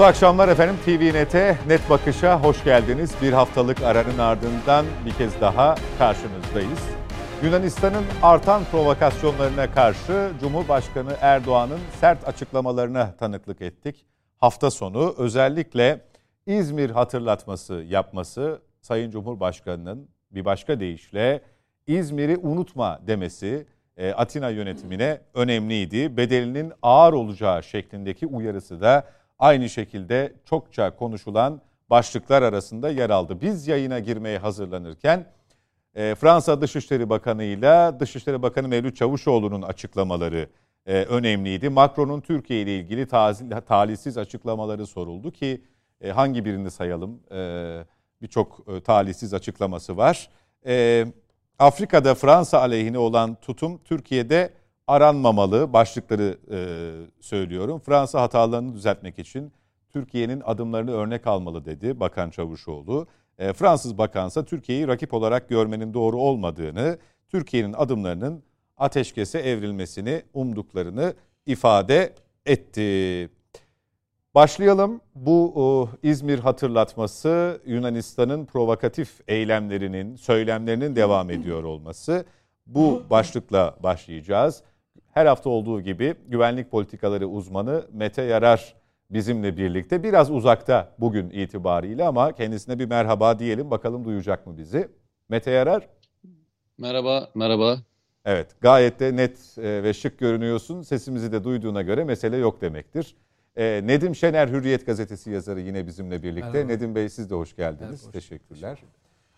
Mutlu akşamlar efendim. TVNet'e Net Bakış'a hoş geldiniz. Bir haftalık aranın ardından bir kez daha karşınızdayız. Yunanistan'ın artan provokasyonlarına karşı Cumhurbaşkanı Erdoğan'ın sert açıklamalarına tanıklık ettik. Hafta sonu özellikle İzmir hatırlatması yapması Sayın Cumhurbaşkanı'nın bir başka deyişle İzmir'i unutma demesi e, Atina yönetimine önemliydi. Bedelinin ağır olacağı şeklindeki uyarısı da aynı şekilde çokça konuşulan başlıklar arasında yer aldı. Biz yayına girmeye hazırlanırken e, Fransa Dışişleri Bakanı ile Dışişleri Bakanı Mevlüt Çavuşoğlu'nun açıklamaları e, önemliydi. Macron'un Türkiye ile ilgili talihsiz açıklamaları soruldu ki e, hangi birini sayalım? E, Birçok talihsiz açıklaması var. Afrika'da Fransa aleyhine olan tutum Türkiye'de aranmamalı başlıkları e, söylüyorum. Fransa hatalarını düzeltmek için Türkiye'nin adımlarını örnek almalı dedi Bakan Çavuşoğlu. E, Fransız bakansa Türkiye'yi rakip olarak görmenin doğru olmadığını, Türkiye'nin adımlarının ateşkese evrilmesini umduklarını ifade etti. Başlayalım. Bu o, İzmir hatırlatması Yunanistan'ın provokatif eylemlerinin, söylemlerinin devam ediyor olması. Bu başlıkla başlayacağız. Her hafta olduğu gibi güvenlik politikaları uzmanı Mete Yarar bizimle birlikte. Biraz uzakta bugün itibariyle ama kendisine bir merhaba diyelim. Bakalım duyacak mı bizi? Mete Yarar. Merhaba, merhaba. Evet, gayet de net e, ve şık görünüyorsun. Sesimizi de duyduğuna göre mesele yok demektir. E, Nedim Şener Hürriyet Gazetesi yazarı yine bizimle birlikte. Merhaba. Nedim Bey siz de hoş geldiniz. Merhaba, hoş Teşekkürler.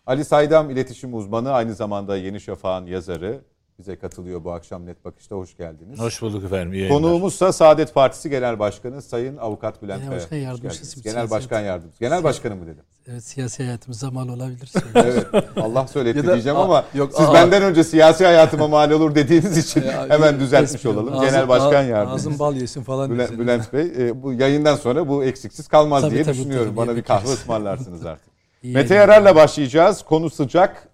Ali Saydam iletişim uzmanı aynı zamanda Yeni Şafak'ın yazarı bize katılıyor bu akşam Net Bakış'ta. Hoş geldiniz. Hoş bulduk efendim. İyi Konuğumuzsa Saadet Partisi Genel Başkanı Sayın Avukat Bülent Genel Başkan Yardımcısı. Genel Başkan Yardımcısı. Genel Başkanı mı dedim? Evet siyasi hayatımıza mal olabilir. evet Allah söyletti da, diyeceğim ama yok, siz a, benden önce siyasi hayatıma mal olur dediğiniz için ya, hemen düzeltmiş olalım. Ağzım, Genel Başkan Yardımcısı. Ağzım bal yesin falan. Bülent, Bülent Bey e, bu yayından sonra bu eksiksiz kalmaz tabii, diye tabii, düşünüyorum. Tabii, Bana bir kahve ısmarlarsınız artık. Mete Yarar'la başlayacağız. Konu sıcak.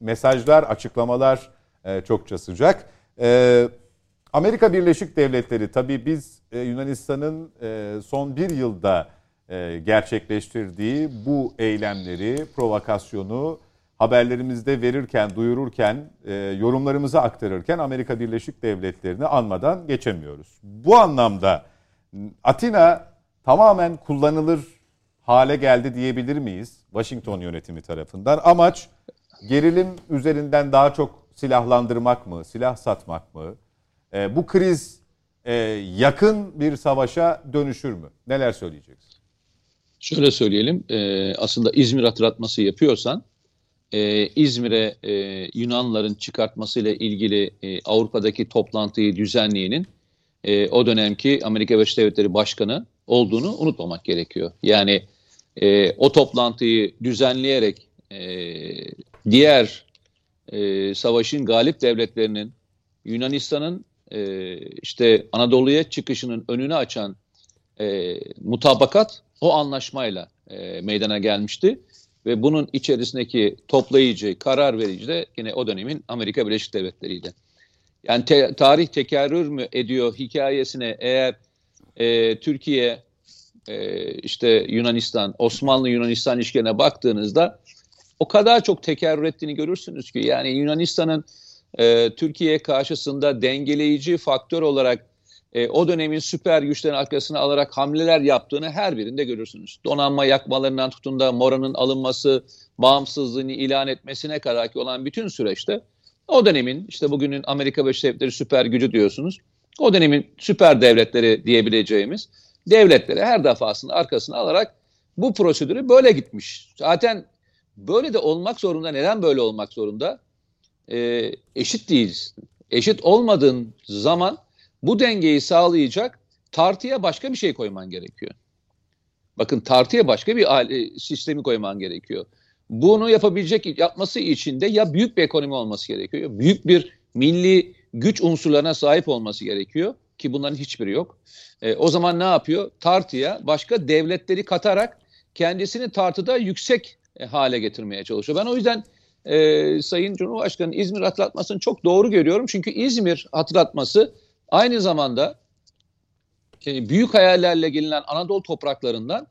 Mesajlar, açıklamalar e, çokça sıcak. Ee, Amerika Birleşik Devletleri tabii biz e, Yunanistan'ın e, son bir yılda e, gerçekleştirdiği bu eylemleri, provokasyonu haberlerimizde verirken, duyururken, e, yorumlarımızı aktarırken Amerika Birleşik Devletleri'ni anmadan geçemiyoruz. Bu anlamda Atina tamamen kullanılır hale geldi diyebilir miyiz Washington yönetimi tarafından? Amaç gerilim üzerinden daha çok silahlandırmak mı, silah satmak mı? E, bu kriz e, yakın bir savaşa dönüşür mü? Neler söyleyeceksin? Şöyle söyleyelim, e, aslında İzmir hatırlatması yapıyorsan, e, İzmir'e e, Yunanların çıkartmasıyla ilgili e, Avrupa'daki toplantıyı düzenleyenin e, o dönemki Amerika Birleşik Devletleri Başkanı olduğunu unutmamak gerekiyor. Yani e, o toplantıyı düzenleyerek e, diğer e, savaşın galip devletlerinin Yunanistan'ın e, işte Anadolu'ya çıkışının önünü açan e, mutabakat o anlaşmayla e, meydana gelmişti. Ve bunun içerisindeki toplayıcı, karar verici de yine o dönemin Amerika Birleşik Devletleri'ydi. Yani te, tarih tekerrür mü ediyor hikayesine eğer e, Türkiye, e, işte Yunanistan, Osmanlı-Yunanistan ilişkilerine baktığınızda o kadar çok tekerrür ettiğini görürsünüz ki yani Yunanistan'ın e, Türkiye karşısında dengeleyici faktör olarak e, o dönemin süper güçlerin arkasına alarak hamleler yaptığını her birinde görürsünüz. Donanma yakmalarından tutun da Mora'nın alınması, bağımsızlığını ilan etmesine kadar ki olan bütün süreçte o dönemin işte bugünün Amerika Birleşik Devletleri süper gücü diyorsunuz. O dönemin süper devletleri diyebileceğimiz devletleri her defasında arkasına alarak bu prosedürü böyle gitmiş. Zaten Böyle de olmak zorunda. Neden böyle olmak zorunda? Ee, eşit değiliz. Eşit olmadığın zaman bu dengeyi sağlayacak tartıya başka bir şey koyman gerekiyor. Bakın tartıya başka bir sistemi koyman gerekiyor. Bunu yapabilecek yapması için de ya büyük bir ekonomi olması gerekiyor, büyük bir milli güç unsurlarına sahip olması gerekiyor ki bunların hiçbiri yok. E, o zaman ne yapıyor? Tartıya başka devletleri katarak kendisini tartıda yüksek e, hale getirmeye çalışıyor. Ben o yüzden e, Sayın Cumhurbaşkanı İzmir hatırlatmasını çok doğru görüyorum. Çünkü İzmir hatırlatması aynı zamanda e, büyük hayallerle gelinen Anadolu topraklarından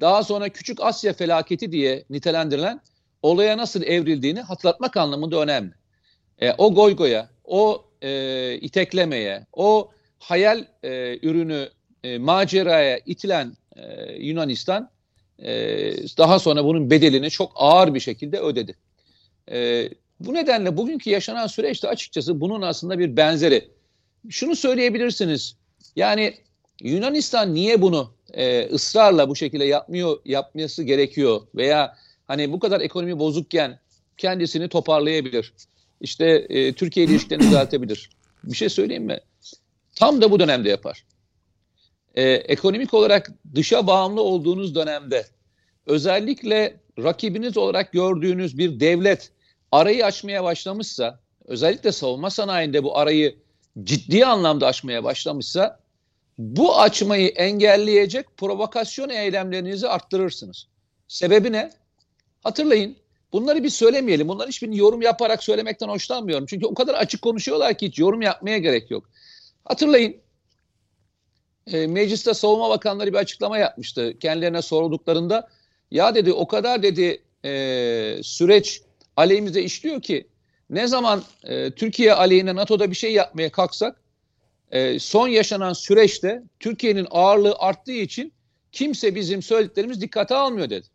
daha sonra Küçük Asya felaketi diye nitelendirilen olaya nasıl evrildiğini hatırlatmak anlamında önemli. E, o goygoya, o e, iteklemeye, o hayal e, ürünü e, maceraya itilen e, Yunanistan daha sonra bunun bedelini çok ağır bir şekilde ödedi. E, bu nedenle bugünkü yaşanan süreçte açıkçası bunun aslında bir benzeri. Şunu söyleyebilirsiniz. Yani Yunanistan niye bunu e, ısrarla bu şekilde yapmıyor, yapması gerekiyor veya hani bu kadar ekonomi bozukken kendisini toparlayabilir. İşte e, Türkiye ilişkilerini düzeltebilir. Bir şey söyleyeyim mi? Tam da bu dönemde yapar. E, ekonomik olarak dışa bağımlı olduğunuz dönemde özellikle rakibiniz olarak gördüğünüz bir devlet arayı açmaya başlamışsa, özellikle savunma sanayinde bu arayı ciddi anlamda açmaya başlamışsa, bu açmayı engelleyecek provokasyon eylemlerinizi arttırırsınız. Sebebi ne? Hatırlayın, bunları bir söylemeyelim. Bunları hiçbirini yorum yaparak söylemekten hoşlanmıyorum. Çünkü o kadar açık konuşuyorlar ki hiç yorum yapmaya gerek yok. Hatırlayın, e, mecliste savunma bakanları bir açıklama yapmıştı. Kendilerine sorduklarında, ya dedi o kadar dedi e, süreç aleyhimize işliyor ki ne zaman e, Türkiye aleyhine NATO'da bir şey yapmaya kalksak e, son yaşanan süreçte Türkiye'nin ağırlığı arttığı için kimse bizim söylediklerimiz dikkate almıyor dedi.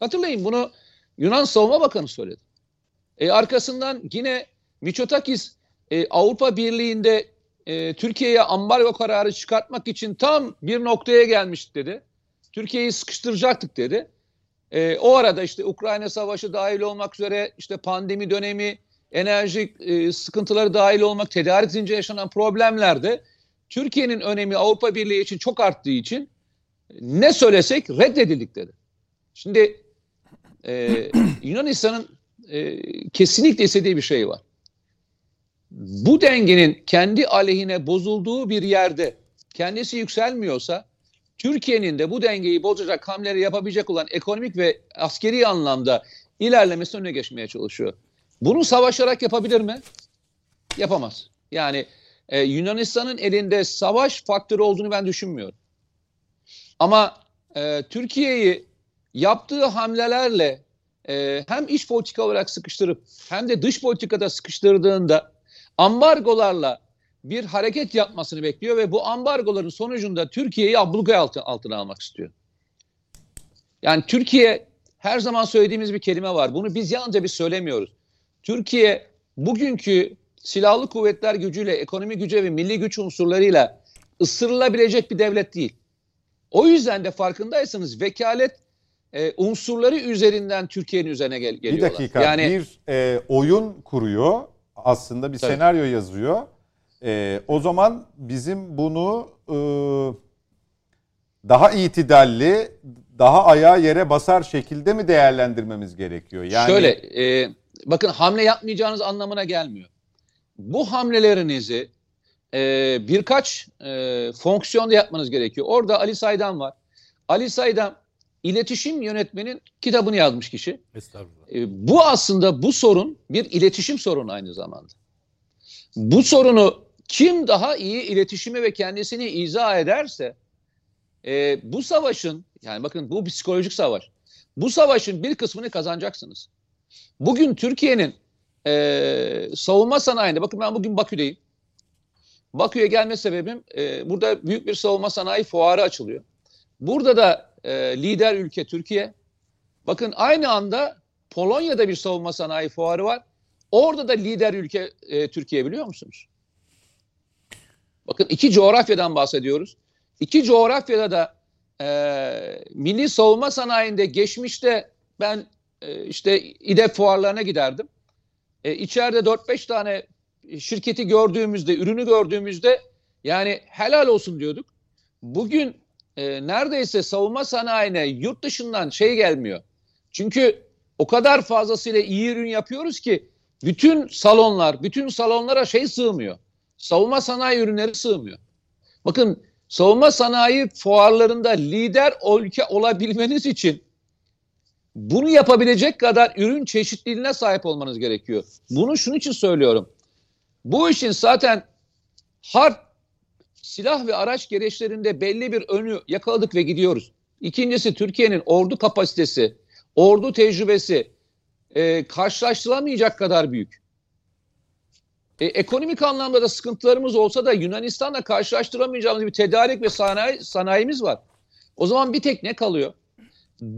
Hatırlayın bunu Yunan Savunma Bakanı söyledi. E, arkasından yine Miçotakis e, Avrupa Birliği'nde e, Türkiye'ye ambargo kararı çıkartmak için tam bir noktaya gelmiş dedi. Türkiye'yi sıkıştıracaktık dedi. E, o arada işte Ukrayna Savaşı dahil olmak üzere işte pandemi dönemi, enerji e, sıkıntıları dahil olmak, tedarik zinciri yaşanan problemlerde Türkiye'nin önemi Avrupa Birliği için çok arttığı için ne söylesek reddedildik dedi. Şimdi e, Yunanistan'ın e, kesinlikle istediği bir şey var. Bu dengenin kendi aleyhine bozulduğu bir yerde kendisi yükselmiyorsa Türkiye'nin de bu dengeyi bozacak hamleleri yapabilecek olan ekonomik ve askeri anlamda ilerlemesi önüne geçmeye çalışıyor. Bunu savaşarak yapabilir mi? Yapamaz. Yani e, Yunanistan'ın elinde savaş faktörü olduğunu ben düşünmüyorum. Ama e, Türkiye'yi yaptığı hamlelerle e, hem iç politika olarak sıkıştırıp hem de dış politikada sıkıştırdığında ambargolarla bir hareket yapmasını bekliyor ve bu ambargoların sonucunda Türkiye'yi abluka altı, altına almak istiyor. Yani Türkiye her zaman söylediğimiz bir kelime var. Bunu biz yalnızca bir söylemiyoruz. Türkiye bugünkü silahlı kuvvetler gücüyle, ekonomi gücü ve milli güç unsurlarıyla ısırılabilecek bir devlet değil. O yüzden de farkındaysanız vekalet e, unsurları üzerinden Türkiye'nin üzerine gel geliyorlar. Bir dakika yani, bir e, oyun kuruyor aslında bir tabii. senaryo yazıyor. E, o zaman bizim bunu e, daha itidalli, daha ayağa yere basar şekilde mi değerlendirmemiz gerekiyor? Yani Şöyle, e, bakın hamle yapmayacağınız anlamına gelmiyor. Bu hamlelerinizi e, birkaç e, fonksiyonda yapmanız gerekiyor. Orada Ali Saydam var. Ali Saydam iletişim yönetmenin kitabını yazmış kişi. Estağfurullah. E, bu aslında bu sorun bir iletişim sorunu aynı zamanda. Bu sorunu kim daha iyi iletişimi ve kendisini izah ederse e, bu savaşın yani bakın bu psikolojik savaş. Bu savaşın bir kısmını kazanacaksınız. Bugün Türkiye'nin e, savunma sanayinde bakın ben bugün Bakü'deyim. Bakü'ye gelme sebebim e, burada büyük bir savunma sanayi fuarı açılıyor. Burada da e, lider ülke Türkiye. Bakın aynı anda Polonya'da bir savunma sanayi fuarı var. Orada da lider ülke e, Türkiye biliyor musunuz? Bakın iki coğrafyadan bahsediyoruz. İki coğrafyada da e, milli savunma sanayinde geçmişte ben e, işte İDEF fuarlarına giderdim. E, içeride 4-5 tane şirketi gördüğümüzde, ürünü gördüğümüzde yani helal olsun diyorduk. Bugün e, neredeyse savunma sanayine yurt dışından şey gelmiyor. Çünkü o kadar fazlasıyla iyi ürün yapıyoruz ki bütün salonlar, bütün salonlara şey sığmıyor. Savunma sanayi ürünleri sığmıyor. Bakın savunma sanayi fuarlarında lider ülke olabilmeniz için bunu yapabilecek kadar ürün çeşitliliğine sahip olmanız gerekiyor. Bunu şunun için söylüyorum. Bu işin zaten hard silah ve araç gereçlerinde belli bir önü yakaladık ve gidiyoruz. İkincisi Türkiye'nin ordu kapasitesi, ordu tecrübesi e, karşılaştırılamayacak kadar büyük. E, ekonomik anlamda da sıkıntılarımız olsa da Yunanistan'la karşılaştıramayacağımız bir tedarik ve sanayi, sanayimiz var. O zaman bir tek ne kalıyor?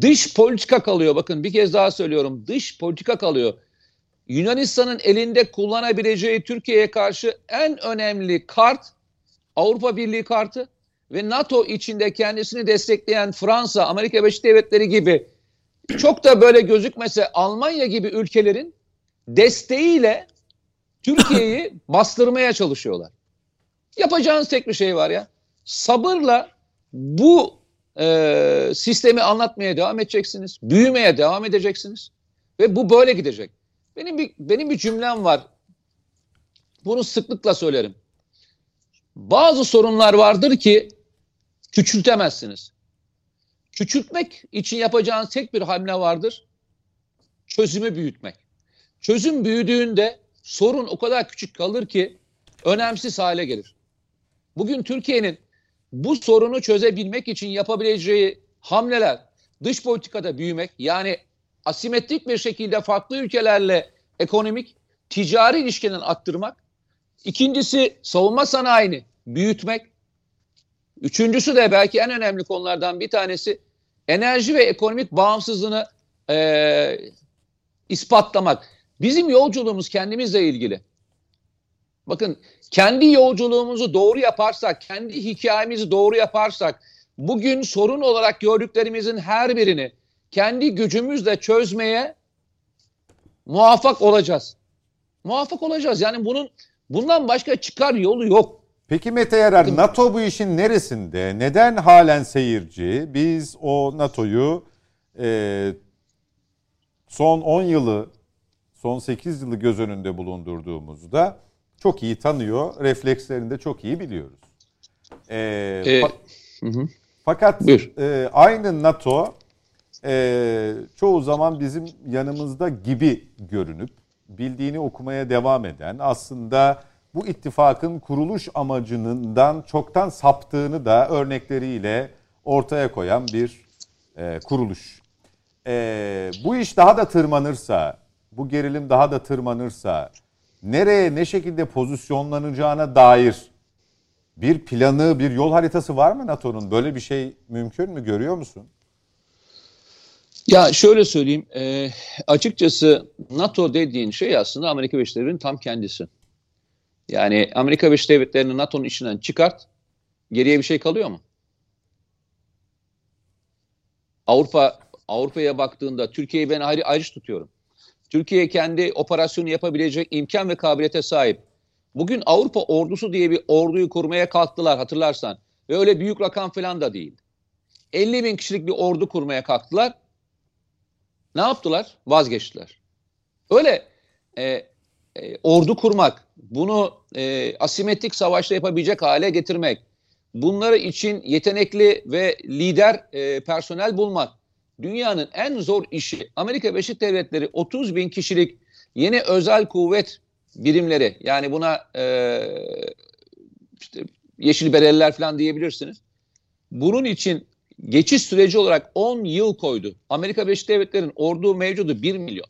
Dış politika kalıyor. Bakın bir kez daha söylüyorum. Dış politika kalıyor. Yunanistan'ın elinde kullanabileceği Türkiye'ye karşı en önemli kart Avrupa Birliği kartı ve NATO içinde kendisini destekleyen Fransa, Amerika Birleşik Devletleri gibi çok da böyle gözükmese Almanya gibi ülkelerin desteğiyle Türkiye'yi bastırmaya çalışıyorlar. Yapacağınız tek bir şey var ya. Sabırla bu e, sistemi anlatmaya devam edeceksiniz. Büyümeye devam edeceksiniz. Ve bu böyle gidecek. Benim bir, benim bir cümlem var. Bunu sıklıkla söylerim. Bazı sorunlar vardır ki küçültemezsiniz. Küçültmek için yapacağınız tek bir hamle vardır. Çözümü büyütmek. Çözüm büyüdüğünde sorun o kadar küçük kalır ki önemsiz hale gelir. Bugün Türkiye'nin bu sorunu çözebilmek için yapabileceği hamleler dış politikada büyümek yani asimetrik bir şekilde farklı ülkelerle ekonomik, ticari ilişkilerini arttırmak. İkincisi savunma sanayini büyütmek. Üçüncüsü de belki en önemli konulardan bir tanesi enerji ve ekonomik bağımsızlığını e, ispatlamak. Bizim yolculuğumuz kendimizle ilgili. Bakın kendi yolculuğumuzu doğru yaparsak, kendi hikayemizi doğru yaparsak, bugün sorun olarak gördüklerimizin her birini kendi gücümüzle çözmeye muvaffak olacağız. Muvaffak olacağız. Yani bunun bundan başka çıkar yolu yok. Peki Mete Yarar, NATO bu işin neresinde? Neden halen seyirci? Biz o NATO'yu e, son 10 yılı, son 8 yılı göz önünde bulundurduğumuzda çok iyi tanıyor, reflekslerini de çok iyi biliyoruz. E, Ee, fa- hı hı. fakat Buyur. e, aynı NATO e, çoğu zaman bizim yanımızda gibi görünüp bildiğini okumaya devam eden aslında bu ittifakın kuruluş amacından çoktan saptığını da örnekleriyle ortaya koyan bir e, kuruluş. E, bu iş daha da tırmanırsa, bu gerilim daha da tırmanırsa nereye ne şekilde pozisyonlanacağına dair bir planı, bir yol haritası var mı NATO'nun? Böyle bir şey mümkün mü? Görüyor musun? Ya şöyle söyleyeyim, e, açıkçası NATO dediğin şey aslında Amerika Birleşik Devletleri'nin tam kendisi. Yani Amerika Birleşik Devletleri'ni NATO'nun içinden çıkart, geriye bir şey kalıyor mu? Avrupa Avrupa'ya baktığında Türkiye'yi ben ayrı ayrı tutuyorum. Türkiye kendi operasyonu yapabilecek imkan ve kabiliyete sahip. Bugün Avrupa ordusu diye bir orduyu kurmaya kalktılar hatırlarsan. Ve öyle büyük rakam falan da değil. 50 bin kişilik bir ordu kurmaya kalktılar. Ne yaptılar? Vazgeçtiler. Öyle e, e, ordu kurmak, bunu e, asimetrik savaşta yapabilecek hale getirmek, bunları için yetenekli ve lider e, personel bulmak dünyanın en zor işi. Amerika Birleşik Devletleri 30 bin kişilik yeni özel kuvvet birimleri yani buna e, işte yeşil bereliler falan diyebilirsiniz. Bunun için geçiş süreci olarak 10 yıl koydu. Amerika Birleşik Devletleri'nin ordu mevcudu 1 milyon.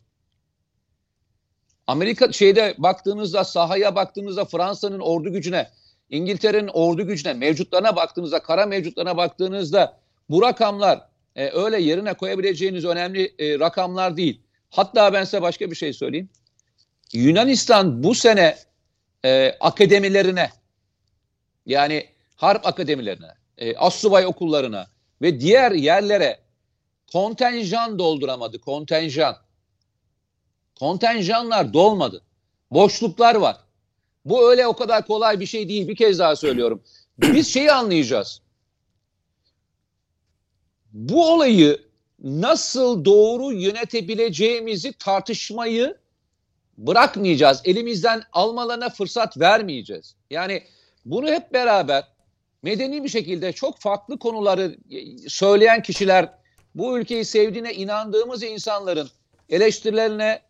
Amerika şeyde baktığınızda sahaya baktığınızda Fransa'nın ordu gücüne, İngiltere'nin ordu gücüne, mevcutlarına baktığınızda, kara mevcutlarına baktığınızda bu rakamlar e, öyle yerine koyabileceğiniz önemli e, rakamlar değil. Hatta ben size başka bir şey söyleyeyim. Yunanistan bu sene e, akademilerine yani harp akademilerine, e, assubay okullarına ve diğer yerlere kontenjan dolduramadı. Kontenjan. Kontenjanlar dolmadı. Boşluklar var. Bu öyle o kadar kolay bir şey değil. Bir kez daha söylüyorum. Biz şeyi anlayacağız. Bu olayı nasıl doğru yönetebileceğimizi tartışmayı bırakmayacağız. Elimizden almalarına fırsat vermeyeceğiz. Yani bunu hep beraber medeni bir şekilde çok farklı konuları söyleyen kişiler, bu ülkeyi sevdiğine inandığımız insanların eleştirilerine,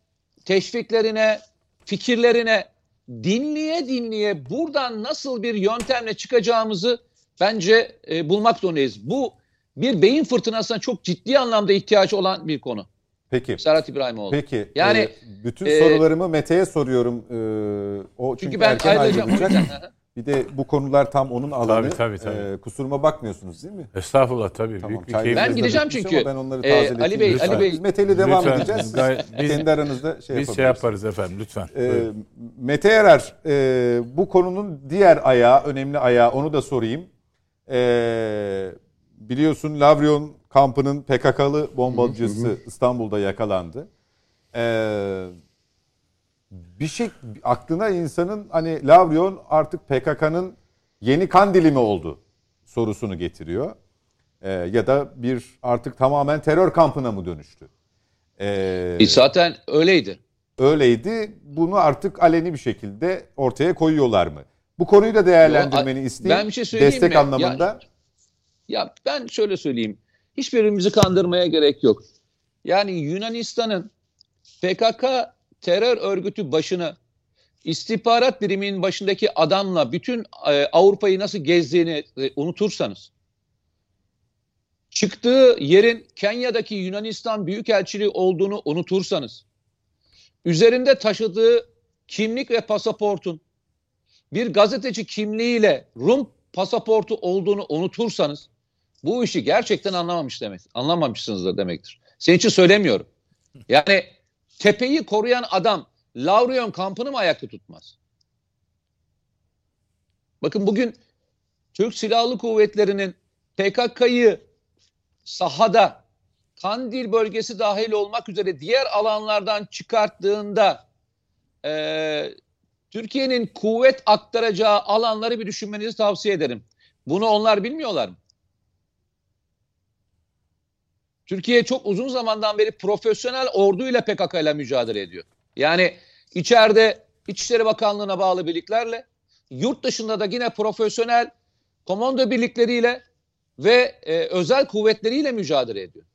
teşviklerine, fikirlerine dinleye dinleye buradan nasıl bir yöntemle çıkacağımızı bence e, bulmak zorundayız. Bu bir beyin fırtınasına çok ciddi anlamda ihtiyaç olan bir konu. Peki. Serhat İbrahimoğlu. Peki. Yani, e, bütün e, sorularımı Mete'ye soruyorum. E, o çünkü, Çünkü ben ayrılacağım. Bir de bu konular tam onun alanı. tabii, tabii. E, kusuruma bakmıyorsunuz değil mi? Estağfurullah tabii. Tamam, Büyük bir keyif. Ben gideceğim çünkü. Ben onları Ee, tazeleteyim. Ali Bey, Lütfen. Ali Bey. Mete'yle devam Lütfen. edeceğiz. Biz- Kendi aranızda şey Biz şey yaparız efendim lütfen. Ee, Buyurun. Mete Erer, e, bu konunun diğer ayağı, önemli ayağı onu da sorayım. Ee, biliyorsun Lavrion kampının PKK'lı bombacısı İstanbul'da yakalandı. Ee, bir şey aklına insanın hani Lavrion artık PKK'nın yeni kandili mi oldu sorusunu getiriyor. Ee, ya da bir artık tamamen terör kampına mı dönüştü? Ee, E, zaten öyleydi. öyleydi. Bunu artık aleni bir şekilde ortaya koyuyorlar mı? Bu konuyu da değerlendirmeni isteyeyim. ben bir şey söyleyeyim Destek mi? anlamında. Ya, ya ben şöyle söyleyeyim. Hiçbirimizi kandırmaya gerek yok. Yani Yunanistan'ın PKK terör örgütü başını istihbarat biriminin başındaki adamla bütün e, Avrupa'yı nasıl gezdiğini e, unutursanız çıktığı yerin Kenya'daki Yunanistan Büyükelçiliği olduğunu unutursanız üzerinde taşıdığı kimlik ve pasaportun bir gazeteci kimliğiyle Rum pasaportu olduğunu unutursanız bu işi gerçekten anlamamış demek. Anlamamışsınızdır demektir. Senin için söylemiyorum. Yani tepeyi koruyan adam Lavrion kampını mı ayakta tutmaz? Bakın bugün Türk Silahlı Kuvvetleri'nin PKK'yı sahada Kandil bölgesi dahil olmak üzere diğer alanlardan çıkarttığında eee Türkiye'nin kuvvet aktaracağı alanları bir düşünmenizi tavsiye ederim. Bunu onlar bilmiyorlar mı? Türkiye çok uzun zamandan beri profesyonel orduyla PKK ile mücadele ediyor. Yani içeride İçişleri Bakanlığı'na bağlı birliklerle, yurt dışında da yine profesyonel komando birlikleriyle ve e, özel kuvvetleriyle mücadele ediyor.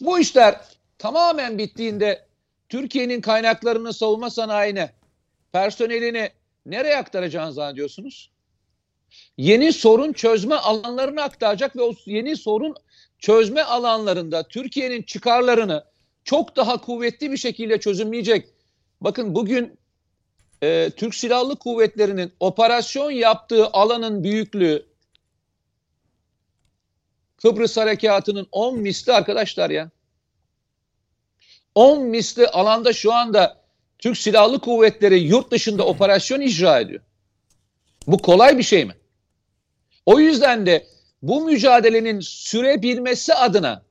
Bu işler tamamen bittiğinde Türkiye'nin kaynaklarını savunma sanayine, personelini nereye aktaracağını zannediyorsunuz? Yeni sorun çözme alanlarını aktaracak ve o yeni sorun çözme alanlarında Türkiye'nin çıkarlarını çok daha kuvvetli bir şekilde çözümleyecek. Bakın bugün e, Türk Silahlı Kuvvetleri'nin operasyon yaptığı alanın büyüklüğü Kıbrıs Harekatı'nın 10 misli arkadaşlar ya. 10 misli alanda şu anda Türk Silahlı Kuvvetleri yurt dışında operasyon icra ediyor. Bu kolay bir şey mi? O yüzden de bu mücadelenin sürebilmesi adına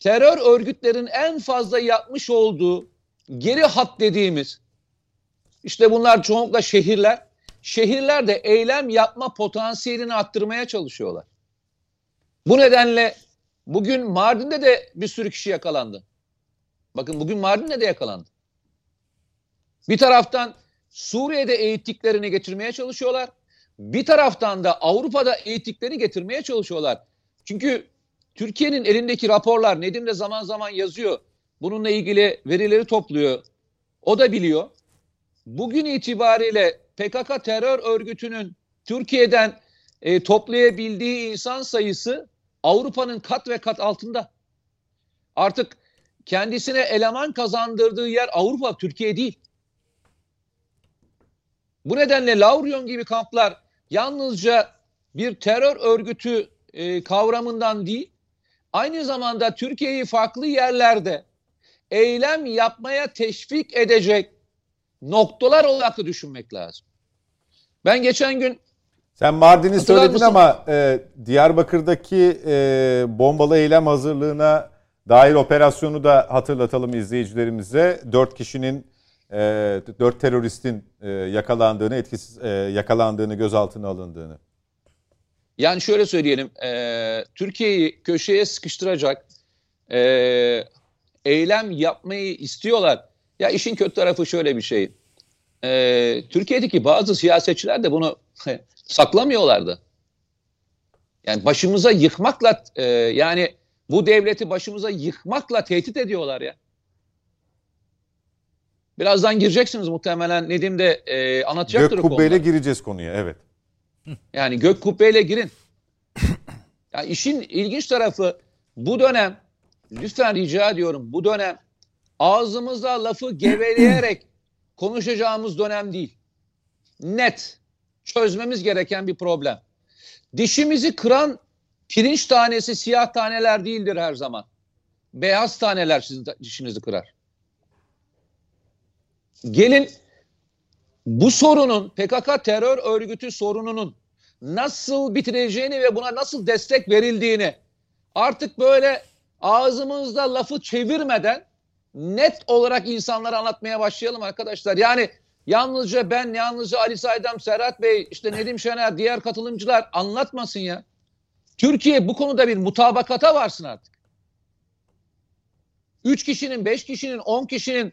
terör örgütlerin en fazla yapmış olduğu geri hat dediğimiz işte bunlar çoğunlukla şehirler. Şehirlerde eylem yapma potansiyelini arttırmaya çalışıyorlar. Bu nedenle bugün Mardin'de de bir sürü kişi yakalandı. Bakın bugün Mardin'de de yakalandı. Bir taraftan Suriye'de eğittiklerini getirmeye çalışıyorlar. Bir taraftan da Avrupa'da eğittiklerini getirmeye çalışıyorlar. Çünkü Türkiye'nin elindeki raporlar Nedim de zaman zaman yazıyor. Bununla ilgili verileri topluyor. O da biliyor. Bugün itibariyle PKK terör örgütünün Türkiye'den e, toplayabildiği insan sayısı Avrupa'nın kat ve kat altında. Artık kendisine eleman kazandırdığı yer Avrupa, Türkiye değil. Bu nedenle Laurion gibi kamplar yalnızca bir terör örgütü e, kavramından değil, aynı zamanda Türkiye'yi farklı yerlerde eylem yapmaya teşvik edecek noktalar olarak düşünmek lazım. Ben geçen gün Sen Mardin'i söyledin mısın? ama e, Diyarbakır'daki e, bombalı eylem hazırlığına dair operasyonu da hatırlatalım izleyicilerimize. Dört kişinin, e, dört teröristin e, yakalandığını, etkisiz e, yakalandığını, gözaltına alındığını. Yani şöyle söyleyelim, e, Türkiye'yi köşeye sıkıştıracak eylem yapmayı istiyorlar. Ya işin kötü tarafı şöyle bir şey. E, Türkiye'deki bazı siyasetçiler de bunu saklamıyorlardı. Yani başımıza yıkmakla, e, yani bu devleti başımıza yıkmakla tehdit ediyorlar ya. Birazdan gireceksiniz muhtemelen Nedim de e, anlatacaktır Gök kubbeyle konuda. gireceğiz konuya evet. Yani gök kubbeyle girin. Ya işin ilginç tarafı bu dönem lütfen rica ediyorum bu dönem ağzımıza lafı geveleyerek konuşacağımız dönem değil. Net çözmemiz gereken bir problem. Dişimizi kıran pirinç tanesi siyah taneler değildir her zaman. Beyaz taneler sizin dişinizi kırar. Gelin bu sorunun PKK terör örgütü sorununun nasıl bitireceğini ve buna nasıl destek verildiğini artık böyle ağzımızda lafı çevirmeden net olarak insanlara anlatmaya başlayalım arkadaşlar. Yani yalnızca ben, yalnızca Ali Saydam, Serhat Bey, işte Nedim Şener, diğer katılımcılar anlatmasın ya. Türkiye bu konuda bir mutabakata varsın artık. Üç kişinin, beş kişinin, on kişinin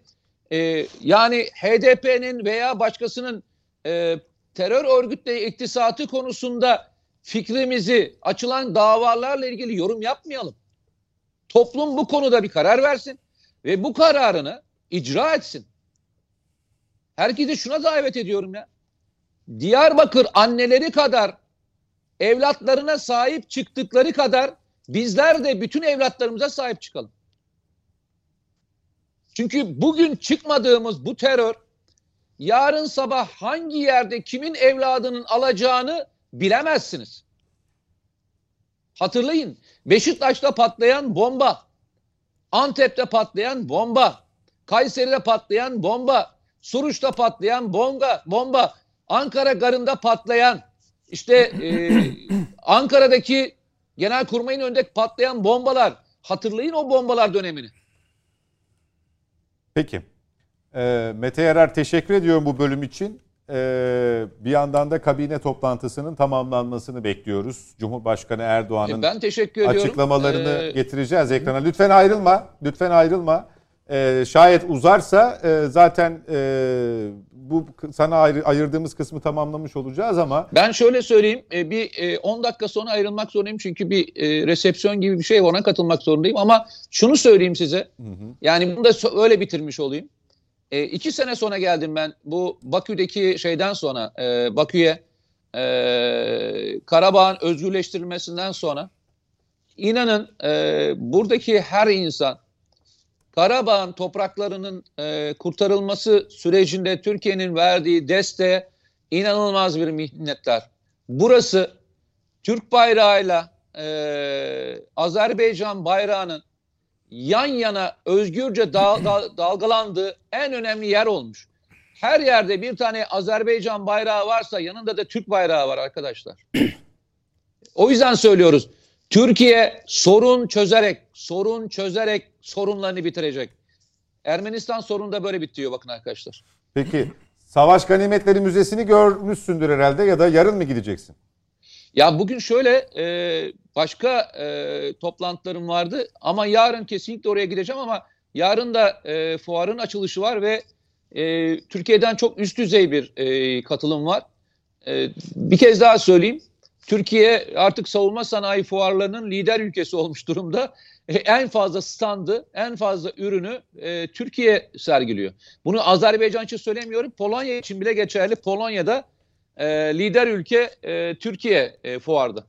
e, yani HDP'nin veya başkasının e, terör örgütle iktisatı konusunda fikrimizi açılan davalarla ilgili yorum yapmayalım. Toplum bu konuda bir karar versin ve bu kararını icra etsin. Herkese şuna davet ediyorum ya. Diyarbakır anneleri kadar evlatlarına sahip çıktıkları kadar bizler de bütün evlatlarımıza sahip çıkalım. Çünkü bugün çıkmadığımız bu terör yarın sabah hangi yerde kimin evladının alacağını bilemezsiniz. Hatırlayın Beşiktaş'ta patlayan bomba, Antep'te patlayan bomba, Kayseri'de patlayan bomba, Suruç'ta patlayan bomba, bomba, Ankara garında patlayan, işte e, Ankara'daki Genelkurmay'ın önünde patlayan bombalar. Hatırlayın o bombalar dönemini. Peki. Ee, Mete Yarar teşekkür ediyorum bu bölüm için. Ee, bir yandan da kabine toplantısının tamamlanmasını bekliyoruz. Cumhurbaşkanı Erdoğan'ın E, ben teşekkür ediyorum. açıklamalarını Ee, getireceğiz ekrana. Lütfen ayrılma. Lütfen ayrılma. Ee, şayet uzarsa e, zaten e, bu sana ayrı, ayırdığımız kısmı tamamlamış olacağız ama Ben şöyle söyleyeyim, e, bir e, 10 dakika sonra ayrılmak zorundayım çünkü bir e, resepsiyon gibi bir şey ona katılmak zorundayım. Ama şunu söyleyeyim size, yani bunu da öyle bitirmiş olayım. E, iki sene sonra geldim ben bu Bakü'deki şeyden sonra, e, Bakü'ye e, Karabağ'ın özgürleştirilmesinden sonra inanın e, buradaki her insan Karabağ'ın topraklarının e, kurtarılması sürecinde Türkiye'nin verdiği desteğe inanılmaz bir minnettar. Burası Türk bayrağıyla e, Azerbaycan bayrağının yan yana özgürce dal- dal- dalgalandığı en önemli yer olmuş. Her yerde bir tane Azerbaycan bayrağı varsa yanında da Türk bayrağı var arkadaşlar. O yüzden söylüyoruz. Türkiye sorun çözerek, sorun çözerek sorunlarını bitirecek. Ermenistan sorunu da böyle bitiyor bakın arkadaşlar. peki Savaş Ganimetleri Müzesi'ni görmüşsündür herhalde ya da yarın mı gideceksin? Ya bugün şöyle e, başka e, toplantılarım vardı ama yarın kesinlikle oraya gideceğim ama yarın da e, fuarın açılışı var ve e, Türkiye'den çok üst düzey bir e, katılım var. E, bir kez daha söyleyeyim. Türkiye artık savunma sanayi fuarlarının lider ülkesi olmuş durumda. E, en fazla standı, en fazla ürünü e, Türkiye sergiliyor. Bunu Azerbaycan için söylemiyorum. Polonya için bile geçerli. Polonya'da e, lider ülke e, Türkiye e, fuarda.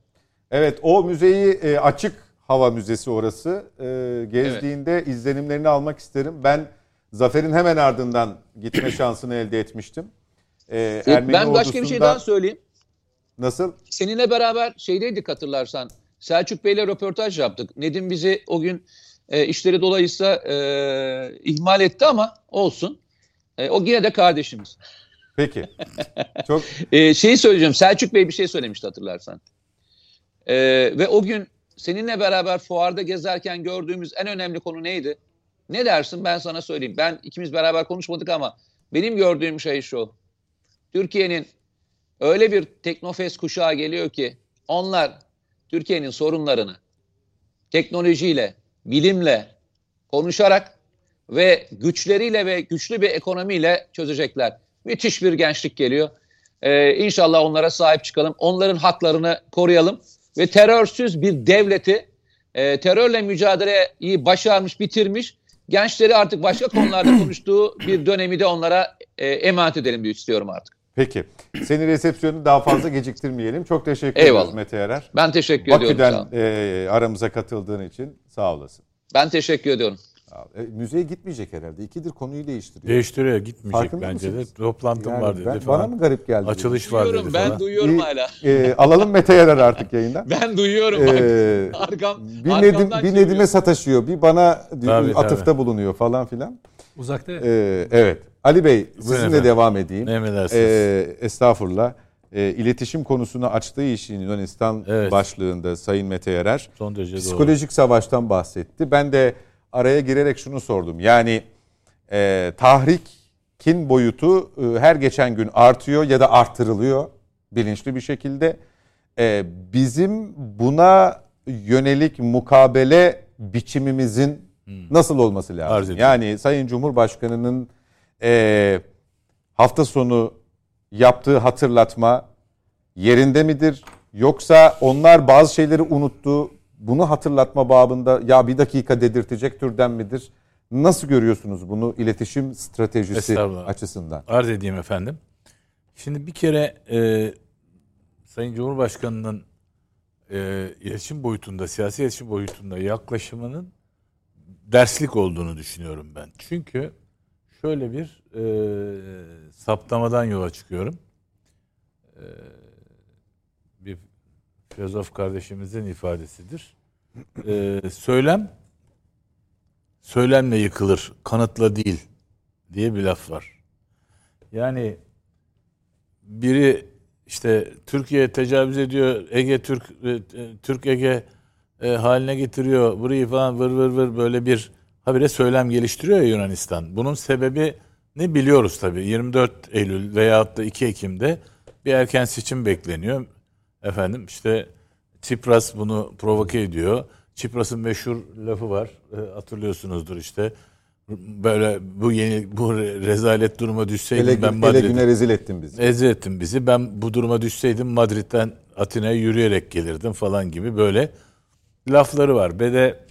Evet o müzeyi e, açık hava müzesi orası. E, gezdiğinde izlenimlerini almak isterim. Ben Zafer'in hemen ardından gitme şansını elde etmiştim. E, Ermeni ben başka bir şey ordusunda- daha söyleyeyim. Nasıl? Seninle beraber şeydeydik hatırlarsan. Selçuk Bey'le röportaj yaptık. Nedim bizi o gün e, işleri dolayısıyla e, ihmal etti ama olsun. E, o yine de kardeşimiz. Peki. Çok E, şeyi söyleyeceğim. Selçuk Bey bir şey söylemişti hatırlarsan. E, ve o gün seninle beraber fuarda gezerken gördüğümüz en önemli konu neydi? Ne dersin ben sana söyleyeyim. Ben ikimiz beraber konuşmadık ama benim gördüğüm şey şu. Türkiye'nin öyle bir teknofest kuşağı geliyor ki onlar Türkiye'nin sorunlarını teknolojiyle, bilimle konuşarak ve güçleriyle ve güçlü bir ekonomiyle çözecekler. Müthiş bir gençlik geliyor. Ee, inşallah onlara sahip çıkalım. Onların haklarını koruyalım. Ve terörsüz bir devleti, e, terörle mücadeleyi başarmış, bitirmiş, gençleri artık başka konularda konuştuğu bir dönemi de onlara e, emanet edelim diye istiyorum artık. Peki. Senin resepsiyonu daha fazla geciktirmeyelim. Çok teşekkür ederiz Mete Yarar. Ben teşekkür ediyorum. Bakü'den e, aramıza katıldığın için sağ olasın. Ben teşekkür ediyorum. E, müzeye gitmeyecek herhalde. İkidir konuyu değiştiriyor. Değiştiriyor gitmeyecek Farkında bence de. mısınız? Toplantım Yani var dedi ben- falan. bana mı garip geldi? Açılış var dedi Duyuyorum, ben falan. duyuyorum hala. E, alalım Mete Yarar artık yayından. Ben duyuyorum. E, Arkam, bir, Nedim, bir. Nedim'e sataşıyor. Bir bana diyor, Tabii, atıfta tabii. bulunuyor falan filan. Uzakta E, evet. Ali Bey sizinle efendim. devam edeyim. Emredersiniz. E, estağfurullah. E, iletişim konusunu açtığı işin Yunanistan Evet. başlığında Sayın Mete Yarar. Son derece doğru. Psikolojik savaştan bahsetti. Ben de araya girerek şunu sordum. Yani e, tahrikin boyutu e, her geçen gün artıyor ya da arttırılıyor bilinçli bir şekilde. E, bizim buna yönelik mukabele biçimimizin nasıl olması Arz lazım? ediyorum. Yani Sayın Cumhurbaşkanı'nın e, hafta sonu yaptığı hatırlatma yerinde midir? Yoksa onlar bazı şeyleri unuttu. Bunu hatırlatma babında ya bir dakika dedirtecek türden midir? Nasıl görüyorsunuz bunu iletişim stratejisi açısından? Arz edeyim efendim. Şimdi bir kere e, Sayın Cumhurbaşkanı'nın e, iletişim boyutunda, siyasi iletişim boyutunda yaklaşımının derslik olduğunu düşünüyorum ben. Çünkü şöyle bir e, saptamadan yola çıkıyorum. E, bir filozof kardeşimizin ifadesidir. E, söylem söylemle yıkılır, kanıtla değil diye bir laf var. Yani biri işte Türkiye tecavüz ediyor, Ege Türk e, Türk Ege e, haline getiriyor, burayı falan vır vır vır böyle bir habire söylem geliştiriyor ya Yunanistan. Bunun sebebi ne biliyoruz tabii. 24 Eylül veyahut da 2 Ekim'de bir erken seçim bekleniyor. Efendim işte Tsipras bunu provoke ediyor. Tsipras'ın meşhur lafı var. E, hatırlıyorsunuzdur işte. Böyle bu yeni bu rezalet duruma düşseydim Ele, ben Madrid'e güne rezil ettin bizi. Ezil ettin bizi. Ben bu duruma düşseydim Madrid'den Atina'ya yürüyerek gelirdim falan gibi böyle lafları var. Ve de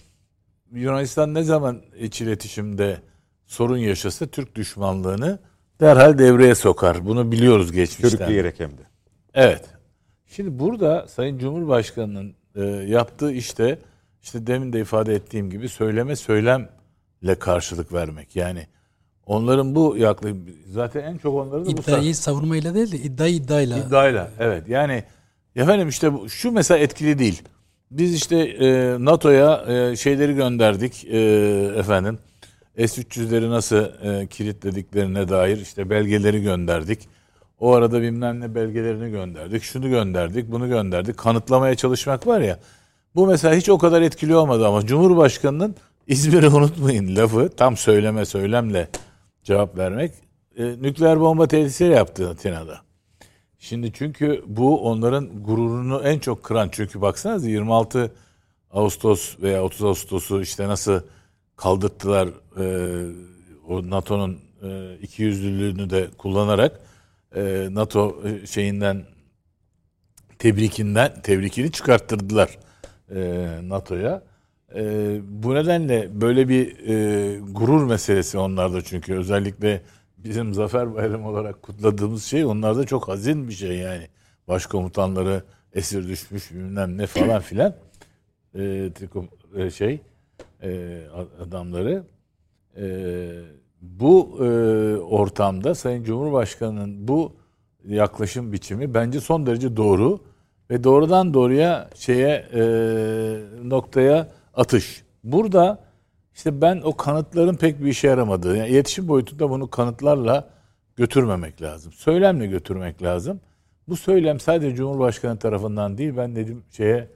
Yunanistan ne zaman iç iletişimde sorun yaşasa Türk düşmanlığını derhal devreye sokar. Bunu biliyoruz geçmişten. Körükleyerek hem de. Evet. Şimdi burada Sayın Cumhurbaşkanı'nın e, yaptığı işte işte demin de ifade ettiğim gibi söyleme söylemle karşılık vermek. Yani onların bu yaklaşım zaten en çok onların da bu iddiayı savunmayla değil de iddiayı iddiayla. İddiayla evet yani efendim işte bu- şu mesela etkili değil. Biz işte e, NATO'ya e, şeyleri gönderdik e, efendim. S-300'leri nasıl e, kilitlediklerine dair işte belgeleri gönderdik. O arada bilmem ne belgelerini gönderdik. Şunu gönderdik, bunu gönderdik. Kanıtlamaya çalışmak var ya. Bu mesela hiç o kadar etkili olmadı ama Cumhurbaşkanı'nın İzmir'i unutmayın lafı tam söyleme söylemle cevap vermek. E, nükleer bomba tehdisi yaptı Atina'da. Şimdi çünkü bu onların gururunu en çok kıran çünkü baksanıza 26 Ağustos veya 30 Ağustos'u işte nasıl kaldırttılar e, o NATO'nun e, ikiyüzlülüğünü de kullanarak e, NATO e, şeyinden tebrikinden tebrikini çıkarttırdılar e, NATO'ya. E, bu nedenle böyle bir e, gurur meselesi onlarda çünkü özellikle bizim Zafer Bayramı olarak kutladığımız şey onlarda çok hazin bir şey yani. Başkomutanları esir düşmüş bilmem ne falan filan e, Triko- e, şey e, adamları e, bu e, ortamda Sayın Cumhurbaşkanı'nın bu yaklaşım biçimi bence son derece doğru ve doğrudan doğruya şeye e, noktaya atış. Burada işte ben o kanıtların pek bir işe yaramadığı, yani iletişim boyutunda bunu kanıtlarla götürmemek lazım. Söylemle götürmek lazım. Bu söylem sadece Cumhurbaşkanı tarafından değil, ben dedim şeye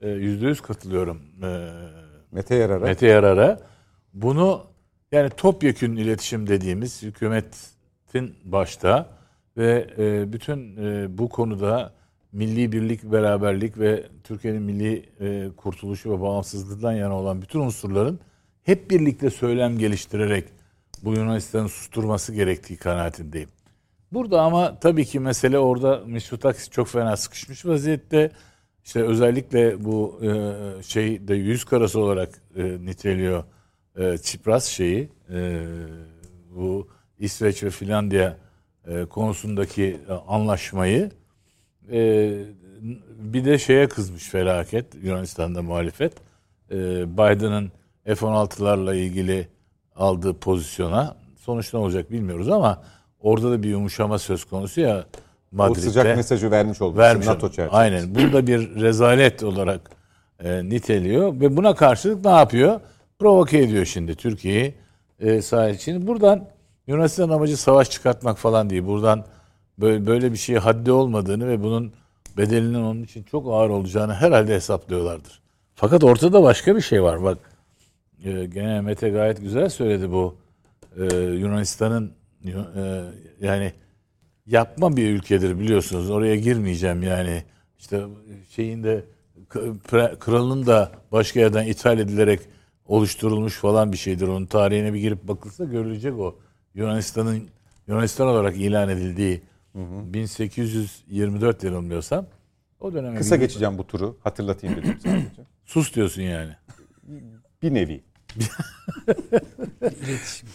e, yüzde yüz katılıyorum. E, Mete Yarar'a. Mete Yarar'a. Bunu yani topyekün iletişim dediğimiz hükümetin başta ve e, bütün bu konuda milli birlik, beraberlik ve Türkiye'nin milli kurtuluşu ve bağımsızlığından yana olan bütün unsurların hep birlikte söylem geliştirerek bu Yunanistan'ı susturması gerektiği kanaatindeyim. Burada ama tabii ki mesele orada Mitsotakis çok fena sıkışmış vaziyette. İşte özellikle bu e, şey de yüz karası olarak e, niteliyor e, Çipras şeyi bu İsveç ve Finlandiya konusundaki anlaşmayı bir de şeye kızmış felaket Yunanistan'da muhalefet. E, Biden'ın F-16'larla ilgili aldığı pozisyona sonuç ne olacak bilmiyoruz ama orada da bir yumuşama söz konusu ya O Madrid'de. sıcak mesajı vermiş oldu. Vermiş NATO oldu. çerçevesinde. Aynen. Burada bir rezalet olarak e, niteliyor ve buna karşılık ne yapıyor? Provoke ediyor şimdi Türkiye'yi e, sahil için. Buradan Yunanistan amacı savaş çıkartmak falan değil. Buradan böyle, böyle bir şeye haddi olmadığını ve bunun bedelinin onun için çok ağır olacağını herhalde hesaplıyorlardır. Fakat ortada başka bir şey var. Bak gene Mete gayet güzel söyledi bu. E, Yunanistan'ın e, yani yapma bir ülkedir biliyorsunuz. Oraya girmeyeceğim yani. İşte şeyin de kralın da başka yerden ithal edilerek oluşturulmuş falan bir şeydir. Onun tarihine bir girip bakılsa görülecek o. Yunanistan'ın Yunanistan olarak ilan edildiği 1824 yanılmıyorsam o döneme Kısa geçeceğim bu turu. Hatırlatayım dedim sadece. sus diyorsun yani. Bir nevi. İletişim.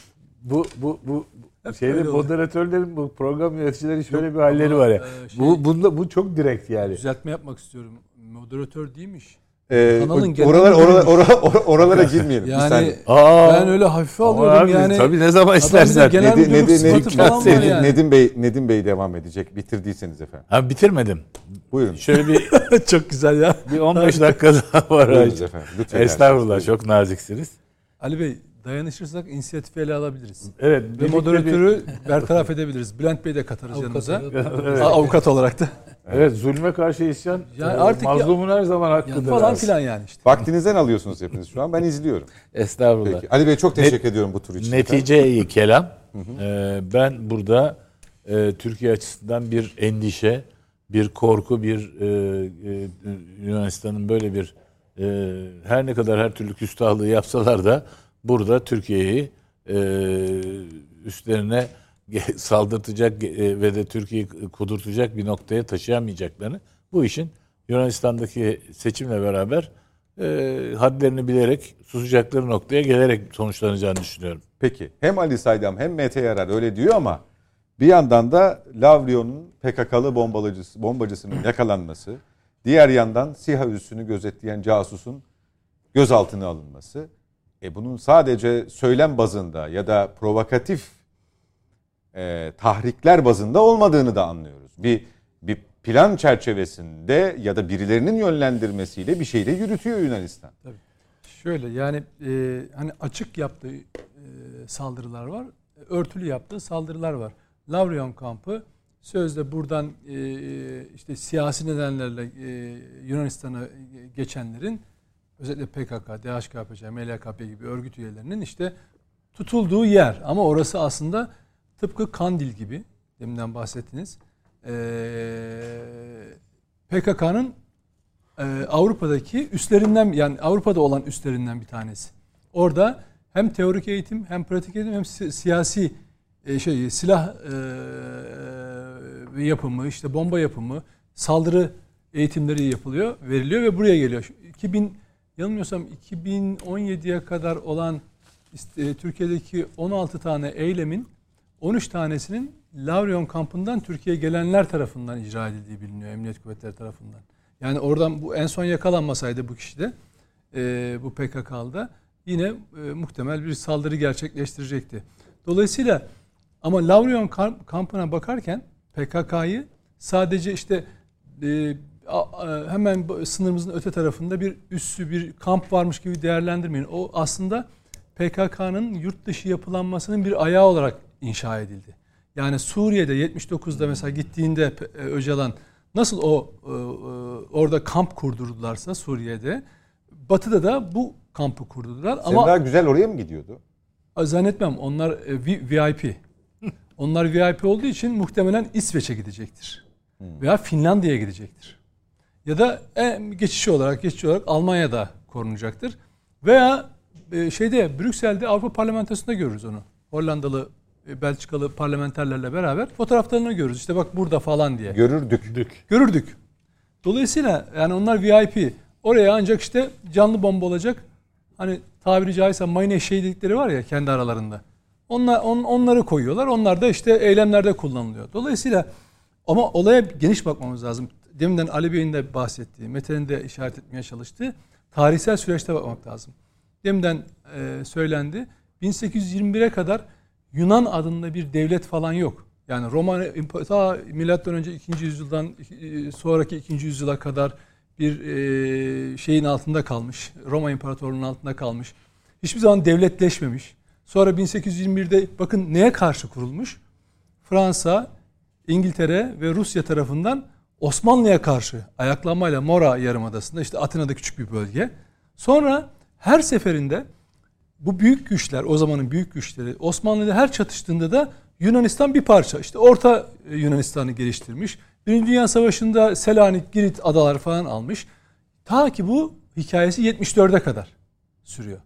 Bu bu bu Hep şeyde moderatörlerin bu program yöneticileri şöyle bir halleri var ya. Ee, şey- bu bunda bu çok direkt yani. Düzeltme yapmak istiyorum. Moderatör değilmiş. Ee, Kanalın o- genel oralar, oralar, oralar- oralara girmeyelim. Yani. Aa, ben öyle hafife Ama alıyorum abi, yani. Tabii ne zaman istersen. Nedim, Nedim, Nedim, yani. Nedim Bey, Nedim Bey devam edecek. Bitirdiyseniz efendim. Ha bitirmedim. Buyurun. Şöyle bir Çok güzel ya. bir 15 dakika daha var. Buyurunuz efendim. Lütfen. Estağfurullah çok naziksiniz. Ali Bey dayanışırsak inisiyatifi ele alabiliriz. Evet. Ve moderatörü bertaraf edebiliriz. Bülent Bey de katarız yanımıza. Evet. Avukat olarak da. bir- evet zulme karşı isyan. Yani e, artık ya- mazlumun her zaman hakkıdır. Falan filan yani işte. Vaktinizden alıyorsunuz hepiniz şu an. Ben izliyorum. Estağfurullah. Peki. Ali Bey çok teşekkür ediyorum bu tur için. Netice iyi kelam. Ee, ben burada e, Türkiye açısından bir endişe, bir korku, bir e, e, Yunanistan'ın böyle bir e, her ne kadar her türlü küstahlığı yapsalar da burada Türkiye'yi e, üstlerine saldırtacak e, ve de Türkiye'yi kudurtacak bir noktaya taşıyamayacaklarını bu işin Yunanistan'daki seçimle beraber e, hadlerini bilerek susacakları noktaya gelerek sonuçlanacağını düşünüyorum. Peki. Hem Ali Saydam hem Mete Yarar öyle diyor ama bir yandan da Lavrio'nun PKK'lı bombalacısı, bombacısının yakalanması, diğer yandan SİHA üssünü gözetleyen casusun gözaltına alınması. E bunun sadece söylem bazında ya da provokatif e, tahrikler bazında olmadığını da anlıyoruz. Bir bir plan çerçevesinde ya da birilerinin yönlendirmesiyle bir şeyle yürütüyor Yunanistan. Şöyle yani e, hani açık yaptığı e, saldırılar var, örtülü yaptığı saldırılar var. Lavrion kampı sözde buradan e, işte siyasi nedenlerle e, Yunanistan'a geçenlerin özellikle PKK, DHKPC, MLKP gibi örgüt üyelerinin işte tutulduğu yer. Ama orası aslında tıpkı Kandil gibi deminden bahsettiniz. E, PKK'nın e, Avrupa'daki üstlerinden yani Avrupa'da olan üstlerinden bir tanesi. Orada hem teorik eğitim hem pratik eğitim hem si- siyasi e, şey silah e, ve yapımı işte bomba yapımı saldırı eğitimleri yapılıyor veriliyor ve buraya geliyor. Şu 2000 yanılmıyorsam 2017'ye kadar olan işte, e, Türkiye'deki 16 tane eylemin 13 tanesinin Lavrion kampından Türkiye'ye gelenler tarafından icra edildiği biliniyor emniyet kuvvetleri tarafından. Yani oradan bu en son yakalanmasaydı bu kişi de e, bu PKK'lıda yine e, muhtemel bir saldırı gerçekleştirecekti. Dolayısıyla ama Lavrion kamp- kampına bakarken PKK'yı sadece işte e, hemen sınırımızın öte tarafında bir üssü bir kamp varmış gibi değerlendirmeyin. O aslında PKK'nın yurt dışı yapılanmasının bir ayağı olarak inşa edildi. Yani Suriye'de 79'da mesela gittiğinde e, Öcalan nasıl o e, e, orada kamp kurdurdularsa Suriye'de Batı'da da bu kampı kurdular ama Ama Güzel oraya mı gidiyordu? zannetmem onlar VIP. Onlar VIP olduğu için muhtemelen İsveç'e gidecektir. Veya Finlandiya'ya gidecektir. Ya da en geçici olarak geçici olarak Almanya'da korunacaktır. Veya e, şeyde Brüksel'de Avrupa Parlamentosu'nda görürüz onu. Hollandalı, e, Belçikalı parlamenterlerle beraber fotoğraflarını görürüz. İşte bak burada falan diye. Görürdük. Dük. Görürdük. Dolayısıyla yani onlar VIP. Oraya ancak işte canlı bomba olacak. Hani tabiri caizse mayın eşeği dedikleri var ya kendi aralarında. Onlar, on, onları koyuyorlar. Onlar da işte eylemlerde kullanılıyor. Dolayısıyla ama olaya geniş bakmamız lazım. Deminden Ali Bey'in de bahsettiği, Mete'nin de işaret etmeye çalıştığı tarihsel süreçte bakmak lazım. Deminden e, söylendi. 1821'e kadar Yunan adında bir devlet falan yok. Yani Roma ta milattan önce 2. yüzyıldan e, sonraki 2. yüzyıla kadar bir e, şeyin altında kalmış. Roma İmparatorluğu'nun altında kalmış. Hiçbir zaman devletleşmemiş. Sonra 1821'de bakın neye karşı kurulmuş? Fransa, İngiltere ve Rusya tarafından Osmanlı'ya karşı ayaklanmayla Mora Yarımadası'nda işte Atina'da küçük bir bölge. Sonra her seferinde bu büyük güçler, o zamanın büyük güçleri Osmanlı'da her çatıştığında da Yunanistan bir parça. İşte Orta Yunanistan'ı geliştirmiş. Birinci Dünya Savaşı'nda Selanik, Girit adalar falan almış. Ta ki bu hikayesi 74'e kadar sürüyor.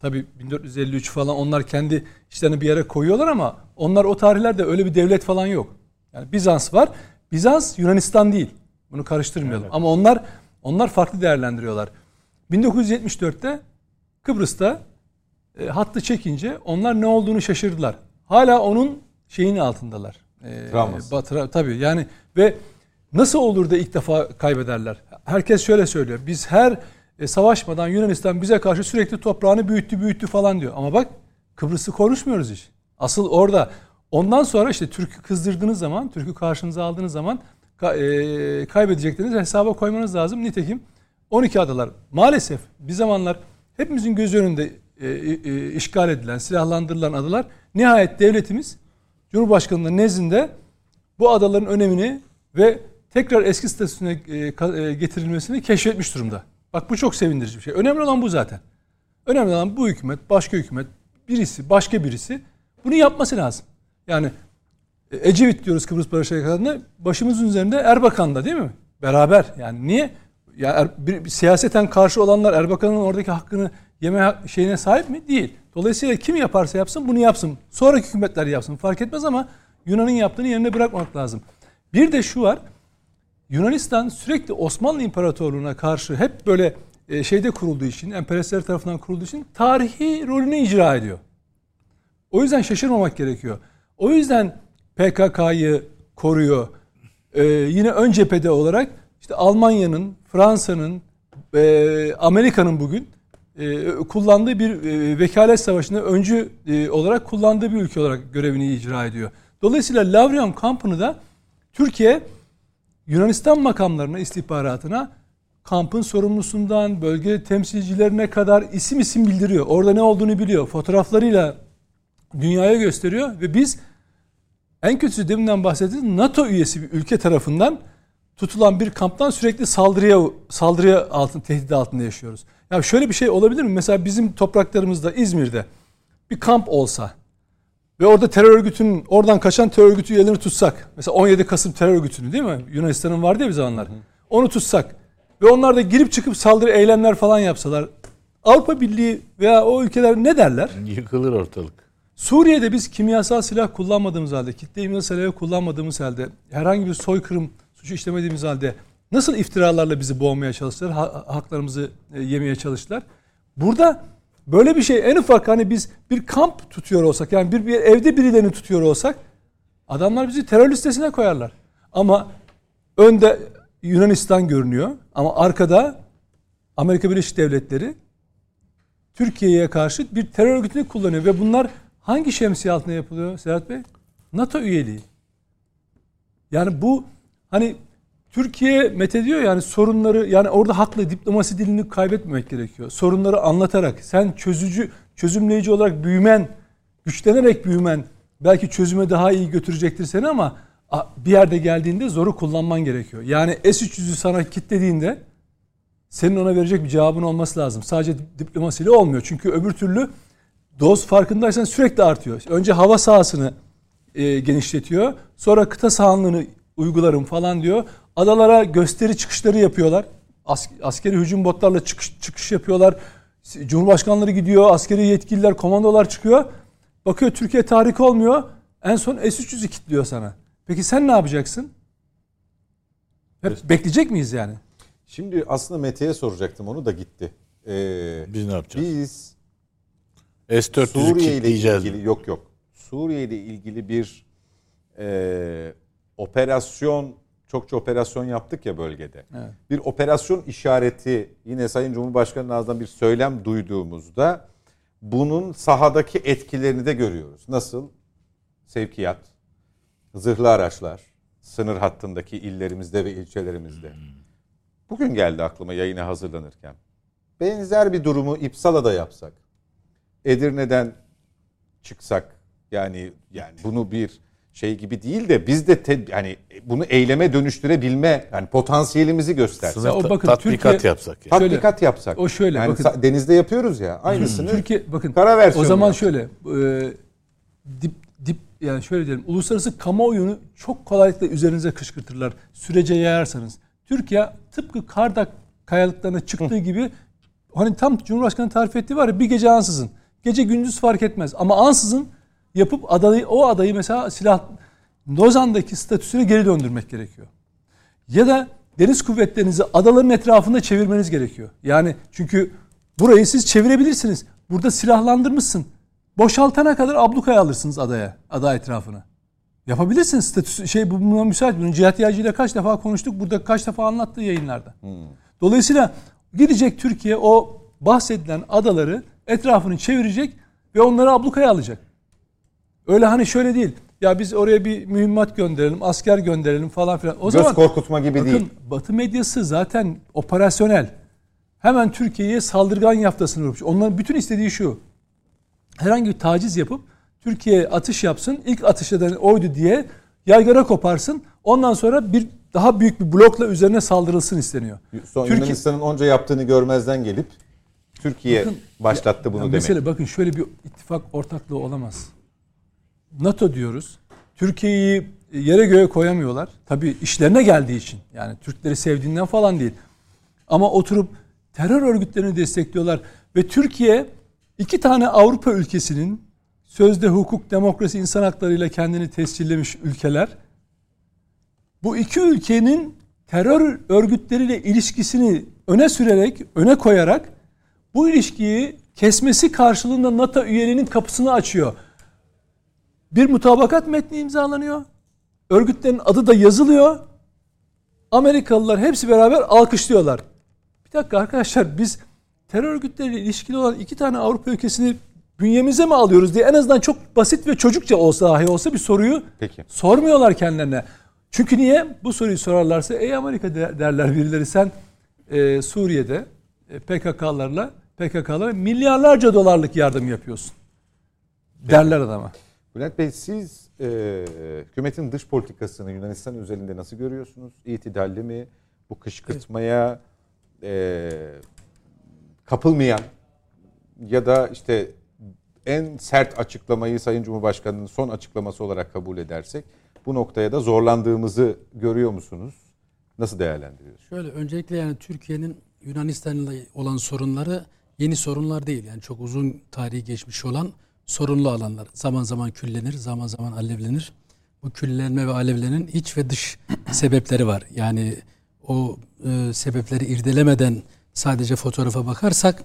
Tabi 1453 falan onlar kendi işlerini bir yere koyuyorlar ama onlar o tarihlerde öyle bir devlet falan yok. Yani Bizans var. Bizans Yunanistan değil. Bunu karıştırmayalım. Evet. Ama onlar onlar farklı değerlendiriyorlar. 1974'te Kıbrıs'ta e, hattı çekince onlar ne olduğunu şaşırdılar. Hala onun şeyin altındalar. E, Travması. Batıra, tabii yani ve nasıl olur da ilk defa kaybederler? Herkes şöyle söylüyor. Biz her e, savaşmadan Yunanistan bize karşı sürekli toprağını büyüttü büyüttü falan diyor. Ama bak Kıbrıs'ı konuşmuyoruz hiç. Asıl orada ondan sonra işte Türk'ü kızdırdığınız zaman, Türk'ü karşınıza aldığınız zaman e, kaybedeceklerinizi hesaba koymanız lazım. Nitekim 12 adalar maalesef bir zamanlar hepimizin göz önünde e, e, işgal edilen, silahlandırılan adalar nihayet devletimiz Cumhurbaşkanı'nın nezdinde bu adaların önemini ve tekrar eski statüsüne e, e, getirilmesini keşfetmiş durumda. Bak bu çok sevindirici bir şey. Önemli olan bu zaten. Önemli olan bu hükümet, başka hükümet, birisi, başka birisi bunu yapması lazım. Yani e, Ecevit diyoruz Kıbrıs Barış Harekatı'nda başımızın üzerinde Erbakan da değil mi? Beraber. Yani niye? Ya er, bir, bir, siyaseten karşı olanlar Erbakan'ın oradaki hakkını yeme şeyine sahip mi? Değil. Dolayısıyla kim yaparsa yapsın bunu yapsın. Sonraki hükümetler yapsın. Fark etmez ama Yunan'ın yaptığını yerine bırakmamak lazım. Bir de şu var. Yunanistan sürekli Osmanlı İmparatorluğu'na karşı hep böyle e, şeyde kurulduğu için, emperyalistler tarafından kurulduğu için tarihi rolünü icra ediyor. O yüzden şaşırmamak gerekiyor. O yüzden PKK'yı koruyor. Ee, yine ön cephede olarak işte Almanya'nın, Fransa'nın, e, Amerika'nın bugün e, kullandığı bir e, vekalet savaşında öncü e, olarak kullandığı bir ülke olarak görevini icra ediyor. Dolayısıyla Lavrion kampını da Türkiye Yunanistan makamlarına, istihbaratına kampın sorumlusundan bölge temsilcilerine kadar isim isim bildiriyor. Orada ne olduğunu biliyor. Fotoğraflarıyla dünyaya gösteriyor ve biz en kötüsü deminden bahsettiğimiz NATO üyesi bir ülke tarafından tutulan bir kamptan sürekli saldırıya saldırıya altın tehdit altında yaşıyoruz. Ya şöyle bir şey olabilir mi? Mesela bizim topraklarımızda İzmir'de bir kamp olsa ve orada terör örgütünün oradan kaçan terör örgütü üyelerini tutsak. Mesela 17 Kasım terör örgütünü değil mi? Yunanistan'ın vardı ya bir zamanlar. Onu tutsak ve onlar da girip çıkıp saldırı eylemler falan yapsalar Avrupa Birliği veya o ülkeler ne derler? Yıkılır ortalık. Suriye'de biz kimyasal silah kullanmadığımız halde, kitle imha silahı kullanmadığımız halde, herhangi bir soykırım suçu işlemediğimiz halde nasıl iftiralarla bizi boğmaya çalıştılar, haklarımızı e, yemeye çalıştılar. Burada Böyle bir şey en ufak hani biz bir kamp tutuyor olsak yani bir, bir evde birilerini tutuyor olsak adamlar bizi terör listesine koyarlar. Ama önde Yunanistan görünüyor ama arkada Amerika Birleşik Devletleri Türkiye'ye karşı bir terör örgütünü kullanıyor ve bunlar hangi şemsiye altında yapılıyor Serhat Bey? NATO üyeliği. Yani bu hani Türkiye Mete diyor yani sorunları yani orada haklı diplomasi dilini kaybetmemek gerekiyor. Sorunları anlatarak sen çözücü, çözümleyici olarak büyümen, güçlenerek büyümen belki çözüme daha iyi götürecektir seni ama bir yerde geldiğinde zoru kullanman gerekiyor. Yani S-300'ü sana kitlediğinde senin ona verecek bir cevabın olması lazım. Sadece diplomasiyle olmuyor. Çünkü öbür türlü doz farkındaysan sürekli artıyor. Önce hava sahasını e, genişletiyor. Sonra kıta sahanlığını uygularım falan diyor. Adalara gösteri çıkışları yapıyorlar. As, askeri hücum botlarla çıkış, çıkış yapıyorlar. Cumhurbaşkanları gidiyor, askeri yetkililer, komandolar çıkıyor. Bakıyor Türkiye tahrik olmuyor. En son S-300'ü kilitliyor sana. Peki sen ne yapacaksın? Hep evet. bekleyecek miyiz yani? Şimdi aslında Mete'ye soracaktım onu da gitti. Ee, biz ne yapacağız? Biz S-400'ü Suriye ile kilitleyeceğiz. ilgili yok yok. Suriye ile ilgili bir e, operasyon çokça operasyon yaptık ya bölgede. Evet. Bir operasyon işareti yine Sayın Cumhurbaşkanı'nın ağzından bir söylem duyduğumuzda bunun sahadaki etkilerini de görüyoruz. Nasıl? Sevkiyat, zırhlı araçlar, sınır hattındaki illerimizde ve ilçelerimizde. Bugün geldi aklıma yayına hazırlanırken. Benzer bir durumu İpsala'da yapsak. Edirne'den çıksak yani yani bunu bir şey gibi değil de biz de te, yani bunu eyleme dönüştürebilme yani potansiyelimizi göstersek. Ya o bakın tatbikat Türkiye- yapsak. Yani. Şöyle- Tatbikat yapsak. o şöyle, yani bakın. denizde yapıyoruz ya aynısını Türkiye bakın kara versiyonu o zaman yapsak. şöyle e, dip dip yani şöyle diyelim uluslararası kamuoyunu çok kolaylıkla üzerinize kışkırtırlar. Sürece yayarsanız. Türkiye tıpkı Kardak kayalıklarına çıktığı gibi hani tam Cumhurbaşkanı tarif ettiği var ya bir gece ansızın. Gece gündüz fark etmez ama ansızın yapıp adayı o adayı mesela silah Lozan'daki statüsüne geri döndürmek gerekiyor. Ya da deniz kuvvetlerinizi adaların etrafında çevirmeniz gerekiyor. Yani çünkü burayı siz çevirebilirsiniz. Burada silahlandırmışsın. Boşaltana kadar ablukaya alırsınız adaya, ada etrafını. Yapabilirsiniz. Statüsü, şey bu buna müsait. Bunu Cihat Yağcı ile kaç defa konuştuk. Burada kaç defa anlattığı yayınlarda. Dolayısıyla gidecek Türkiye o bahsedilen adaları etrafını çevirecek ve onları ablukaya alacak. Öyle hani şöyle değil. Ya biz oraya bir mühimmat gönderelim, asker gönderelim falan filan. O Göz zaman korkutma gibi bakın, değil. Batı medyası zaten operasyonel. Hemen Türkiye'ye saldırgan yaftasını vurmuş. Onların bütün istediği şu. Herhangi bir taciz yapıp Türkiye atış yapsın. İlk atış eden oydu diye yaygara koparsın. Ondan sonra bir daha büyük bir blokla üzerine saldırılsın isteniyor. Son Türkiye- Yunanistan'ın onca yaptığını görmezden gelip Türkiye Bakın, başlattı bunu Ya demek. Mesele bakın şöyle bir ittifak ortaklığı olamaz. NATO diyoruz. Türkiye'yi yere göğe koyamıyorlar. Tabii işlerine geldiği için. Yani Türkleri sevdiğinden falan değil. Ama oturup terör örgütlerini destekliyorlar. Ve Türkiye iki tane Avrupa ülkesinin sözde hukuk, demokrasi, insan haklarıyla kendini tescillemiş ülkeler. Bu iki ülkenin terör örgütleriyle ilişkisini öne sürerek, öne koyarak bu ilişkiyi kesmesi karşılığında NATO üyeliğinin kapısını açıyor. Bir mutabakat metni imzalanıyor. Örgütlerin adı da yazılıyor. Amerikalılar hepsi beraber alkışlıyorlar. Bir dakika arkadaşlar biz terör örgütleriyle ilişkili olan iki tane Avrupa ülkesini bünyemize mi alıyoruz diye en azından çok basit ve çocukça olsa dahi olsa bir soruyu Peki. sormuyorlar kendilerine. Çünkü niye? Bu soruyu sorarlarsa ey Amerika de- derler birileri sen e, Suriye'de e, PKK'larla PKK'lara milyarlarca dolarlık yardım yapıyorsun. Derler adama. Bülent Bey siz e, hükümetin dış politikasını Yunanistan üzerinde nasıl görüyorsunuz? İtidalli mi? Bu kışkırtmaya e, kapılmayan ya da işte en sert açıklamayı Sayın Cumhurbaşkanı'nın son açıklaması olarak kabul edersek bu noktaya da zorlandığımızı görüyor musunuz? Nasıl değerlendiriyorsunuz? Şöyle öncelikle yani Türkiye'nin Yunanistan'la olan sorunları yeni sorunlar değil. Yani çok uzun tarihi geçmiş olan sorunlu alanlar. Zaman zaman küllenir, zaman zaman alevlenir. Bu küllenme ve alevlenin iç ve dış sebepleri var. Yani o e, sebepleri irdelemeden sadece fotoğrafa bakarsak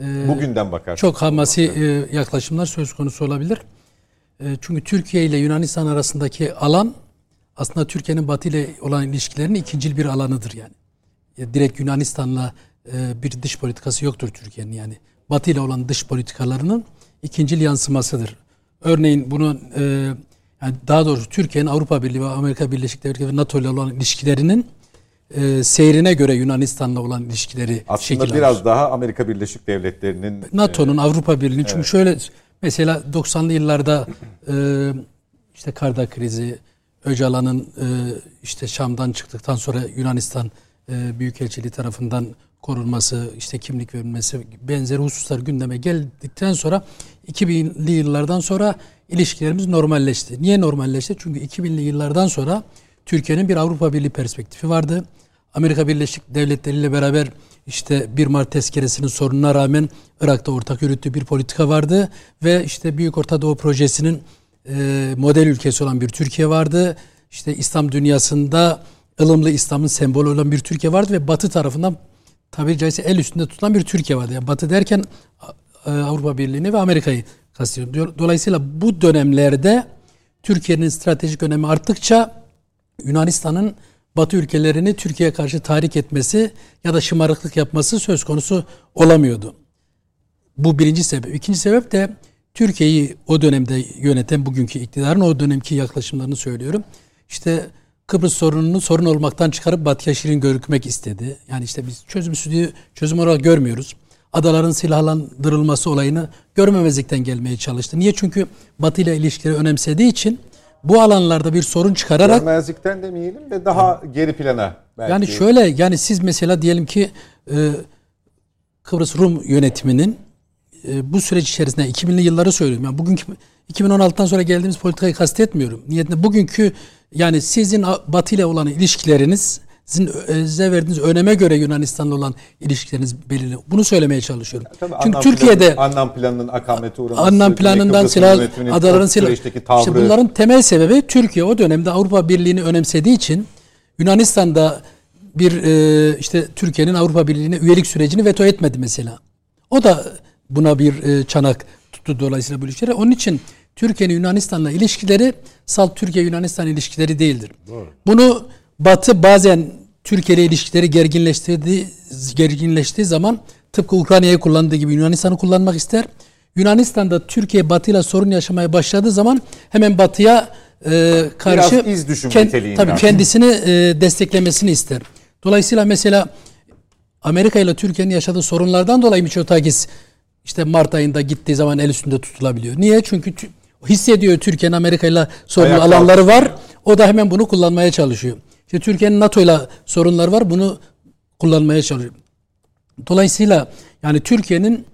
e, Bugünden bakar. çok hamasi e, yaklaşımlar söz konusu olabilir. E, çünkü Türkiye ile Yunanistan arasındaki alan aslında Türkiye'nin Batı ile olan ilişkilerinin ikincil bir alanıdır yani. E, direkt Yunanistan'la e, bir dış politikası yoktur Türkiye'nin yani. Batı ile olan dış politikalarının ikincil yansımasıdır. Örneğin bunu e, yani daha doğrusu Türkiye'nin Avrupa Birliği ve Amerika Birleşik Devletleri ve NATO ile olan ilişkilerinin e, seyrine göre Yunanistan'la olan ilişkileri Aslında biraz daha Amerika Birleşik Devletleri'nin NATO'nun Avrupa Birliği'nin. Çünkü şöyle mesela 90'lı yıllarda e, işte Karda krizi, Öcalan'ın e, işte Şam'dan çıktıktan sonra Yunanistan e, Büyükelçiliği tarafından korunması, işte kimlik verilmesi benzeri hususlar gündeme geldikten sonra 2000'li yıllardan sonra ilişkilerimiz normalleşti. Niye normalleşti? Çünkü 2000'li yıllardan sonra Türkiye'nin bir Avrupa Birliği perspektifi vardı. Amerika Birleşik Devletleri ile beraber işte 1 Mart tezkeresinin sorununa rağmen Irak'ta ortak yürüttüğü bir politika vardı ve işte Büyük Orta Doğu projesinin e, model ülkesi olan bir Türkiye vardı. İşte İslam dünyasında ılımlı İslam'ın sembolü olan bir Türkiye vardı ve Batı tarafından tabiri caizse el üstünde tutulan bir Türkiye vardı. Yani Batı derken Avrupa Birliği'ni ve Amerika'yı kastediyorum. Diyor- Dolayısıyla bu dönemlerde Türkiye'nin stratejik önemi arttıkça Yunanistan'ın Batı ülkelerini Türkiye'ye karşı tahrik etmesi ya da şımarıklık yapması söz konusu olamıyordu. Bu birinci sebep. İkinci sebep de Türkiye'yi o dönemde yöneten bugünkü iktidarın o dönemki yaklaşımlarını söylüyorum. İşte Kıbrıs sorununu sorun olmaktan çıkarıp Batı'ya şirin görükmek istedi. Yani işte biz çözümsüzlüğü çözüm olarak görmüyoruz. Adaların silahlandırılması olayını görmemezlikten gelmeye çalıştı. Niye? Çünkü Batı ile ilişkileri önemsediği için bu alanlarda bir sorun çıkararak Görmezlikten demeyelim de daha geri plana belki. yani şöyle yani siz mesela diyelim ki e, Kıbrıs Rum yönetiminin e, bu süreç içerisinde 2000'li yılları söylüyorum. Yani bugünkü 2016'dan sonra geldiğimiz politikayı kastetmiyorum. Niyetinde bugünkü yani sizin Batı ile olan ilişkileriniz sizin ö- size verdiğiniz öneme göre Yunanistan'la olan ilişkileriniz belirli. Bunu söylemeye çalışıyorum. Tabii Çünkü Türkiye'de planı- Annan planının akamete uğraması, Güney planından silah adaların silah tavrı. İşte bunların temel sebebi Türkiye o dönemde Avrupa Birliği'ni önemsediği için Yunanistan'da bir e, işte Türkiye'nin Avrupa Birliği'ne üyelik sürecini veto etmedi mesela. O da buna bir e, çanak tuttu dolayısıyla bu ilişkileri. Onun için Türkiye'nin Yunanistan'la ilişkileri salt Türkiye-Yunanistan ilişkileri değildir. Bunu Batı bazen Türkiye ile ilişkileri gerginleştirdiği gerginleştiği zaman tıpkı Ukrayna'yı kullandığı gibi Yunanistan'ı kullanmak ister. Yunanistan'da Türkiye Batı ile sorun yaşamaya başladığı zaman hemen Batı'ya e, karşı Biraz iz düşüm kend- tabii kendisini e, desteklemesini ister. Dolayısıyla mesela Amerika ile Türkiye'nin yaşadığı sorunlardan dolayı Mitsotakis işte Mart ayında gittiği zaman el üstünde tutulabiliyor. Niye? Çünkü hissediyor Türkiye'nin Amerika ile sorunlu Ayak alanları var. O da hemen bunu kullanmaya çalışıyor. İşte Türkiye'nin NATO ile sorunlar var. Bunu kullanmaya çalışıyor. Dolayısıyla yani Türkiye'nin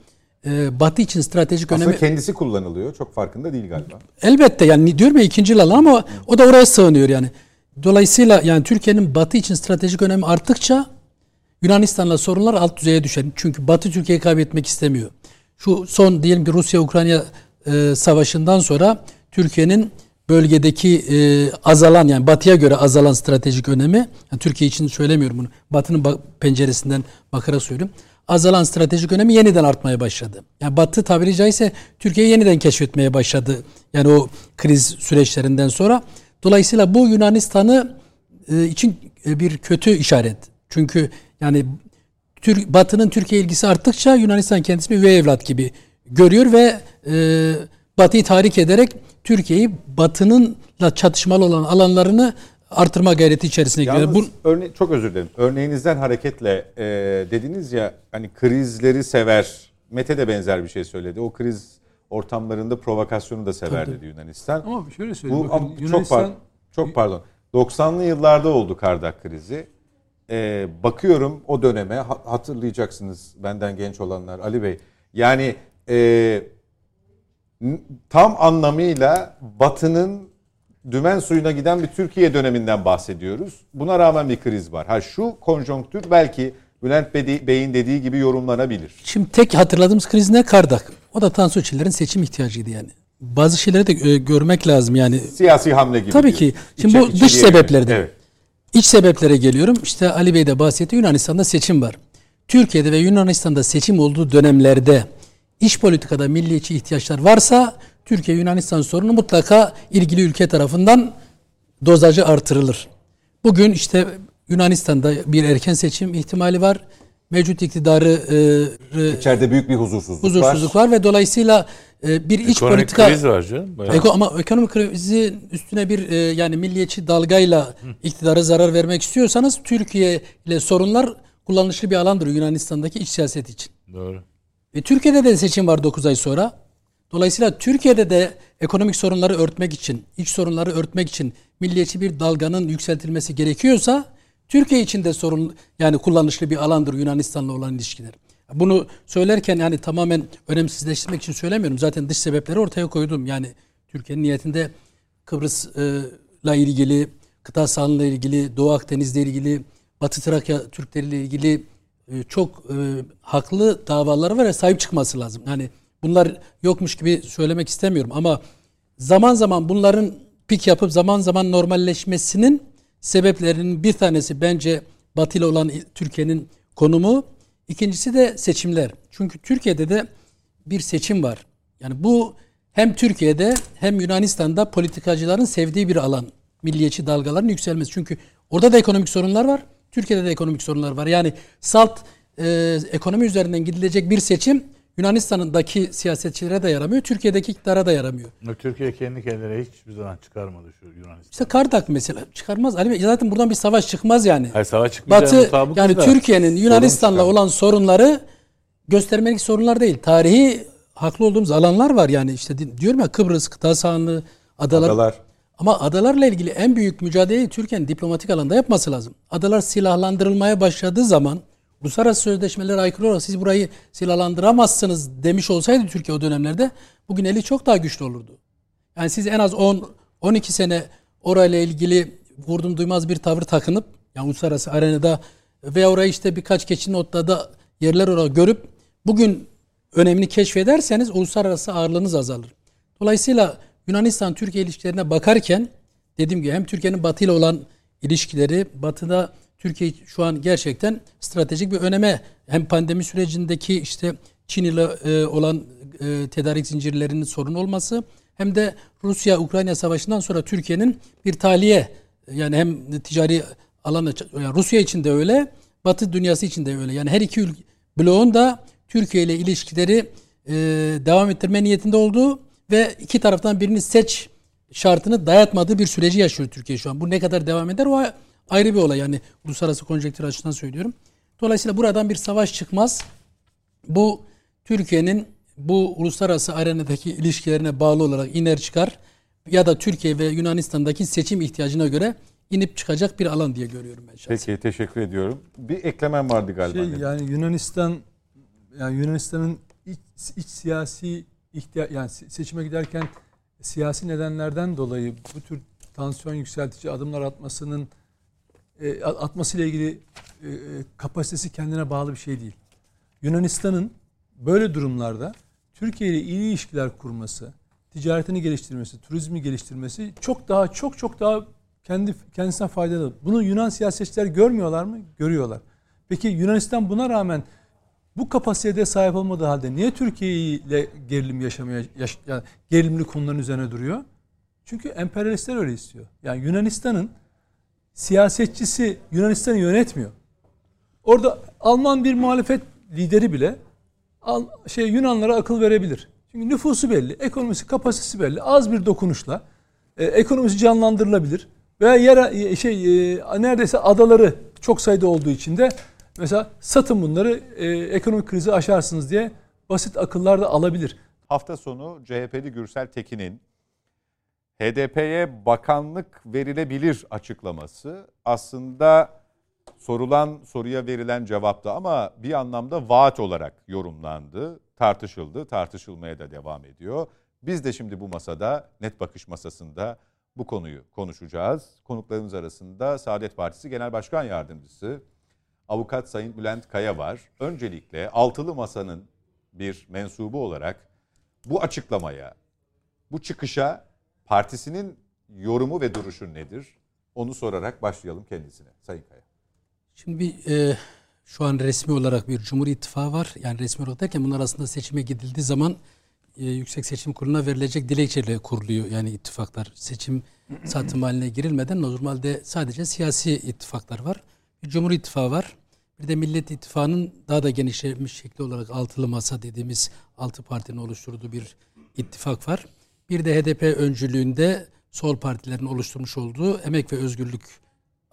e, Batı için stratejik Aslında önemi kendisi kullanılıyor. Çok farkında değil galiba. Elbette yani diyorum ya ikinci alan ama o da oraya sığınıyor yani. Dolayısıyla yani Türkiye'nin Batı için stratejik önemi arttıkça Yunanistan'la sorunlar alt düzeye düşer. Çünkü Batı Türkiye'yi kaybetmek istemiyor. Şu son diyelim ki Rusya-Ukrayna e, savaşından sonra Türkiye'nin bölgedeki e, azalan yani Batı'ya göre azalan stratejik önemi, yani Türkiye için söylemiyorum bunu, Batı'nın bak- penceresinden bakarak söylüyorum. Azalan stratejik önemi yeniden artmaya başladı. Yani Batı tabiri caizse Türkiye'yi yeniden keşfetmeye başladı. Yani o kriz süreçlerinden sonra. Dolayısıyla bu Yunanistan'ı e, için e, bir kötü işaret. Çünkü yani Tür- Batı'nın Türkiye ilgisi arttıkça Yunanistan kendisini üvey evlat gibi görüyor ve e, Batı'yı tahrik ederek Türkiye'yi Batı'nınla çatışmalı olan alanlarını artırma gayreti içerisine giriyor. Bu, örne- çok özür dilerim. Örneğinizden hareketle e, dediniz ya hani krizleri sever. Mete de benzer bir şey söyledi. O kriz ortamlarında provokasyonu da sever dedi Yunanistan. Ama şöyle söyleyeyim. Bu bakın, çok Yunanistan pardon. Çok pardon. 90'lı yıllarda oldu Kardak krizi. Ee, bakıyorum o döneme ha- hatırlayacaksınız benden genç olanlar Ali Bey. Yani e, tam anlamıyla Batı'nın dümen suyuna giden bir Türkiye döneminden bahsediyoruz. Buna rağmen bir kriz var. Ha şu konjonktür belki Bülent Bey'in dediği gibi yorumlanabilir. şimdi tek hatırladığımız kriz ne? Kardak. O da Tansu Çiller'in seçim ihtiyacıydı yani. Bazı şeyleri de e, görmek lazım yani. Siyasi hamle gibi. Tabii ki. Şimdi bu dış sebeplerden. Evet. İç sebeplere geliyorum. İşte Ali Bey de bahsetti. Yunanistan'da seçim var. Türkiye'de ve Yunanistan'da seçim olduğu dönemlerde iç politikada milliyetçi ihtiyaçlar varsa Türkiye Yunanistan sorunu mutlaka ilgili ülke tarafından dozajı artırılır. Bugün işte Yunanistan'da bir erken seçim ihtimali var. Mevcut iktidarı e, İçeride büyük bir huzursuzluk, huzursuzluk var ve dolayısıyla e, bir iç Ekonomik politika kriz var canım. Bayağı. Eko, ama ekonomik krizin üstüne bir e, yani milliyetçi dalgayla iktidara zarar vermek istiyorsanız Türkiye ile sorunlar kullanışlı bir alandır Yunanistan'daki iç siyaset için. Doğru. Ve Türkiye'de de seçim var 9 ay sonra. Dolayısıyla Türkiye'de de ekonomik sorunları örtmek için, iç sorunları örtmek için milliyetçi bir dalganın yükseltilmesi gerekiyorsa Türkiye için de sorun yani kullanışlı bir alandır Yunanistan'la olan ilişkiler. Bunu söylerken yani tamamen önemsizleştirmek için söylemiyorum. Zaten dış sebepleri ortaya koydum. Yani Türkiye'nin niyetinde Kıbrıs'la ilgili, kıta sahanlığı ilgili, Doğu Akdeniz'le ilgili, Batı Trakya Türkleriyle ilgili e, çok e, haklı davaları var ve sahip çıkması lazım. Yani bunlar yokmuş gibi söylemek istemiyorum ama zaman zaman bunların pik yapıp zaman zaman normalleşmesinin sebeplerinin bir tanesi bence Batı ile olan Türkiye'nin konumu. İkincisi de seçimler. Çünkü Türkiye'de de bir seçim var. Yani bu hem Türkiye'de hem Yunanistan'da politikacıların sevdiği bir alan. Milliyetçi dalgaların yükselmesi. Çünkü orada da ekonomik sorunlar var. Türkiye'de de ekonomik sorunlar var. Yani salt e, ekonomi üzerinden gidilecek bir seçim Yunanistan'daki siyasetçilere de yaramıyor. Türkiye'deki iktidara da yaramıyor. Türkiye kendi kendine hiçbir zaman çıkarmadı şu Yunanistan. İşte Kardak mesela çıkarmaz. Ali Bey zaten buradan bir savaş çıkmaz yani. Hayır savaş çıkmayacağını Batı yani da Türkiye'nin Yunanistan'la olan sorunları göstermelik sorunlar değil. Tarihi haklı olduğumuz alanlar var yani işte di- diyorum ya Kıbrıs, kıta sahanlığı, adalar. Adalar. Ama adalarla ilgili en büyük mücadeleyi Türkiye'nin diplomatik alanda yapması lazım. Adalar silahlandırılmaya başladığı zaman uluslararası sözleşmelere aykırı olarak siz burayı silahlandıramazsınız demiş olsaydı Türkiye o dönemlerde bugün eli çok daha güçlü olurdu. Yani siz en az 10 12 sene orayla ilgili vurdum duymaz bir tavır takınıp yani uluslararası arenada veya orayı işte birkaç keçi notlarda yerler olarak görüp bugün önemini keşfederseniz uluslararası ağırlığınız azalır. Dolayısıyla Yunanistan Türkiye ilişkilerine bakarken dediğim gibi hem Türkiye'nin Batı olan ilişkileri, Batı'da Türkiye şu an gerçekten stratejik bir öneme hem pandemi sürecindeki işte Çin ile e, olan e, tedarik zincirlerinin sorun olması hem de Rusya-Ukrayna savaşından sonra Türkiye'nin bir tahliye yani hem ticari alanı yani Rusya için de öyle, Batı dünyası için de öyle. Yani her iki bloğun da Türkiye ile ilişkileri e, devam ettirme niyetinde olduğu ve iki taraftan birini seç şartını dayatmadığı bir süreci yaşıyor Türkiye şu an. Bu ne kadar devam eder o ayrı bir olay. Yani uluslararası konjonktür açısından söylüyorum. Dolayısıyla buradan bir savaş çıkmaz. Bu Türkiye'nin bu uluslararası arenadaki ilişkilerine bağlı olarak iner çıkar ya da Türkiye ve Yunanistan'daki seçim ihtiyacına göre inip çıkacak bir alan diye görüyorum ben şahsen. Peki teşekkür ediyorum. Bir eklemem vardı galiba. Şey, yani Yunanistan yani Yunanistan'ın iç, iç siyasi ihtiya yani se- seçime giderken siyasi nedenlerden dolayı bu tür tansiyon yükseltici adımlar atmasının e, atmasıyla ilgili e, e, kapasitesi kendine bağlı bir şey değil. Yunanistan'ın böyle durumlarda Türkiye ile iyi ilişkiler kurması, ticaretini geliştirmesi, turizmi geliştirmesi çok daha çok çok daha kendi kendisine faydalı. Bunu Yunan siyasetçiler görmüyorlar mı? Görüyorlar. Peki Yunanistan buna rağmen bu kapasitede sahip olmadığı halde niye Türkiye ile gerilim yaşamaya yaş, yani gerilimli konuların üzerine duruyor? Çünkü emperyalistler öyle istiyor. Yani Yunanistan'ın siyasetçisi Yunanistan'ı yönetmiyor. Orada Alman bir muhalefet lideri bile şey Yunanlara akıl verebilir. Çünkü nüfusu belli, ekonomisi kapasitesi belli. Az bir dokunuşla e, ekonomisi canlandırılabilir. Veya yer şey e, neredeyse adaları çok sayıda olduğu için de mesela satın bunları e, ekonomik krizi aşarsınız diye basit akıllar da alabilir. Hafta sonu CHP'li Gürsel Tekin'in HDP'ye bakanlık verilebilir açıklaması aslında sorulan soruya verilen cevaptı ama bir anlamda vaat olarak yorumlandı, tartışıldı, tartışılmaya da devam ediyor. Biz de şimdi bu masada, net bakış masasında bu konuyu konuşacağız. Konuklarımız arasında Saadet Partisi Genel Başkan Yardımcısı Avukat Sayın Bülent Kaya var. Öncelikle altılı masanın bir mensubu olarak bu açıklamaya, bu çıkışa partisinin yorumu ve duruşu nedir? Onu sorarak başlayalım kendisine. Sayın Kaya. Şimdi bir, e, şu an resmi olarak bir Cumhur İttifakı var. Yani resmi olarak derken bunun arasında seçime gidildiği zaman e, Yüksek Seçim Kurulu'na verilecek dilekçeyle kuruluyor. Yani ittifaklar seçim satım haline girilmeden normalde sadece siyasi ittifaklar var. Bir Cumhur İttifakı var. Bir de Millet İttifakı'nın daha da genişlemiş şekli olarak altılı masa dediğimiz altı partinin oluşturduğu bir ittifak var. Bir de HDP öncülüğünde sol partilerin oluşturmuş olduğu Emek ve Özgürlük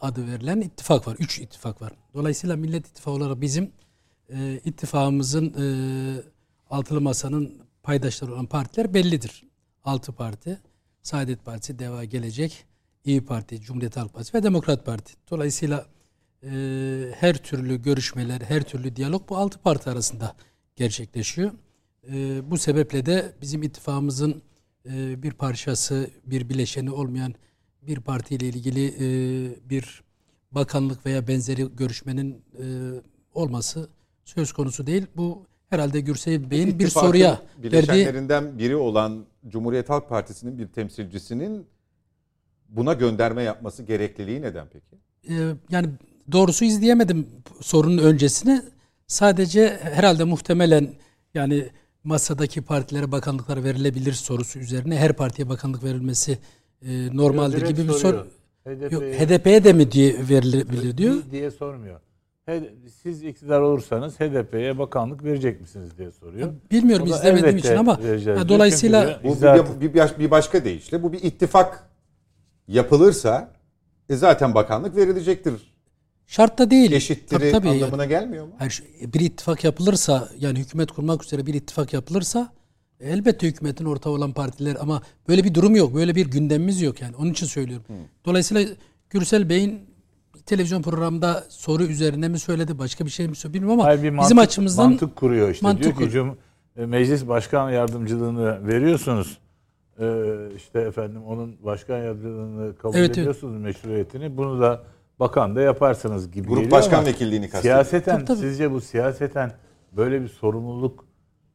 adı verilen ittifak var. Üç ittifak var. Dolayısıyla Millet İttifakı olarak bizim e, ittifakımızın e, altılı masanın paydaşları olan partiler bellidir. Altı parti. Saadet Partisi, Deva Gelecek, İyi Parti, Cumhuriyet Halk Partisi ve Demokrat Parti. Dolayısıyla e, her türlü görüşmeler, her türlü diyalog bu altı parti arasında gerçekleşiyor. E, bu sebeple de bizim ittifakımızın e, bir parçası, bir bileşeni olmayan bir partiyle ilgili e, bir bakanlık veya benzeri görüşmenin e, olması söz konusu değil. Bu herhalde Gürsel Bey'in bir soruya verdiği bileşenlerinden biri olan Cumhuriyet Halk Partisi'nin bir temsilcisinin buna gönderme yapması gerekliliği neden peki? e, yani doğrusu izleyemedim sorunun öncesini. Sadece herhalde muhtemelen yani masadaki partilere bakanlıklar verilebilir sorusu üzerine her partiye bakanlık verilmesi e, normaldir gibi bir soruyor. soru. Yok HDP'ye de mi diye verilebilir diyor. diye sormuyor. Siz iktidar olursanız HDP'ye bakanlık verecek misiniz diye soruyor. Bilmiyorum O izlemediğim için ama ya dolayısıyla Bu bir, bir, bir başka deyişle bu bir ittifak yapılırsa e zaten bakanlık verilecektir. Şart da değil. Eşittiri Tabii, tabii. anlamına gelmiyor mu? Her şey- bir ittifak yapılırsa yani hükümet kurmak üzere bir ittifak yapılırsa elbette hükümetin ortağı olan partiler ama böyle bir durum yok. Böyle bir gündemimiz yok yani. Onun için söylüyorum. Dolayısıyla Gürsel Bey'in televizyon programında soru üzerine mi söyledi başka bir şey mi söyledi bilmiyorum ama Hayır, bir bizim mantık- açımızdan mantık kuruyor işte. mantık Diyor ki Cum- e, meclis başkan yardımcılığını veriyorsunuz. Ee, işte efendim onun başkan yardımcılığını kabul Evet, evet. ediyorsunuz meşruiyetini. Bunu da bakan da yaparsınız gibi Grup başkan vekilliğini kastediyor. Siyaseten Tabii, tabii. sizce bu siyaseten böyle bir sorumluluk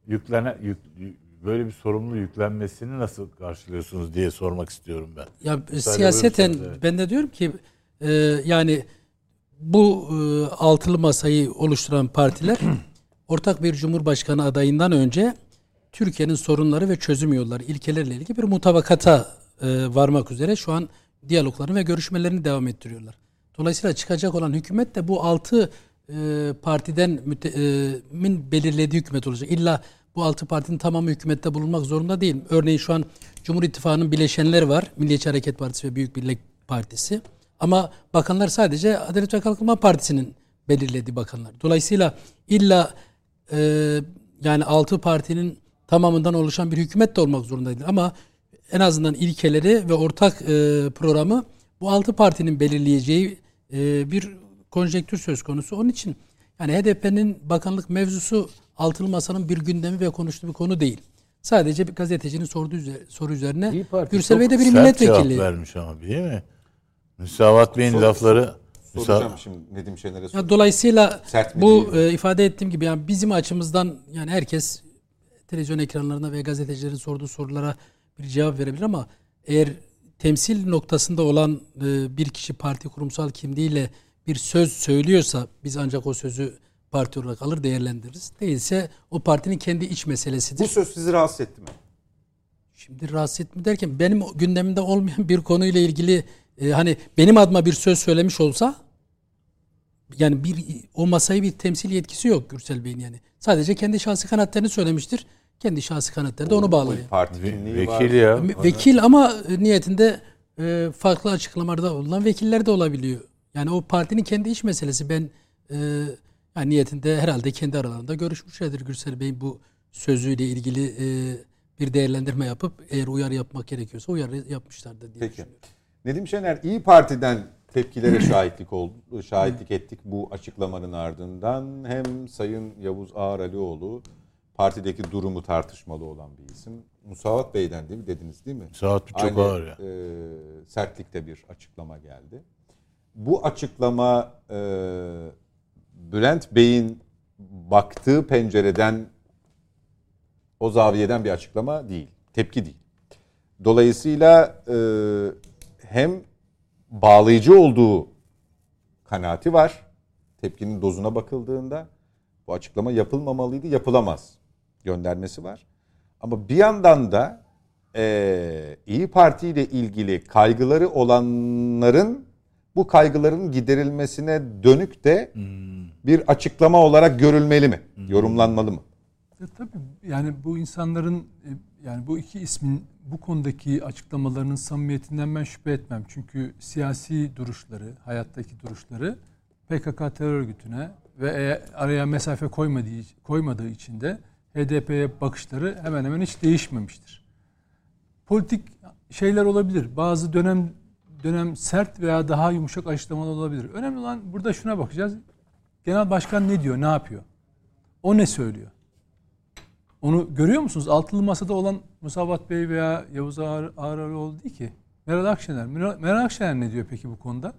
yüklene yük- böyle bir sorumluluğu yüklenmesini nasıl karşılıyorsunuz diye sormak istiyorum ben. Ya Müsaade siyaseten buyurursanız, evet. ben de diyorum ki e, yani bu e, altılı masayı oluşturan partiler ortak bir cumhurbaşkanı adayından önce Türkiye'nin sorunları ve çözüm yolları ilkelerle ilgili bir mutabakata e, varmak üzere şu an diyaloglarını ve görüşmelerini devam ettiriyorlar. Dolayısıyla çıkacak olan hükümet de bu altı e, partiden müte, e, min belirlediği hükümet olacak. İlla bu altı partinin tamamı hükümette bulunmak zorunda değil. Örneğin şu an Cumhur İttifakı'nın bileşenleri var. Milliyetçi Hareket Partisi ve Büyük Birlik Partisi. Ama bakanlar sadece Adalet ve Kalkınma Partisi'nin belirlediği bakanlar. Dolayısıyla illa e, yani altı partinin tamamından oluşan bir hükümet de olmak zorunda değil. Ama en azından ilkeleri ve ortak e, programı bu altı partinin belirleyeceği e, bir konjektür söz konusu. Onun için yani HDP'nin bakanlık mevzusu altılı masanın bir gündemi ve konuştuğu bir konu değil. Sadece bir gazetecinin sorduğu üzeri- soru üzerine Gürsel Bey de bir sert milletvekili. cevap vermiş ama değil mi? Müsavat Bey'in Sor- lafları Müsa- Soracağım şimdi Nedim Şener'e Ya soracağım. dolayısıyla Sert bu e, ifade ettiğim gibi yani bizim açımızdan yani herkes televizyon ekranlarına ve gazetecilerin sorduğu sorulara bir cevap verebilir ama eğer temsil noktasında olan e, bir kişi parti kurumsal kimliğiyle bir söz söylüyorsa biz ancak o sözü parti olarak alır değerlendiririz. Değilse o partinin kendi iç meselesidir. Bu söz sizi rahatsız etti mi? Şimdi rahatsız etme derken benim gündemimde olmayan bir konuyla ilgili e, hani benim adıma bir söz söylemiş olsa yani bir o masayı bir temsil yetkisi yok Gürsel Bey'in yani. Sadece kendi şahsi kanatlarını söylemiştir. Kendi şahsi kanatları da onu bağlar. yani. Parti kimliği var. vekil ya. Vekil ama niyetinde e, farklı açıklamalarda bulunan vekiller de olabiliyor. Yani o partinin kendi iç meselesi. Ben e, yani niyetinde herhalde kendi aralarında görüşmüşlerdir Gürsel Bey bu sözüyle ilgili e, bir değerlendirme yapıp eğer uyarı yapmak gerekiyorsa uyarı yapmışlardır diye Peki. düşünüyorum. Nedim Şener İyi Parti'den tepkilere şahitlik oldu, şahitlik ettik bu açıklamanın ardından. Hem Sayın Yavuz Ağaralioğlu partideki durumu tartışmalı olan bir isim. Musavat Bey'den değil mi dediniz değil mi? Saat çok Aynı, ağır ya. e, sertlikte bir açıklama geldi. Bu açıklama e, Bülent Bey'in baktığı pencereden o zaviyeden bir açıklama değil. Tepki değil. Dolayısıyla e, hem bağlayıcı olduğu kanaati var. Tepkinin dozuna bakıldığında bu açıklama yapılmamalıydı, yapılamaz göndermesi var. Ama bir yandan da e, İyi Parti ile ilgili kaygıları olanların bu kaygıların giderilmesine dönük de bir açıklama olarak görülmeli mi? Yorumlanmalı mı? E, tabii yani bu insanların e, yani bu iki ismin bu konudaki açıklamalarının samimiyetinden ben şüphe etmem. Çünkü siyasi duruşları, hayattaki duruşları PKK terör örgütüne ve eğer araya mesafe koymadığı, koymadığı için de HDP'ye bakışları hemen hemen hiç değişmemiştir. Politik şeyler olabilir. Bazı dönem dönem sert veya daha yumuşak açıklamalar olabilir. Önemli olan burada şuna bakacağız. Genel başkan ne diyor, ne yapıyor? O ne söylüyor? Onu görüyor musunuz? Altılı Masa'da olan Musavat Bey veya Yavuz Ağar, Ağaroğlu değil ki. Meral Akşener. Meral Akşener ne diyor peki bu konuda?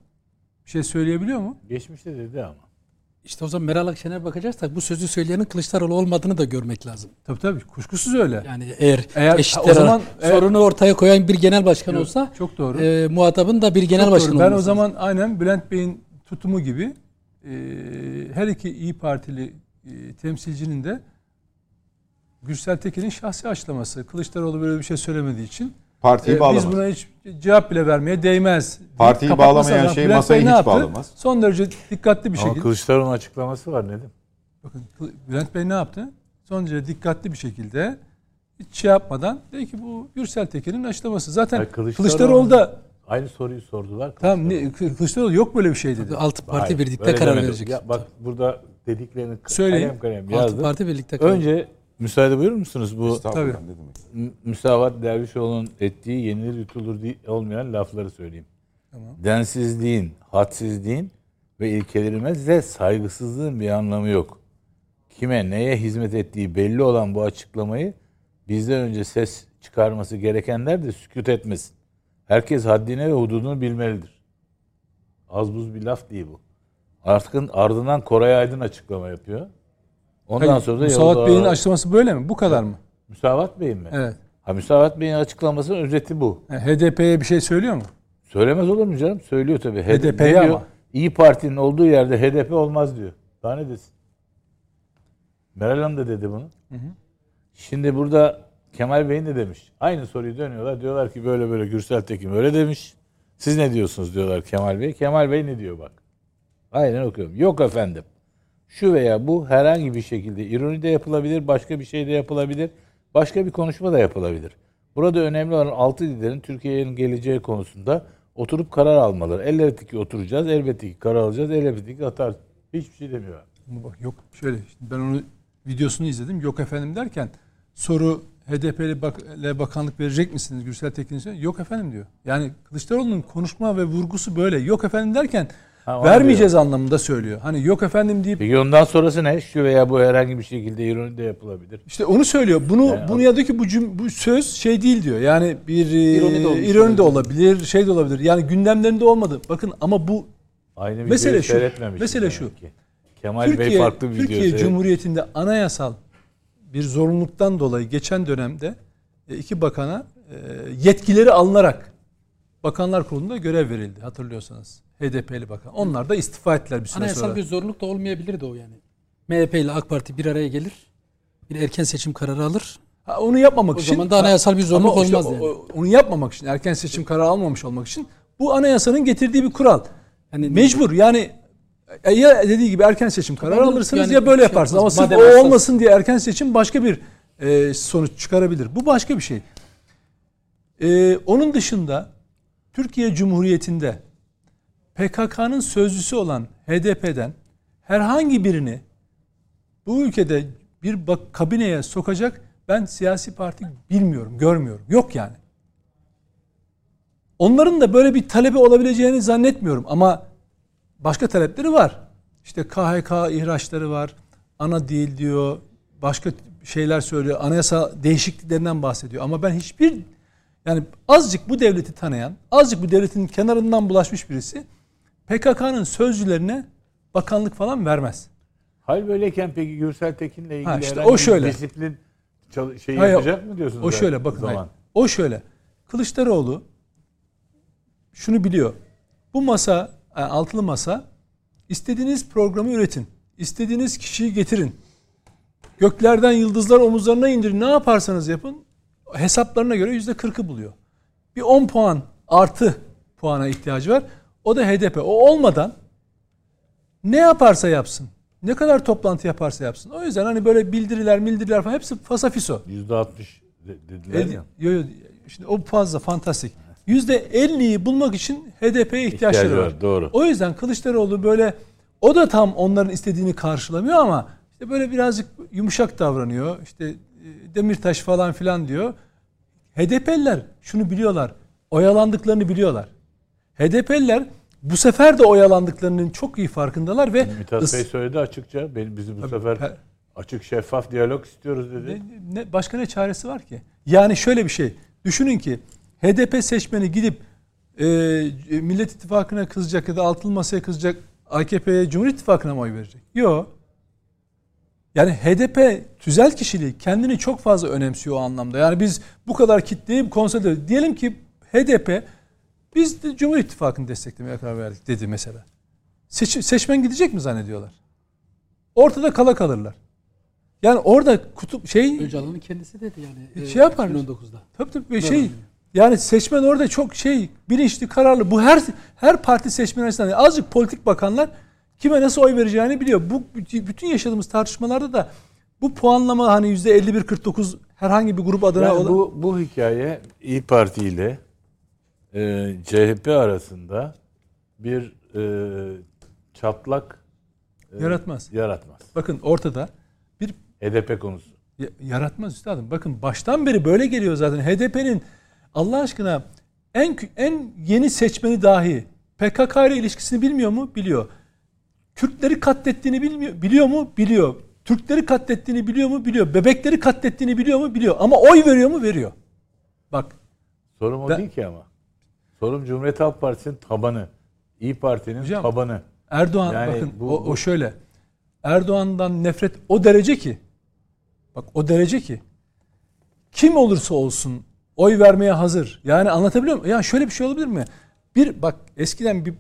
Bir şey söyleyebiliyor mu? Geçmişte dedi ama. İşte o zaman Meral Akşener'e bakacaksak bu sözü söyleyenin Kılıçdaroğlu olmadığını da görmek lazım. Tabii tabii. Kuşkusuz öyle. Yani eğer, Eğer- eşitler o zaman- sorunu ortaya koyan bir genel başkan Yok, olsa çok doğru. e, muhatabın da bir genel başkan doğru. Ben o olması lazım. zaman aynen Bülent Bey'in tutumu gibi e, her iki İyi Partili e, temsilcinin de Gürsel Tekin'in şahsi açıklaması. Kılıçdaroğlu böyle bir şey söylemediği için Partiyi e, bağlamaz. biz buna hiç cevap bile vermeye değmez. Partiyi kapatması bağlamayan şey Bülent masayı Bey hiç yaptı? bağlamaz. Son derece dikkatli bir Ama şekilde. Kılıçdaroğlu'nun açıklaması var Nedim. Bakın Bülent Bey ne yaptı? Son derece dikkatli bir şekilde hiç şey yapmadan dedi ki bu Gürsel Tekin'in açıklaması. Zaten Hayır, Kılıçdaroğlu- Kılıçdaroğlu da Aynı soruyu sordular. tamam ne, Kılıçdaroğlu yok böyle bir şey dedi. Altı parti Hayır, birlikte karar demedim. verecek. Ya bak burada dediklerini Söyleyin. kalem kalem Altı yazdım. parti birlikte karar Önce müsaade buyurur musunuz bu Tabii. ne demek. M- Müsavat Dervişoğlu'nun ettiği yenilir yutulur olmayan lafları söyleyeyim. Tamam. Densizliğin, hadsizliğin ve ilkelerimize saygısızlığın bir anlamı yok. Kime neye hizmet ettiği belli olan bu açıklamayı bizden önce ses çıkarması gerekenler de sükut etmesin. Herkes haddine ve hududunu bilmelidir. Az buz bir laf değil bu. Artık ardından Koray Aydın açıklama yapıyor. Ondan Hayır, sonra da Musavat Yavuz Bey'in açıklaması böyle mi? Bu kadar mı? Müsavat Bey'in mi? Evet. Ha Müsavat Bey'in açıklamasının özeti bu. Yani HDP'ye bir şey söylüyor mu? Söylemez olur mu canım? Söylüyor tabii. HDP'ye ama. İyi Parti'nin olduğu yerde HDP olmaz diyor. Daha ne desin? Meral Hanım da dedi bunu. Şimdi burada Kemal Bey ne demiş? Aynı soruyu dönüyorlar. Diyorlar ki böyle böyle Gürsel Tekin öyle demiş. Siz ne diyorsunuz diyorlar Kemal Bey. Kemal Bey ne diyor bak. Aynen okuyorum. Yok efendim. Şu veya bu herhangi bir şekilde ironi de yapılabilir, başka bir şey de yapılabilir, başka bir konuşma da yapılabilir. Burada önemli olan altı liderin Türkiye'nin geleceği konusunda oturup karar almaları. Elbette ki oturacağız, elbette ki karar alacağız, elbette ki atar. Hiçbir şey demiyor. Bak yok şöyle ben onu videosunu izledim. Yok efendim derken soru HDP'li bak, bakanlık verecek misiniz Gürsel Tekin için? Yok efendim diyor. Yani Kılıçdaroğlu'nun konuşma ve vurgusu böyle. Yok efendim derken Ha, vermeyeceğiz anlamında söylüyor. Hani yok efendim deyip Peki ondan sonrası ne? Şu veya bu herhangi bir şekilde ironi de yapılabilir. işte onu söylüyor. Bunu Yani bunu ya diyor ki bu cüm, bu söz şey değil diyor. Yani bir İroni de ironi de, olabilir. şey de olabilir. Yani gündemlerinde olmadı. Bakın ama bu Aynı videoyu Mesele şu, mesele şu. ki. Kemal Bey Türkiye, farklı bir video Türkiye seyretti. Cumhuriyeti'nde anayasal bir zorunluluktan dolayı geçen dönemde e, iki bakana e, yetkileri alınarak Bakanlar Kurulu'nda görev verildi hatırlıyorsanız. HDP'li bakan. Onlar da istifa ettiler bir süre Anayasal sonra. bir zorunluluk da olmayabilirdi o yani. MHP ile AK Parti bir araya gelir. Bir erken seçim kararı alır. Ha, onu yapmamak O için zaman da anayasal bir işte olmaz o- yani. o- onu yapmamak için erken seçim kararı almamış olmak için bu anayasanın getirdiği bir kural. Yani Mecbur yani ya dediği gibi erken seçim kararı Tabii, alırsınız yani ya böyle şey yaparsınız. Ama sırf o olmasın diye erken seçim başka bir e, sonuç çıkarabilir. Bu başka bir şey. E, onun dışında Türkiye Cumhuriyeti'nde PKK'nın sözcüsü olan HDP'den herhangi birini bu ülkede bir bak, kabineye sokacak ben siyasi parti bilmiyorum, görmüyorum. Yok yani. Onların da böyle bir talebi olabileceğini zannetmiyorum ama başka talepleri var. İşte KHK ihraçları var. Ana değil diyor. Başka şeyler söylüyor. Anayasa değişikliklerinden bahsediyor. Ama ben hiçbir yani azıcık bu devleti tanıyan, azıcık bu devletin kenarından bulaşmış birisi PKK'nın sözcülerine bakanlık falan vermez. Hal böyleyken peki Gürsel Tekin'le ilgili Ha, işte o şöyle. disiplin şeyi Hayır, yapacak mı diyorsunuz? O şöyle bakın. zaman? hayır. O şöyle. Kılıçdaroğlu şunu biliyor. Bu masa, yani altılı masa istediğiniz programı üretin. İstediğiniz kişiyi getirin. Göklerden yıldızlar omuzlarına indirin. Ne yaparsanız yapın. Hesaplarına göre yüzde kırkı buluyor. Bir 10 puan artı puana ihtiyacı var. O da HDP. O olmadan ne yaparsa yapsın. Ne kadar toplantı yaparsa yapsın. O yüzden hani böyle bildiriler, bildiriler falan hepsi fasafiso. %60 de- dediler Ed- ya. yo, yo, şimdi o fazla fantastik. %50'yi bulmak için HDP'ye ihtiyaçları İhtiyacı var. var, doğru. O yüzden Kılıçdaroğlu böyle o da tam onların istediğini karşılamıyor ama işte böyle birazcık yumuşak davranıyor. İşte e, Demirtaş falan filan diyor. HDP'liler şunu biliyorlar. Oyalandıklarını biliyorlar. HDP'liler bu sefer de oyalandıklarının çok iyi farkındalar ve Mithat ıs- Bey söyledi açıkça. Bizi bu Tabii, sefer açık şeffaf diyalog istiyoruz dedi. Ne, ne- başka ne çaresi var ki? Yani şöyle bir şey. Düşünün ki HDP seçmeni gidip e, Millet İttifakı'na kızacak ya da altılı masaya kızacak AKP'ye Cumhur İttifakı'na mı oy verecek? Yok. Yani HDP tüzel kişiliği kendini çok fazla önemsiyor o anlamda. Yani biz bu kadar kitleyi konsolide diyelim ki HDP biz de Cumhur İttifakı'nı desteklemeye karar verdik dedi mesela. Seç, seçmen gidecek mi zannediyorlar? Ortada kala kalırlar. Yani orada kutup şey Öcalan'ın kendisi dedi yani. Şey yapar. 2019'da. Tabii tabii bir şey yani seçmen orada çok şey bilinçli kararlı. Bu her her parti seçmen açısından değil. azıcık politik bakanlar kime nasıl oy vereceğini biliyor. Bu bütün yaşadığımız tartışmalarda da bu puanlama hani %51-49 herhangi bir grup adına Yani olan- bu bu hikaye İyi Parti ile e, CHP arasında bir e, çatlak e, yaratmaz. yaratmaz. Bakın ortada bir HDP konusu. Ya- Yaratmaz üstadım. Bakın baştan beri böyle geliyor zaten. HDP'nin Allah aşkına en en yeni seçmeni dahi PKK ile ilişkisini bilmiyor mu? Biliyor. Kürtleri katlettiğini bilmiyor, biliyor mu? Biliyor. Türkleri katlettiğini biliyor mu? Biliyor. Bebekleri katlettiğini biliyor mu? Biliyor. Ama oy veriyor mu? Veriyor. Bak Sorum o Ben- değil ki ama. Sorum Cumhuriyet Halk Partisi'nin tabanı. İyi Parti'nin Hocam, tabanı. Erdoğan Yani bakın bu- o, o şöyle. Erdoğan'dan nefret o derece ki bak o derece ki kim olursa olsun oy vermeye hazır. Yani anlatabiliyor muyum? Ya şöyle bir şey olabilir mi? Bir bak eskiden bir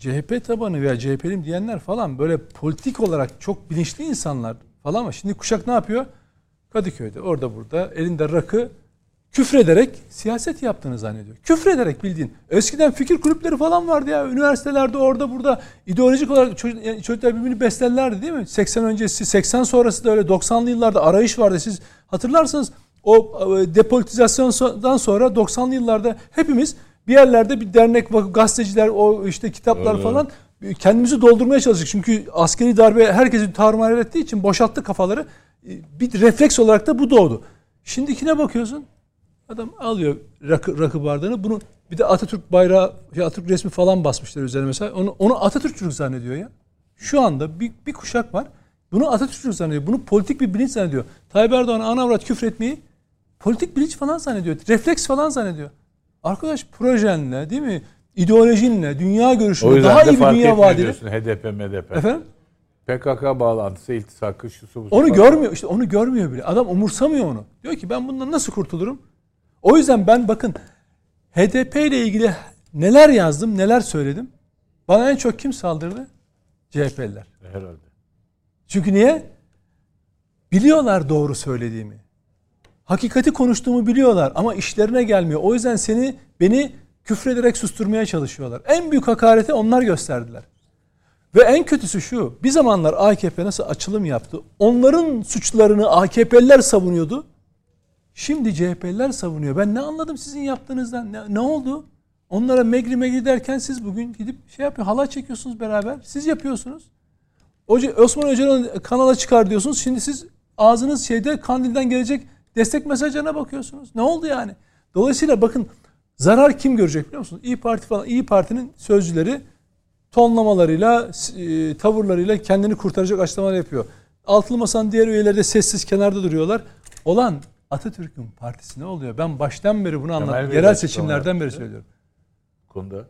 CHP tabanı veya CHP'lim diyenler falan böyle politik olarak çok bilinçli insanlar falan ama şimdi kuşak ne yapıyor? Kadıköy'de orada burada elinde rakı küfrederek siyaset yaptığını zannediyor. Küfrederek bildiğin. Eskiden fikir kulüpleri falan vardı ya. Üniversitelerde orada burada ideolojik olarak çocuklar birbirini beslerlerdi değil mi? 80 öncesi, 80 sonrası da öyle 90'lı yıllarda arayış vardı. Siz hatırlarsanız o e, depolitizasyondan sonra 90'lı yıllarda hepimiz bir yerlerde bir dernek, vakıf, gazeteciler, o işte kitaplar Öyle. falan kendimizi doldurmaya çalıştık. Çünkü askeri darbe herkesi tarumar ettiği için boşalttı kafaları. E, Bir refleks olarak da bu doğdu. Şimdikine bakıyorsun. Adam alıyor rakı, rakı bardağını. Bunu bir de Atatürk bayrağı, şey Atatürk resmi falan basmışlar üzerine mesela. Onu, onu Atatürkçülük zannediyor ya. Şu anda bir, bir kuşak var. Bunu Atatürkçülük zannediyor. Bunu politik bir bilinç zannediyor. Tayyip Erdoğan ana avrat küfür etmeyi politik bilinç falan zannediyor. Refleks falan zannediyor. Arkadaş projenle değil mi? İdeolojinle, dünya görüşünle, daha iyi bir dünya vaat diyorsun HDP, MDP. Efendim? PKK bağlantısı, iltisakı, şu su bu Onu görmüyor. işte onu görmüyor bile. Adam umursamıyor onu. Diyor ki ben bundan nasıl kurtulurum? O yüzden ben bakın HDP ile ilgili neler yazdım, neler söyledim. Bana en çok kim saldırdı? CHP'liler. Herhalde. Çünkü niye? Biliyorlar doğru söylediğimi. Hakikati konuştuğumu biliyorlar ama işlerine gelmiyor. O yüzden seni beni küfrederek susturmaya çalışıyorlar. En büyük hakareti onlar gösterdiler. Ve en kötüsü şu. Bir zamanlar AKP nasıl açılım yaptı? Onların suçlarını AKP'liler savunuyordu. Şimdi CHP'liler savunuyor. Ben ne anladım sizin yaptığınızdan? Ne, ne oldu? Onlara megri megri derken siz bugün gidip şey yapıyor, halay çekiyorsunuz beraber. Siz yapıyorsunuz. Hoca, Osman Hoca'nın kanala çıkar diyorsunuz. Şimdi siz ağzınız şeyde Kandil'den gelecek destek mesajlarına bakıyorsunuz. Ne oldu yani? Dolayısıyla bakın zarar kim görecek biliyor musunuz? İyi Parti falan. İyi Parti'nin sözcüleri tonlamalarıyla, e, tavırlarıyla kendini kurtaracak açıklamalar yapıyor. Altılı Masa'nın diğer üyeleri de sessiz kenarda duruyorlar. Olan Atatürk'ün partisi ne oluyor? Ben baştan beri bunu anlattım. Yerel seçimlerden beri söylüyorum. konuda.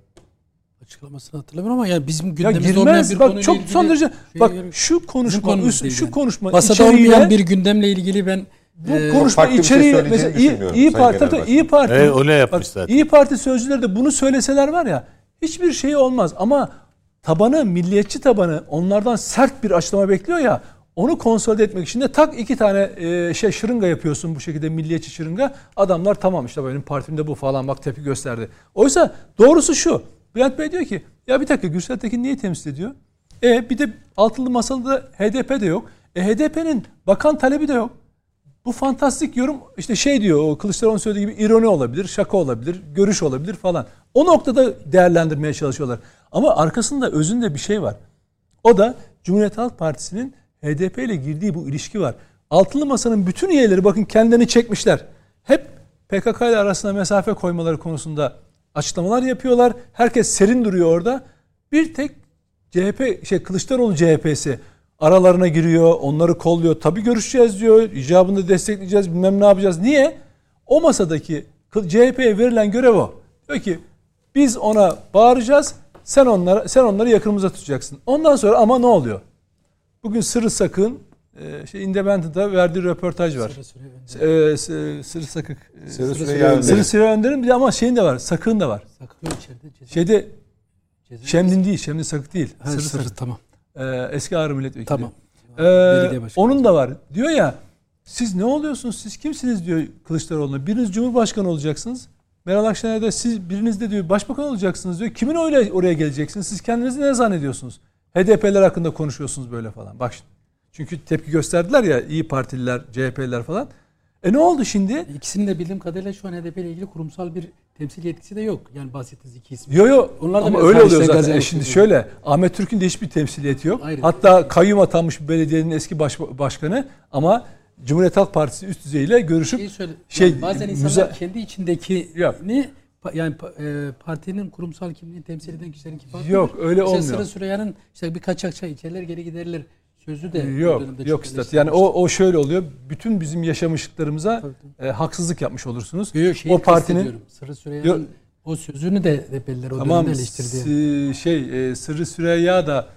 Açıklamasını hatırlamıyorum ama yani bizim Ya gündemimizde olmayan girmez. bir Bak konuyla çok ilgili son derece şey- bak şu konuşma üst- şu yani. konuşma Masada içeriğiyle olmayan bir gündemle ilgili ben bu e, konuşma şey içeriği söyleyeceğini mesela iyi, iyi Parti tabii, iyi Parti Evet, onu yapmış bak, zaten. İyi Parti sözcüleri de bunu söyleseler var ya hiçbir şey olmaz ama tabanı milliyetçi tabanı onlardan sert bir açıklama bekliyor ya onu konsolide etmek için de tak iki tane e, şey şırınga yapıyorsun bu şekilde milliyetçi şırınga. Adamlar tamam işte benim partimde bu falan bak tepki gösterdi. Oysa doğrusu şu. Bülent Bey diyor ki ya bir dakika Gürsel Tekin niye temsil ediyor? E bir de altılı masada HDP de yok. E HDP'nin bakan talebi de yok. Bu fantastik yorum işte şey diyor o Kılıçdaroğlu'nun söylediği gibi ironi olabilir, şaka olabilir, görüş olabilir falan. O noktada değerlendirmeye çalışıyorlar. Ama arkasında özünde bir şey var. O da Cumhuriyet Halk Partisi'nin HDP ile girdiği bu ilişki var. Altılı Masa'nın bütün üyeleri bakın kendilerini çekmişler. Hep PKK ile arasında mesafe koymaları konusunda açıklamalar yapıyorlar. Herkes serin duruyor orada. Bir tek CHP şey Kılıçdaroğlu CHP'si aralarına giriyor, onları kolluyor. Tabii görüşeceğiz diyor. icabında destekleyeceğiz, bilmem ne yapacağız. Niye? O masadaki CHP'ye verilen görev o. Diyor ki biz ona bağıracağız. Sen onlara sen onları yakınımıza tutacaksın. Ondan sonra ama ne oluyor? Bugün Sırrı Sakın e, şey Independent'ta verdiği röportaj var. Önce. E, Sırrı Sakık. e, Sırrı Sırrı Süreyya. Sırrı Süreyya Önder'in bir de ama şeyin de var. Sakın da var. Sakıyor içeride. Ceza, Şeyde ceza- Şemdin değil. Şemdin Sakık değil. Ha, Sırrı sırrı, Sakık. tamam. E, eski Ağrı Milletvekili. Tamam. Ee, onun da var. Diyor ya siz ne oluyorsunuz? Siz kimsiniz diyor Kılıçdaroğlu'na. Biriniz Cumhurbaşkanı olacaksınız. Meral Akşener de siz biriniz de diyor başbakan olacaksınız diyor. Kimin öyle oraya geleceksiniz? Siz kendinizi ne zannediyorsunuz? HDP'ler hakkında konuşuyorsunuz böyle falan. Bak şimdi. Çünkü tepki gösterdiler ya iyi Partililer, CHP'liler falan. E ne oldu şimdi? İkisinin de bildiğim kadarıyla şu an HDP ile ilgili kurumsal bir temsil yetkisi de yok. Yani bahsettiğiniz iki isim. Yo yo Onlar da ama öyle oluyor zaten. E gazetecilik şimdi yapıyor. şöyle Ahmet Türk'ün de hiçbir temsiliyeti yok. Hayır. Hatta kayyum atanmış bir belediyenin eski baş, başkanı ama Cumhuriyet Halk Partisi üst düzeyiyle görüşüp söyle, şey, yani bazen insanlar müza- kendi içindeki Yok. ne pa- yani e, partinin kurumsal kimliğini temsil eden kişilerin farklıdır. Yok, öyle İşte olmuyor. Sırrı Süreyya'nın işte bir kaçakçı içerler geri giderler sözü de Yok yok üstad. Yani o o şöyle oluyor. Bütün bizim yaşamışlıklarımıza Tabii, e, haksızlık yapmış olursunuz. Yo, yo, şeyi o partinin. Sırrı Süreyya'nın Yok. o sözünü de Rebelliler o tamam dönemde eleştirdi. şey e, Sırrı Süreyya da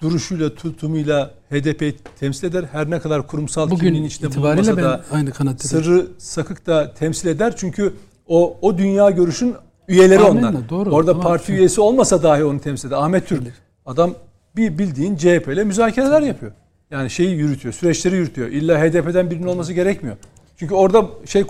duruşuyla tutumuyla HDP temsil eder. Her ne kadar kurumsal Bugün kimliğin içinde bulunmasa da aynı kanattayım. Sırrı Sakık da temsil eder. Çünkü o o dünya görüşün üyeleri Amenna, onlar. doğru. Orada Tamam. parti üyesi olmasa dahi onu temsil eder. Ahmet Türk. Adam bir bildiğin CHP ile müzakereler yapıyor. Yani şeyi yürütüyor, süreçleri yürütüyor. İlla HDP'den birinin olması gerekmiyor. Çünkü orada şey e,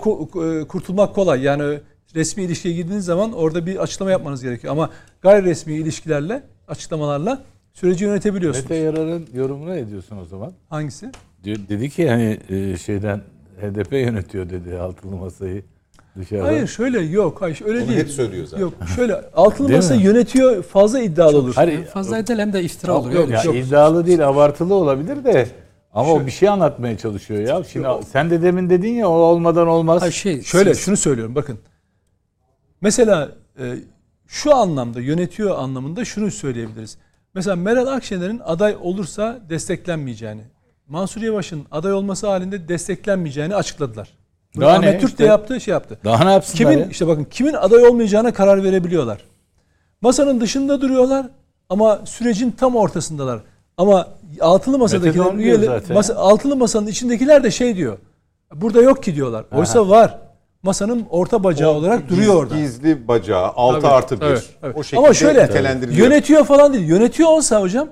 kurtulmak kolay. Yani resmi ilişkiye girdiğiniz zaman orada bir açıklama yapmanız gerekiyor. Ama gayri resmi ilişkilerle, açıklamalarla süreci yönetebiliyorsunuz. Mete Yarar'ın yorumuna ne diyorsun o zaman? Hangisi? Dedi ki hani e, şeyden HDP yönetiyor dedi altılı masayı dışarıda. Hayır şöyle yok. Hayır öyle Onu değil. hep söylüyor zaten. Yok şöyle altılı Değil masa mi? yönetiyor fazla iddialı olur. Hayır, Fazla edel hem de iftira olur. yok, ya yok. iddialı değil abartılı olabilir de ama o bir şey anlatmaya çalışıyor ya. Şimdi sen de demin dedin ya o olmadan olmaz. Hayır, şey, Şöyle siz- şunu söylüyorum bakın. Mesela e, şu anlamda yönetiyor anlamında şunu söyleyebiliriz. Mesela Meral Akşener'in aday olursa desteklenmeyeceğini, Mansur Yavaş'ın aday olması halinde desteklenmeyeceğini açıkladılar. Bunu Daha Ahmet ne? Türk İşte- de yaptı, şey yaptı. Daha ne yapsınlar Kimin ya? işte bakın kimin aday olmayacağına karar verebiliyorlar. Masanın dışında duruyorlar ama sürecin tam ortasındalar. Ama altılı masadakiler üyeler, masa, altılı masanın içindekiler de şey diyor. Burada yok ki diyorlar. Oysa var. Masanın orta bacağı olarak duruyor orada. Gizli bacağı 6 Tabii, artı 1. tabii, tabii. O şekilde Ama şöyle yönetiyor falan değil. Yönetiyor olsa hocam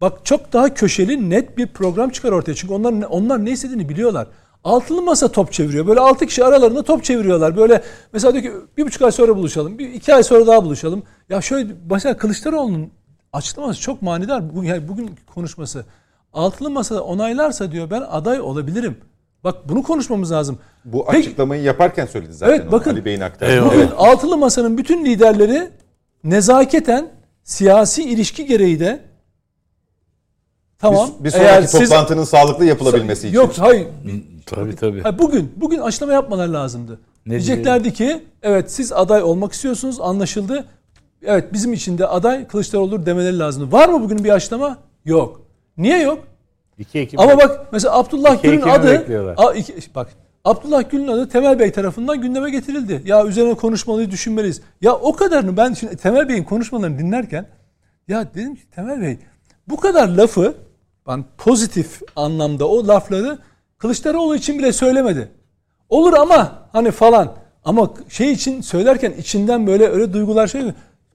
bak çok daha köşeli net bir program çıkar ortaya. Çünkü onlar onlar ne istediğini biliyorlar. Altılı masa top çeviriyor. Böyle altı kişi aralarında top çeviriyorlar. Böyle mesela diyor ki bir buçuk ay sonra buluşalım. Bir iki ay sonra daha buluşalım. Ya şöyle mesela Kılıçdaroğlu'nun açıklaması çok manidar. Bugün, yani bugün konuşması. Altılı masada onaylarsa diyor ben aday olabilirim. Bak bunu konuşmamız lazım. Bu Peki- açıklamayı yaparken söyledi zaten. Evet, onu, bakın. Ali Bey'in aktardığı. Bugün altılı masanın bütün liderleri nezaketen siyasi ilişki gereği de tamam. Bir, bir sonraki toplantının sağlıklı yapılabilmesi için. Yok hayır. Tabii tabii. hayır, Bugün bugün açıklama yapmaları lazımdı. Ne Diyeceklerdi ki evet siz aday olmak istiyorsunuz anlaşıldı. Evet bizim için de aday Kılıçdaroğlu demeleri lazımdı. Var mı bugün bir açıklama? Yok. Niye yok? İki Ekim. Ama bak mesela Abdullah Gül'ün adı. A, iki- bak Abdullah Gül'ün adı Temel Bey tarafından gündeme getirildi. Ya üzerine konuşmalıyız, düşünmeliyiz. Ya o kadarını ben şimdi Temel Bey'in konuşmalarını dinlerken ya dedim ki Temel Bey bu kadar lafı ben pozitif anlamda o lafları Kılıçdaroğlu için bile söylemedi. Olur ama hani falan ama şey için söylerken içinden böyle öyle duygular şey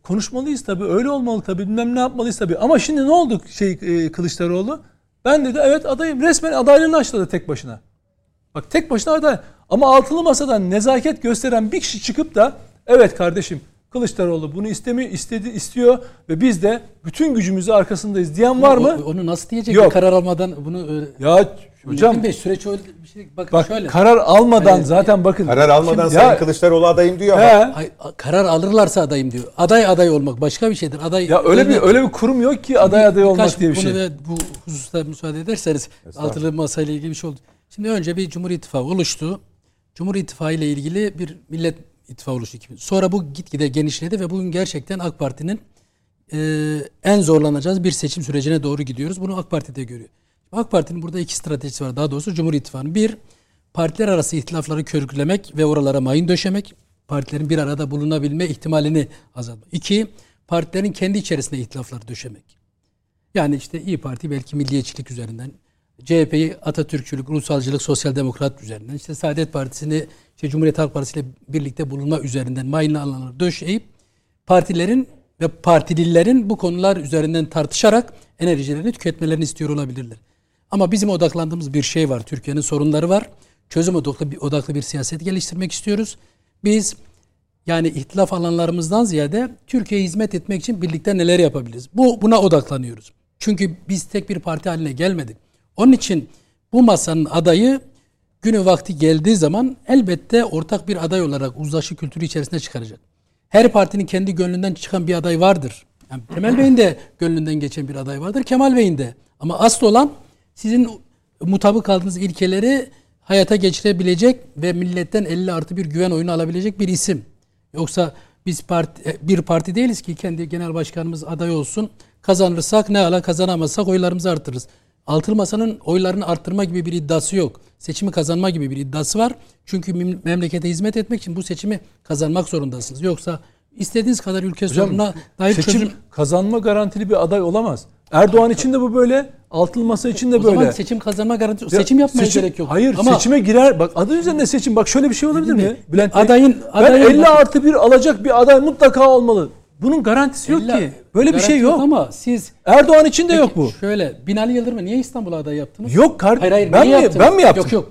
konuşmalıyız tabii öyle olmalı tabii bilmem ne yapmalıyız tabii ama şimdi ne oldu şey e, Kılıçdaroğlu ben dedi evet adayım resmen adaylığını açıkladı tek başına. Bak tek başına aday ama altılı masadan nezaket gösteren bir kişi çıkıp da evet kardeşim Kılıçdaroğlu bunu istemi istedi istiyor ve biz de bütün gücümüzü arkasındayız diyen var mı? Onu nasıl diyecek Yok. karar almadan bunu öyle. Ya hocam Bey süreç öyle bir şey bakın bak şöyle. karar almadan Hayır, zaten bakın. Karar almadan Şimdi- Sayın ya, Kılıçdaroğlu adayım diyor ama. he, Ay, a- karar alırlarsa adayım diyor. Aday aday olmak başka bir şeydir. Aday ya öyle bir öyle bir kurum yok ki aday aday olmak diye bir şey. konuda bu hususta müsaade ederseniz altılı masayla ilgili bir şey oldu. Şimdi önce bir Cumhur İttifakı oluştu. Cumhur İttifakı ile ilgili bir Millet İttifakı oluştu. Sonra bu gitgide genişledi ve bugün gerçekten AK Parti'nin e, en zorlanacağız bir seçim sürecine doğru gidiyoruz. Bunu AK Parti de görüyor. AK Parti'nin burada iki stratejisi var. Daha doğrusu Cumhur İttifakı'nın. Bir, partiler arası ihtilafları körüklemek ve oralara mayın döşemek. Partilerin bir arada bulunabilme ihtimalini azaltmak. İki, partilerin kendi içerisinde ihtilafları döşemek. Yani işte İyi Parti belki milliyetçilik üzerinden, CHP'yi Atatürkçülük, ulusalcılık, sosyal demokrat üzerinden, işte Saadet Partisi'ni işte Cumhuriyet Halk Partisi ile birlikte bulunma üzerinden mayınlı alanları döşeyip partilerin ve partililerin bu konular üzerinden tartışarak enerjilerini tüketmelerini istiyor olabilirler. Ama bizim odaklandığımız bir şey var. Türkiye'nin sorunları var. Çözüm odaklı bir, odaklı bir siyaset geliştirmek istiyoruz. Biz yani ihtilaf alanlarımızdan ziyade Türkiye'ye hizmet etmek için birlikte neler yapabiliriz? Bu buna odaklanıyoruz. Çünkü biz tek bir parti haline gelmedik. Onun için bu masanın adayı günü vakti geldiği zaman elbette ortak bir aday olarak uzlaşı kültürü içerisinde çıkaracak. Her partinin kendi gönlünden çıkan bir aday vardır. Yani Temel Bey'in de gönlünden geçen bir aday vardır. Kemal Bey'in de. Ama asıl olan sizin mutabık kaldığınız ilkeleri hayata geçirebilecek ve milletten 50 artı bir güven oyunu alabilecek bir isim. Yoksa biz parti, bir parti değiliz ki kendi genel başkanımız aday olsun. Kazanırsak ne ala kazanamazsak oylarımızı artırırız. Altılı Masa'nın oylarını arttırma gibi bir iddiası yok. Seçimi kazanma gibi bir iddiası var. Çünkü memlekete hizmet etmek için bu seçimi kazanmak zorundasınız. Yoksa istediğiniz kadar ülke Hocam, sorununa dair seçim çözüm... kazanma garantili bir aday olamaz. Erdoğan için de bu böyle, Altılı Masa için de o böyle. zaman seçim kazanma garanti seçim yapmaya seçim- gerek yok. Hayır Ama seçime girer. Bak adı üzerinde seçim. Bak şöyle bir şey olabilir mi? Bülent adayın ben adayın 50 artı 1 alacak bir aday mutlaka olmalı. Bunun garantisi yok ki. Böyle bir şey yok. ama siz Erdoğan için de yok bu. Şöyle Binali Yıldırım'ı niye İstanbul'a aday yaptınız? Yok kar Hayır hayır ben mi yaptınız? ben mi yaptım? Yok yok.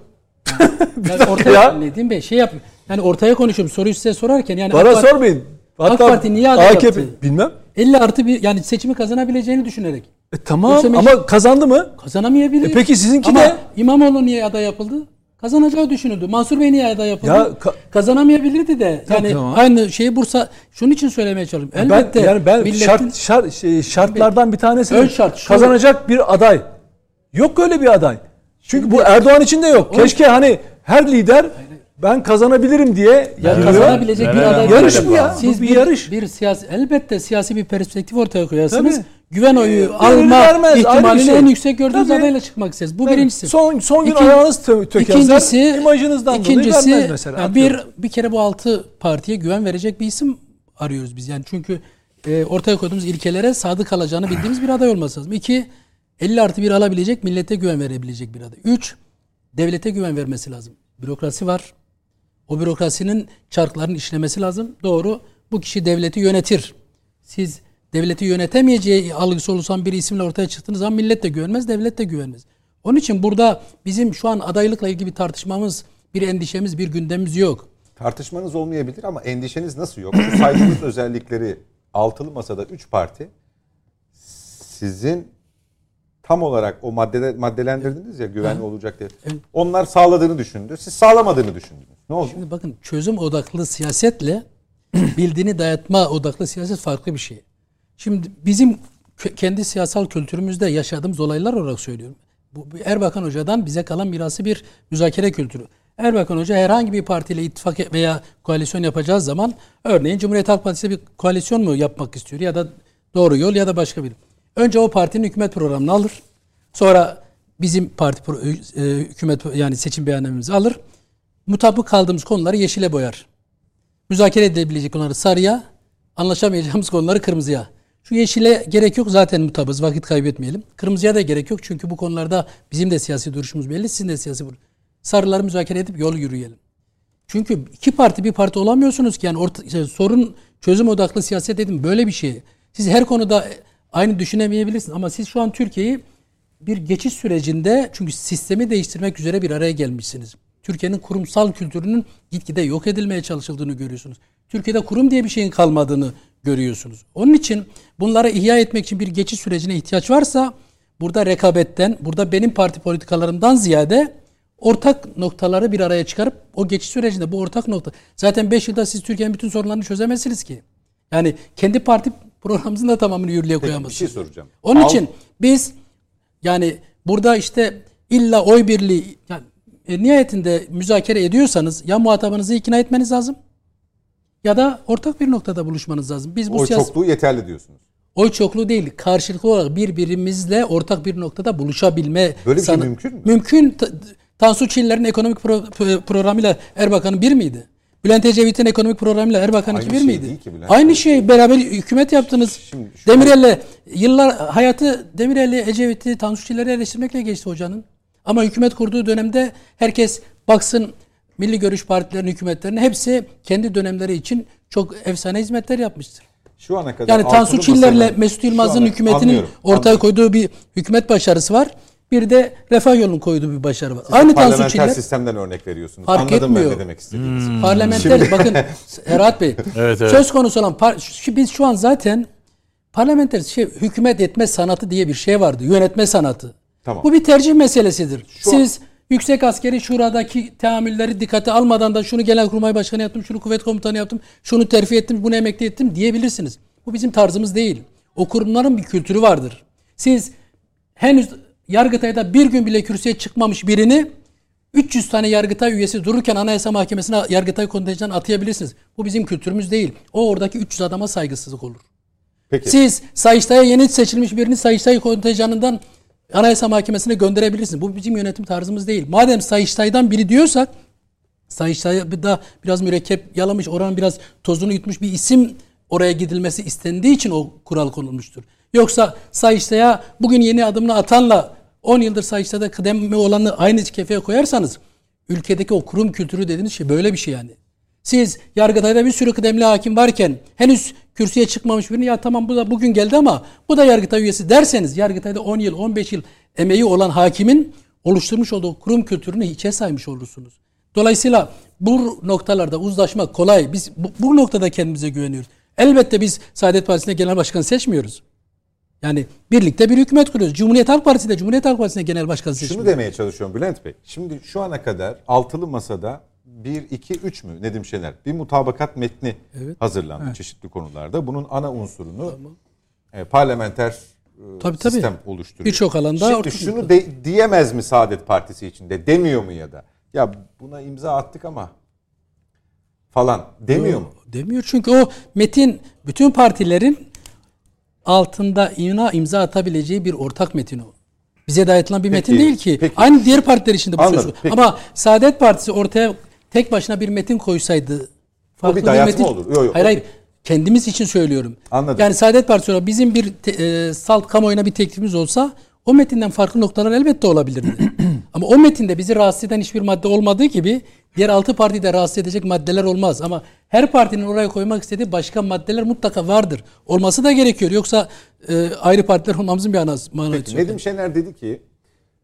Yani ortaya ya. Nedim Bey şey yap. Yani ortaya konuşuyorum. Soruyu size sorarken yani Bana AK sormayın. AK Parti niye aday AKP yaptı? bilmem. 50 artı bir yani seçimi kazanabileceğini düşünerek. E, tamam Yoksa ama kazandı mı? Kazanamayabilir. E peki sizinki Ama de- İmamoğlu niye aday yapıldı? Kazanacağı düşünüldü. Mansur Bey niye aday yapıldı? Ya ka- Kazanamayabilirdi de. Tamam, Yani tamam. aynı şeyi Bursa şunun için söylemeye çalışıyorum. Elbette ben yani ben milletin- şart, şart şey, şartlardan bir tanesi Ön şart şu- kazanacak bir aday. Yok öyle bir aday. Çünkü bu Erdoğan için de yok. Keşke hani her lider ben kazanabilirim diye Ya giriyor. kazanabilecek bir aday Yarış bu ya. Siz Bu bir bir, yarış. bir siyasi elbette siyasi bir perspektif ortaya koyarsınız. Tabii. Güven oyu Verir, alma vermez, ihtimalini şey. en yüksek gördüğünüz Tabii. adayla çıkmak isteriz. Bu Tabii. birincisi. Son son gün İkin- ayağınız tö- tökezler. İkincisi, imajınızdan ikincisi dolayı vermez mesela. yani bir bir kere bu altı partiye güven verecek bir isim arıyoruz biz. Yani çünkü e, ortaya koyduğumuz ilkelere sadık kalacağını bildiğimiz bir aday olması lazım. İki, 50 artı bir alabilecek, millete güven verebilecek bir aday. Üç, devlete güven vermesi lazım. Bürokrasi var. O bürokrasinin çarkların işlemesi lazım. Doğru. Bu kişi devleti yönetir. Siz devleti yönetemeyeceği algısı oluşan bir isimle ortaya çıktığınız zaman millet de güvenmez, devlet de güvenmez. Onun için burada bizim şu an adaylıkla ilgili bir tartışmamız, bir endişemiz, bir gündemimiz yok. Tartışmanız olmayabilir ama endişeniz nasıl yok? Şu saydığınız özellikleri altılı masada 3 parti sizin tam olarak o maddede maddelendirdiniz ya güvenli olacak diye. Onlar sağladığını düşündü. Siz sağlamadığını düşündünüz. Ne oldu? Şimdi bakın çözüm odaklı siyasetle bildiğini dayatma odaklı siyaset farklı bir şey. Şimdi bizim kendi siyasal kültürümüzde yaşadığımız olaylar olarak söylüyorum. Bu bu Erbakan Hoca'dan bize kalan mirası bir müzakere kültürü. Erbakan Hoca herhangi bir partiyle ittifak veya koalisyon yapacağı zaman örneğin Cumhuriyet Halk Partisi bir koalisyon mu yapmak istiyor ya da doğru yol ya da başka bir. Önce o partinin hükümet programını alır. Sonra bizim parti pro- e, hükümet yani seçim beyannamemizi alır. Mutabık kaldığımız konuları yeşile boyar. Müzakere edilebilecek konuları sarıya, anlaşamayacağımız konuları kırmızıya. Şu yeşile gerek yok zaten mutabız vakit kaybetmeyelim. Kırmızıya da gerek yok çünkü bu konularda bizim de siyasi duruşumuz belli, sizin de siyasi dur- Sarıları müzakere edip yol yürüyelim. Çünkü iki parti bir parti olamıyorsunuz ki yani orta, işte sorun çözüm odaklı siyaset edin böyle bir şey. Siz her konuda aynı düşünemeyebilirsiniz ama siz şu an Türkiye'yi bir geçiş sürecinde çünkü sistemi değiştirmek üzere bir araya gelmişsiniz. Türkiye'nin kurumsal kültürünün gitgide yok edilmeye çalışıldığını görüyorsunuz. Türkiye'de kurum diye bir şeyin kalmadığını görüyorsunuz. Onun için bunları ihya etmek için bir geçiş sürecine ihtiyaç varsa burada rekabetten, burada benim parti politikalarımdan ziyade ortak noktaları bir araya çıkarıp o geçiş sürecinde bu ortak nokta. Zaten 5 yılda siz Türkiye'nin bütün sorunlarını çözemezsiniz ki. Yani kendi parti programımızın da tamamını yürürlüğe Peki, bir şey soracağım. Onun Al- için biz yani burada işte illa oy birliği yani e, nihayetinde müzakere ediyorsanız ya muhatabınızı ikna etmeniz lazım ya da ortak bir noktada buluşmanız lazım. Biz bu oy siyasi çokluğu yeterli diyorsunuz. oy çokluğu değil karşılıklı olarak birbirimizle ortak bir noktada buluşabilme Böyle bir şey mümkün mü? Mümkün. Tansu Çiller'in ekonomik pro- programıyla Erbakan'ın bir miydi? Bülent Ecevit'in ekonomik programıyla Erbakan'ınki bir şey miydi? değil ki Bülent Aynı şey beraber hükümet yaptınız. Şimdi şu- Demirel'le yıllar hayatı Demirel'le Ecevit'i Tansu Çiller'i eleştirmekle geçti hocanın. Ama hükümet kurduğu dönemde herkes baksın milli görüş partilerinin hükümetlerinin hepsi kendi dönemleri için çok efsane hizmetler yapmıştır. Şu ana kadar Yani Tansu Çiller'le Mesut Yılmaz'ın hükümetinin anlıyorum, ortaya anlıyorum. koyduğu bir hükümet başarısı var. Bir de refah yolunu koyduğu bir başarı var. Aynı Tansu Parlamenter Çiller sistemden örnek veriyorsunuz. Fark Anladım etmiyor. ben ne demek istediğinizi. parlamenter bakın Erhat Bey. Evet, evet. Söz konusu olan par- şu- biz şu an zaten parlamenter şey hükümet etme sanatı diye bir şey vardı. Yönetme sanatı. Tamam. Bu bir tercih meselesidir. Şu- Siz Yüksek Askeri Şura'daki teamülleri dikkate almadan da şunu Genelkurmay Başkanı yaptım, şunu Kuvvet Komutanı yaptım, şunu terfi ettim, bunu emekli ettim diyebilirsiniz. Bu bizim tarzımız değil. O kurumların bir kültürü vardır. Siz henüz Yargıtay'da bir gün bile kürsüye çıkmamış birini 300 tane Yargıtay üyesi dururken Anayasa Mahkemesi'ne Yargıtay kontenjanı atayabilirsiniz. Bu bizim kültürümüz değil. O oradaki 300 adama saygısızlık olur. Peki. Siz Sayıştay'a yeni seçilmiş birini Sayıştay kontenjanından Anayasa Mahkemesi'ne gönderebilirsiniz. Bu bizim yönetim tarzımız değil. Madem Sayıştay'dan biri diyorsak Sayıştay'a da biraz mürekkep yalamış, oranın biraz tozunu yutmuş bir isim oraya gidilmesi istendiği için o kural konulmuştur. Yoksa Sayıştay'a bugün yeni adımını atanla 10 yıldır Sayıştay'da kıdemli olanı aynı kefeye koyarsanız ülkedeki o kurum kültürü dediğiniz şey böyle bir şey yani. Siz Yargıtay'da bir sürü kıdemli hakim varken henüz kürsüye çıkmamış birini ya tamam bu da bugün geldi ama bu da Yargıtay üyesi derseniz Yargıtay'da 10 yıl 15 yıl emeği olan hakimin oluşturmuş olduğu kurum kültürünü hiçe saymış olursunuz. Dolayısıyla bu noktalarda uzlaşmak kolay. Biz bu, bu noktada kendimize güveniyoruz. Elbette biz Saadet Partisi'ne genel başkan seçmiyoruz. Yani birlikte bir hükümet kuruyoruz. Cumhuriyet Halk Partisi de Cumhuriyet Halk Partisi'ne genel başkan Şunu seçmiyor. demeye çalışıyorum Bülent Bey. Şimdi şu ana kadar altılı masada 1, 2, 3 mü Nedim Şener? Bir mutabakat metni hazırlandı çeşitli konularda. Bunun ana unsurunu e, parlamenter e, Tabii, tabii. sistem oluşturuyor. Birçok alanda Şimdi şunu de- diyemez mi Saadet Partisi içinde? Demiyor mu ya da? Ya buna imza attık ama falan demiyor mu? Demiyor çünkü o metin bütün partilerin altında imza, imza atabileceği bir ortak metin o. Bize dayatılan bir metin değil ki. peki. Aynı diğer partiler için de bu Anladım, söz. peki. Ama Saadet Partisi ortaya tek başına bir metin koysaydı farklı dayatma metin. olur. Yo, yo. Hayır hayır. Kendimiz için söylüyorum. Anladım. Yani Saadet Partisi olarak bizim bir te, e, salt kamuoyuna bir teklifimiz olsa o metinden farklı noktalar elbette olabilirdi. Ama o metinde bizi rahatsız eden hiçbir madde olmadığı gibi diğer altı partide de rahatsız edecek maddeler olmaz. Ama her partinin oraya koymak istediği başka maddeler mutlaka vardır. Olması da gerekiyor. Yoksa e, ayrı partiler olmamızın bir anası, manası yok. Nedim Şener dedi ki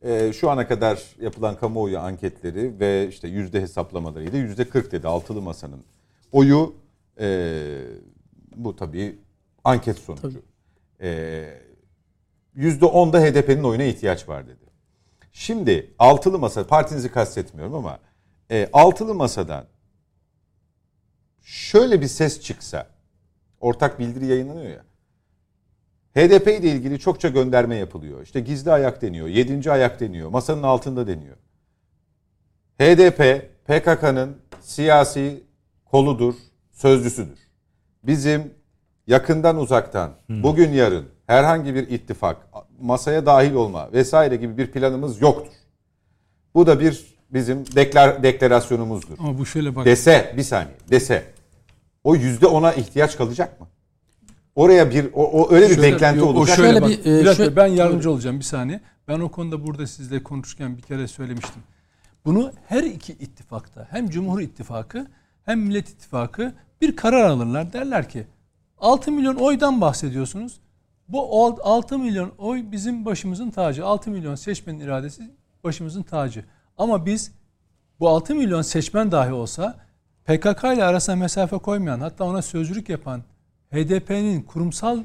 e, şu ana kadar yapılan kamuoyu anketleri ve işte yüzde hesaplamalarıyla yüzde 40 dedi altılı masanın oyu e, bu tabii anket sonucu. E, Yüzde 10'da HDP'nin oyuna ihtiyaç var dedi. Şimdi altılı masa partinizi kastetmiyorum ama e, altılı masadan şöyle bir ses çıksa ortak bildiri yayınlanıyor ya. HDP ile ilgili çokça gönderme yapılıyor. İşte gizli ayak deniyor, yedinci ayak deniyor, masanın altında deniyor. HDP, PKK'nın siyasi koludur, sözcüsüdür. Bizim yakından uzaktan, bugün yarın herhangi bir ittifak, masaya dahil olma vesaire gibi bir planımız yoktur. Bu da bir bizim deklar, deklarasyonumuzdur. Ama bu şöyle bak. Dese, bir saniye, dese o yüzde ona ihtiyaç kalacak mı? Oraya bir, o, o öyle bir Şöyle- beklenti yok, o olacak. şöyle, Şöyle bak, bir, e, şöyle- ben yardımcı olacağım bir saniye. Ben o konuda burada sizle konuşurken bir kere söylemiştim. Bunu her iki ittifakta hem Cumhur İttifakı hem Millet İttifakı bir karar alırlar. Derler ki 6 milyon oydan bahsediyorsunuz. Bu ol- 6 milyon oy bizim başımızın tacı. 6 milyon seçmenin iradesi başımızın tacı. Ama biz bu 6 milyon seçmen dahi olsa PKK ile arasına mesafe koymayan hatta ona sözcülük yapan HDP'nin kurumsal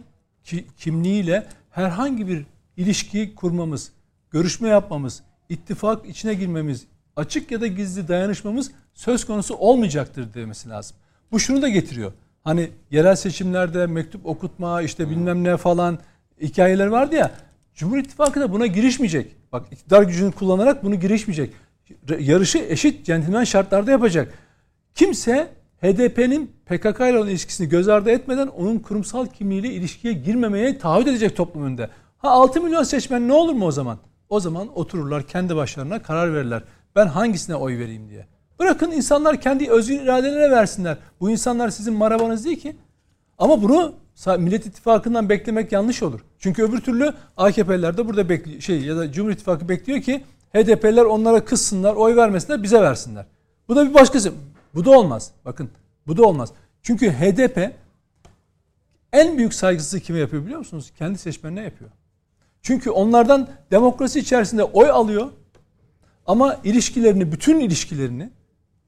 ki- kimliğiyle herhangi bir ilişki kurmamız, görüşme yapmamız, ittifak içine girmemiz, açık ya da gizli dayanışmamız söz konusu olmayacaktır demesi lazım. Bu şunu da getiriyor. Hani yerel seçimlerde mektup okutma işte bilmem ne falan hikayeler vardı ya. Cumhur İttifakı da buna girişmeyecek. Bak iktidar gücünü kullanarak bunu girişmeyecek. Yarışı eşit centilmen şartlarda yapacak. Kimse HDP'nin PKK ile olan ilişkisini göz ardı etmeden onun kurumsal kimliğiyle ilişkiye girmemeye taahhüt edecek toplum önünde. Ha 6 milyon seçmen ne olur mu o zaman? O zaman otururlar kendi başlarına karar verirler. Ben hangisine oy vereyim diye. Bırakın insanlar kendi özgür iradelerine versinler. Bu insanlar sizin marabanız değil ki. Ama bunu Millet İttifakı'ndan beklemek yanlış olur. Çünkü öbür türlü AKP'liler de burada bekliyor şey ya da Cumhur İttifakı bekliyor ki HDP'liler onlara kızsınlar, oy vermesinler, bize versinler. Bu da bir başkası. Bu da olmaz. Bakın bu da olmaz. Çünkü HDP en büyük saygısızlığı kime yapıyor biliyor musunuz? Kendi seçmenine yapıyor. Çünkü onlardan demokrasi içerisinde oy alıyor. Ama ilişkilerini, bütün ilişkilerini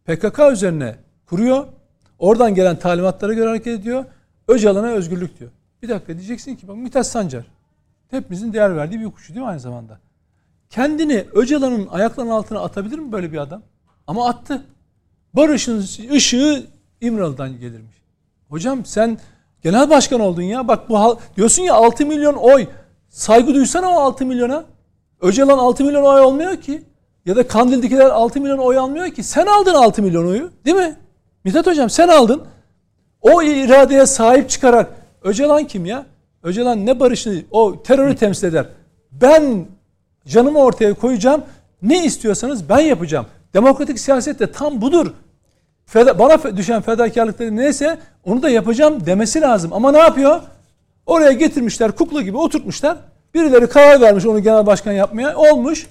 PKK üzerine kuruyor. Oradan gelen talimatlara göre hareket ediyor. Öcalan'a özgürlük diyor. Bir dakika diyeceksin ki bak Mithat Sancar. Hepimizin değer verdiği bir hukukçu değil mi aynı zamanda? Kendini Öcalan'ın ayaklarının altına atabilir mi böyle bir adam? Ama attı. Barış'ın ışığı İmralı'dan gelirmiş. Hocam sen genel başkan oldun ya. Bak bu diyorsun ya 6 milyon oy. Saygı duysana o 6 milyona. Öcalan 6 milyon oy olmuyor ki. Ya da Kandil'dekiler 6 milyon oy almıyor ki. Sen aldın 6 milyon oyu. Değil mi? Mithat Hocam sen aldın. O iradeye sahip çıkarak Öcalan kim ya? Öcalan ne barışını o terörü temsil eder. Ben canımı ortaya koyacağım. Ne istiyorsanız ben yapacağım. Demokratik siyaset de tam budur. Feda, bana düşen fedakarlık neyse onu da yapacağım demesi lazım. Ama ne yapıyor? Oraya getirmişler kukla gibi oturtmuşlar. Birileri karar vermiş onu genel başkan yapmaya. Olmuş.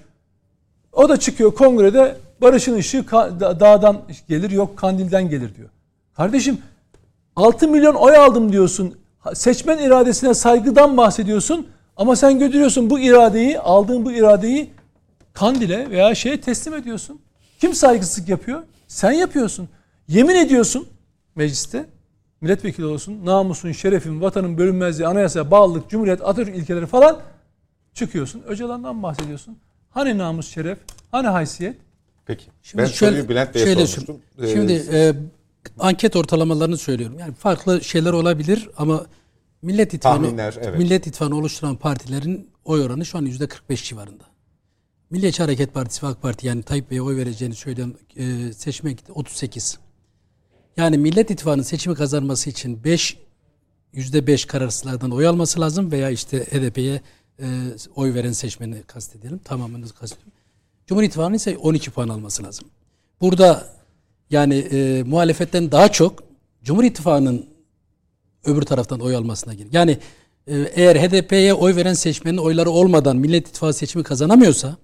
O da çıkıyor kongrede barışın ışığı dağdan gelir yok kandilden gelir diyor. Kardeşim 6 milyon oy aldım diyorsun. Seçmen iradesine saygıdan bahsediyorsun. Ama sen götürüyorsun bu iradeyi, aldığın bu iradeyi kandile veya şeye teslim ediyorsun. Kim saygısızlık yapıyor? Sen yapıyorsun. Yemin ediyorsun mecliste milletvekili olsun, namusun, şerefin, vatanın bölünmezliği, anayasa, bağlılık, cumhuriyet, Atatürk ilkeleri falan çıkıyorsun. Öcalan'dan bahsediyorsun. Hani namus, şeref, hani haysiyet? Peki. Şimdi ben şöyle, soruyu Bülent Bey'e sormuştum. Şimdi ee, anket ortalamalarını söylüyorum. Yani farklı şeyler olabilir ama Millet İttifakı Tahminler, evet. Millet İttifakı'nı oluşturan partilerin oy oranı şu an %45 civarında. Milliyetçi Hareket Partisi ve AK Parti yani Tayyip Bey'e oy vereceğini söyleyen e, seçmen 38. Yani Millet İttifakı'nın seçimi kazanması için 5 %5 kararsızlardan oy alması lazım veya işte HDP'ye e, oy veren seçmeni kastedelim. Tamamını kastedelim. Cumhur İttifakı'nın ise 12 puan alması lazım. Burada yani e, muhalefetten daha çok Cumhur İttifakı'nın öbür taraftan oy almasına gelir. Yani e, eğer HDP'ye oy veren seçmenin oyları olmadan Millet İttifakı seçimi kazanamıyorsa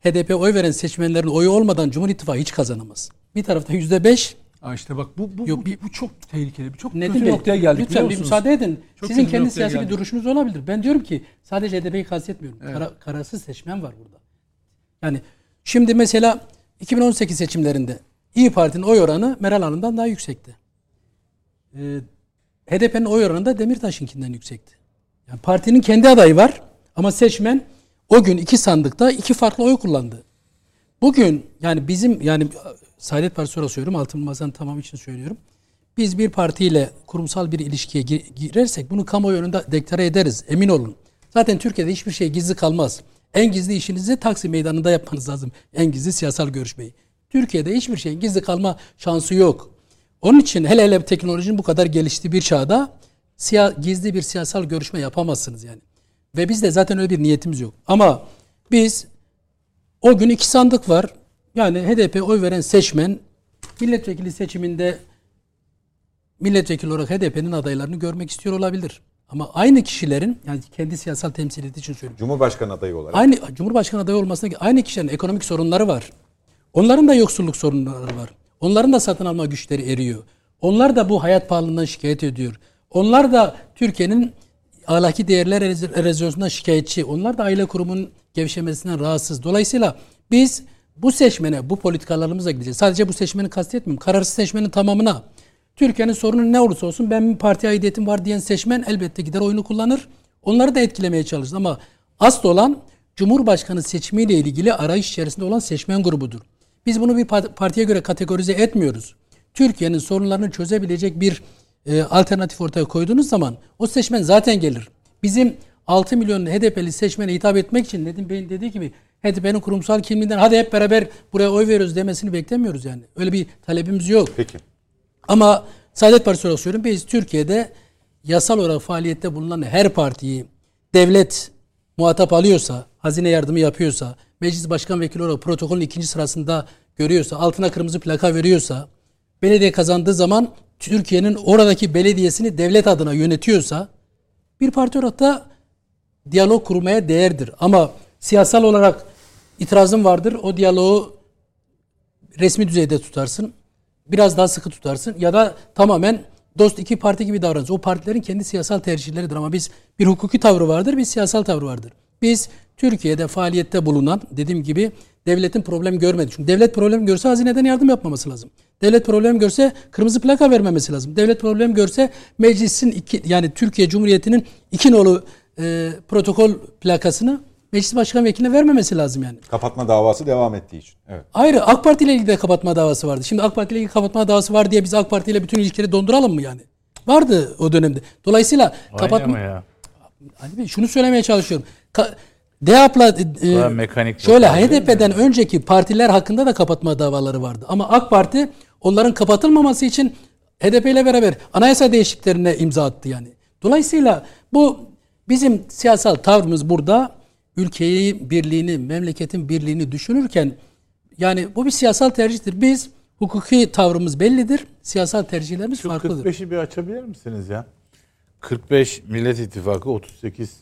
HDP oy veren seçmenlerin oyu olmadan Cumhur İttifakı hiç kazanamaz. Bir tarafta yüzde beş Aa işte bak bu bu, Yok, bu, bu çok tehlikeli. Çok Nedim kötü Bey, noktaya geldik Lütfen bir müsaade edin. Çok Sizin kendi siyasi bir duruşunuz olabilir. Ben diyorum ki sadece HDP'yi kastetmiyorum. Evet. Kara, kararsız seçmen var burada. Yani şimdi mesela 2018 seçimlerinde İyi Parti'nin oy oranı Meral Hanım'dan daha yüksekti. Ee, HDP'nin oy oranı da Demirtaş'ınkinden yüksekti. Yani partinin kendi adayı var ama seçmen o gün iki sandıkta iki farklı oy kullandı. Bugün yani bizim yani Saadet Partisi olarak söylüyorum. Altın Masa'nın tamamı için söylüyorum. Biz bir partiyle kurumsal bir ilişkiye girersek bunu kamuoyu önünde deklare ederiz. Emin olun. Zaten Türkiye'de hiçbir şey gizli kalmaz. En gizli işinizi Taksim Meydanı'nda yapmanız lazım. En gizli siyasal görüşmeyi. Türkiye'de hiçbir şeyin gizli kalma şansı yok. Onun için hele hele teknolojinin bu kadar geliştiği bir çağda siya, gizli bir siyasal görüşme yapamazsınız yani. Ve biz de zaten öyle bir niyetimiz yok. Ama biz o gün iki sandık var. Yani HDP oy veren seçmen milletvekili seçiminde milletvekili olarak HDP'nin adaylarını görmek istiyor olabilir. Ama aynı kişilerin yani kendi siyasal temsiliyeti için söylüyorum. Cumhurbaşkanı adayı olarak. Aynı Cumhurbaşkanı adayı olmasına aynı kişilerin ekonomik sorunları var. Onların da yoksulluk sorunları var. Onların da satın alma güçleri eriyor. Onlar da bu hayat pahalılığından şikayet ediyor. Onlar da Türkiye'nin ahlaki değerler erozyonundan şikayetçi. Onlar da aile kurumunun gevşemesinden rahatsız. Dolayısıyla biz bu seçmene, bu politikalarımıza gideceğiz. Sadece bu seçmeni kastetmiyorum. Kararsız seçmenin tamamına. Türkiye'nin sorunu ne olursa olsun ben bir parti aidiyetim var diyen seçmen elbette gider oyunu kullanır. Onları da etkilemeye çalışır ama asıl olan Cumhurbaşkanı seçimiyle ilgili arayış içerisinde olan seçmen grubudur. Biz bunu bir partiye göre kategorize etmiyoruz. Türkiye'nin sorunlarını çözebilecek bir e, alternatif ortaya koyduğunuz zaman o seçmen zaten gelir. Bizim 6 milyon HDP'li seçmene hitap etmek için Nedim Bey'in dediği gibi HDP'nin kurumsal kimliğinden hadi hep beraber buraya oy veriyoruz demesini beklemiyoruz yani. Öyle bir talebimiz yok. Peki. Ama Saadet Partisi olarak söylüyorum biz Türkiye'de yasal olarak faaliyette bulunan her partiyi devlet muhatap alıyorsa, hazine yardımı yapıyorsa, meclis başkan vekili olarak protokolün ikinci sırasında görüyorsa, altına kırmızı plaka veriyorsa, belediye kazandığı zaman Türkiye'nin oradaki belediyesini devlet adına yönetiyorsa bir parti olarak da diyalog kurmaya değerdir. Ama siyasal olarak itirazın vardır. O diyaloğu resmi düzeyde tutarsın. Biraz daha sıkı tutarsın. Ya da tamamen dost iki parti gibi davranırsın. O partilerin kendi siyasal tercihleridir ama biz bir hukuki tavrı vardır, bir siyasal tavrı vardır. Biz Türkiye'de faaliyette bulunan dediğim gibi devletin problem görmedi. Çünkü devlet problem görse hazineden yardım yapmaması lazım. Devlet problem görse kırmızı plaka vermemesi lazım. Devlet problem görse meclisin iki, yani Türkiye Cumhuriyeti'nin iki nolu e, protokol plakasını meclis başkan vekiline vermemesi lazım yani. Kapatma davası devam ettiği için. Evet. Ayrı AK Parti ile ilgili de kapatma davası vardı. Şimdi AK Parti ile ilgili kapatma davası var diye biz AK Parti ile bütün ilişkileri donduralım mı yani? Vardı o dönemde. Dolayısıyla kapatma... Oynama ya. Ali Bey şunu söylemeye çalışıyorum. Ka- DEAP'la e, mekanik şöyle HDP'den önceki partiler hakkında da kapatma davaları vardı. Ama AK Parti onların kapatılmaması için HDP ile beraber anayasa değişikliklerine imza attı yani. Dolayısıyla bu bizim siyasal tavrımız burada ülkeyi birliğini, memleketin birliğini düşünürken yani bu bir siyasal tercihtir. Biz hukuki tavrımız bellidir. Siyasal tercihlerimiz Şu farklıdır. 45'i bir açabilir misiniz ya? 45 Millet İttifakı, 38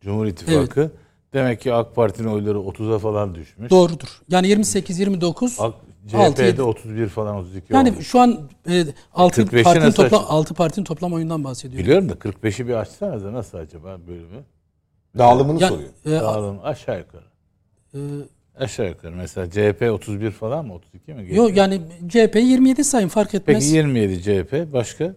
Cumhur İttifakı. Demek ki AK Parti'nin oyları 30'a falan düşmüş. Doğrudur. Yani 28 29 AK, 6 CHP'de 31 falan 32 Yani olmuş. şu an e, 6 45'i partinin toplam aç- 6 partinin toplam oyundan bahsediyorum. Biliyorum da 45'i bir açsanıza nasıl acaba bölümü? Dağılımını Yani, soruyor. e, Dağılım aşağı yukarı. e, Aşağı yukarı. Mesela CHP 31 falan mı? 32 mi? yok yani CHP 27 sayın fark etmez. Peki 27 CHP. Başka?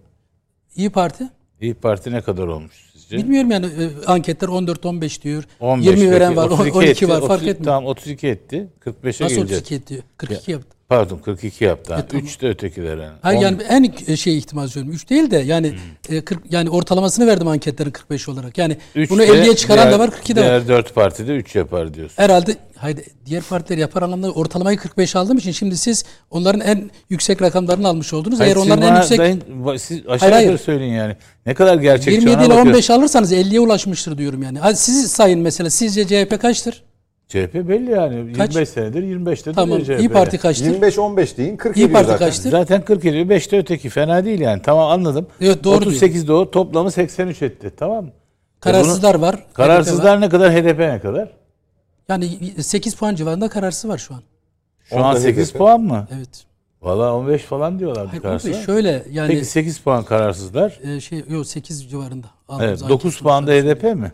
İyi Parti. İyi Parti ne kadar olmuş sizce? Bilmiyorum yani e, anketler 14 15 diyor. 15 20 veren var, 32 12 etti, var fark 30 etmiyor. Tamam 32 etti. 45'e Nasıl geleceğiz. 32 ediyor? 42 yaptı. Pardon 42 yaptı. E, tamam. 3 de ötekiler yani. Hayır On- yani en şey ihtimal söylüyorum. 3 değil de yani e, 40 yani ortalamasını verdim anketlerin 45 olarak. Yani üç bunu de 50'ye çıkaran diğer- da var 42 de var. Diğer 4 parti de 3 yapar diyorsun. Herhalde hayır diğer partiler yapar anlamda ortalamayı 45 aldığım için şimdi siz onların en yüksek rakamlarını almış oldunuz. Hayır, Eğer onların en yüksek dayın- siz aşağı Hayır, hayır. söyleyin yani. Ne kadar gerçekçi 27 ona ile bakıyorsun. 15 alırsanız 50'ye ulaşmıştır diyorum yani. Hadi siz sayın mesela. Sizce CHP kaçtır? CHP belli yani. Kaç? 25 senedir 25'te Tamam. duruyor İyi CHP. Parti kaçtır? 25-15 deyin 40 İyi Parti zaten. kaçtır? Zaten 40 ediyor. 5'te öteki. Fena değil yani. Tamam anladım. Evet, doğru 38 de o. Toplamı 83 etti. Tamam mı? Kararsızlar var. HDP var. Kararsızlar ne kadar? HDP ne kadar? Yani 8 puan civarında kararsız var şu an. Şu an 8 HDP. puan mı? Evet. Valla 15 falan diyorlar Hayır, kararsızlar. Şöyle yani Peki 8 puan kararsızlar. e, şey yok 8 civarında. Evet, Aldığımız 9 anket puan da. HDP mi?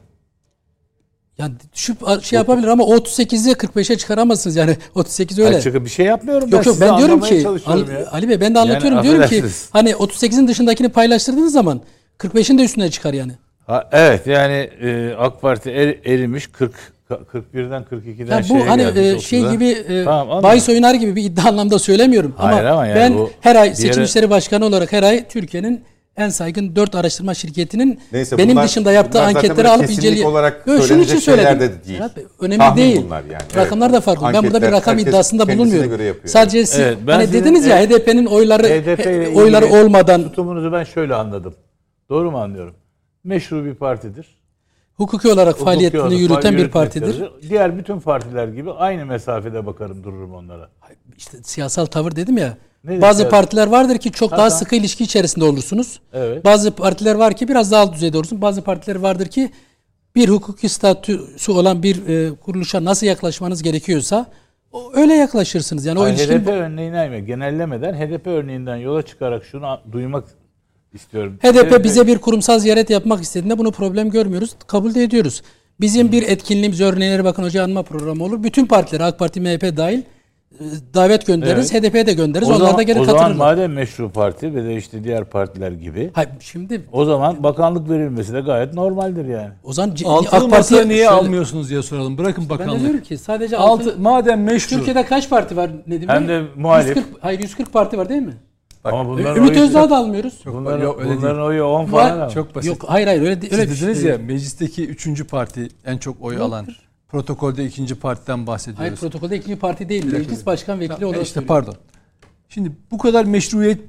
Yani düşüp şey yapabilir ama 38'i 45'e çıkaramazsınız yani 38 öyle. Hayır, çünkü bir şey yapmıyorum Yok yok sizi ben diyorum ki Ali, ya. Ali Bey ben de anlatıyorum Yani diyorum ki hani 38'in dışındakini paylaştırdığınız zaman 45'in de üstüne çıkar yani. Ha, evet yani e, AK Parti er- erimiş 40 41'den 42'den Ya şeye bu hani gelmiş, e, şey 30'a. gibi e, Tamam, bahis oynar gibi bir iddia anlamda söylemiyorum. Hayır ama, ama yani ben her ay seçim yere- işleri başkanı olarak her ay Türkiye'nin en saygın 4 araştırma şirketinin Neyse, benim bunlar- dışında yaptığı anketleri alıp inceliyor. olarak Yok, şunun için söyledim. şeyler de değil. Bey, önemli Tahmin değil. bunlar yani. Rakamlar da farklı. ben burada bir Anketler rakam iddiasında bulunmuyorum. Sadece siz Evet, ben hani sizin- dediniz ya evet. HDP'nin oyları HDP oyları olmadan Tutumunuzu ben şöyle anladım. Doğru mu anlıyorum? Meşru bir partidir. hukuki olarak Hukuki faaliyetini olarak yürüten bir partidir. Diğer bütün partiler gibi aynı mesafede bakarım dururum onlara. İşte siyasal tavır dedim ya. Nedir bazı siyasal- partiler vardır ki çok daha tamam. sıkı ilişki içerisinde olursunuz. Evet. Bazı partiler var ki biraz daha alt düzeyde olursun. Bazı partiler vardır ki bir hukuki statüsü olan bir e, kuruluşa nasıl yaklaşmanız gerekiyorsa o- öyle yaklaşırsınız. Yani o Hayır, ilişkin HDP örneğini ayırma. Genellemeden HDP örneğinden yola çıkarak şunu duymak istiyorum. HDP bize bir kurumsal ziyaret yapmak istediğinde bunu problem görmüyoruz. Kabul de ediyoruz. Bizim bir etkinliğimiz örneğleri bakın hoca anma programı olur. Bütün partiler AK Parti MHP dahil davet göndeririz. Evet. HDP'ye de göndeririz. o Onlar zaman, da geri o zaman katılırlar. madem meşru parti ve de işte diğer partiler gibi Hayır, şimdi o zaman bakanlık verilmesi de gayet normaldir yani. o zaman Altılı AK Parti'ye niye şöyle- almıyorsunuz diye soralım. Bırakın Ben de bakanlık. diyorum ki sadece Altı, altı, madem meşru. Türkiye'de kaç parti var Nedim Hem Bey? de muhalif. 140, hayır 140 parti var değil mi? Ama bunların Ümit oyu, Özdağ'ı da almıyoruz. bunların, Yok, öyle bunların oyu 10 Var, falan çok basit. Yok hayır hayır öyle, Siz öyle bir dediniz şey. ya meclisteki üçüncü parti en çok oy alan. Protokolde ikinci partiden Hayır bahsediyoruz. protokolde ikinci parti değil. Meclis başkan vekili Ya, olarak işte pardon. Şimdi bu kadar meşruiyet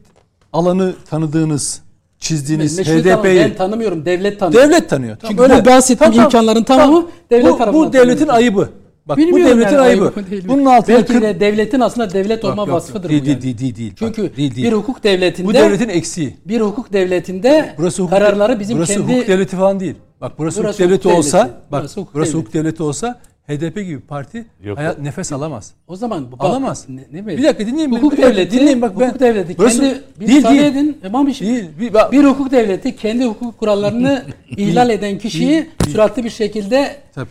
alanı tanıdığınız, çizdiğiniz HDP'yi ben tanımıyorum. Devlet tanıyor. devlet tanıyor. Tamam, Çünkü bu bahsettiğim Tamam, imkanların tamam. tamamı devlet bu, tarafından bu devletin tanınıyor. ayıbı. Bak bu Bilmiyorum devletin yani, ayıbı. ayıbı? Bunun altında Belki kırk- de devletin aslında devlet Yok, olma yok, vasfıdır değil, bu yani. değil, değil, değil. Çünkü Bak, değil, değil. bir hukuk devletinde bu devletin eksiği. bir hukuk devletinde Burası hukuk, kararları bizim burası kendi hukuk devleti falan değil. Bak burası, Burası hukuk devleti olsa, devleti. bak Burası hukuk burası devleti. hukuk devleti olsa HDP gibi parti Yok, hayat nefes alamaz. o zaman bak, Alamaz. Ne, ne. Bir dakika dinleyin. Hukuk Bir devleti, dinleyin bak ben- hukuk devleti Burası- kendi bir değil, değil. edin. Tamam bir şey. Değil, bir, bak- Bir hukuk devleti kendi hukuk kurallarını ihlal eden kişiyi süratli bir şekilde Tabii.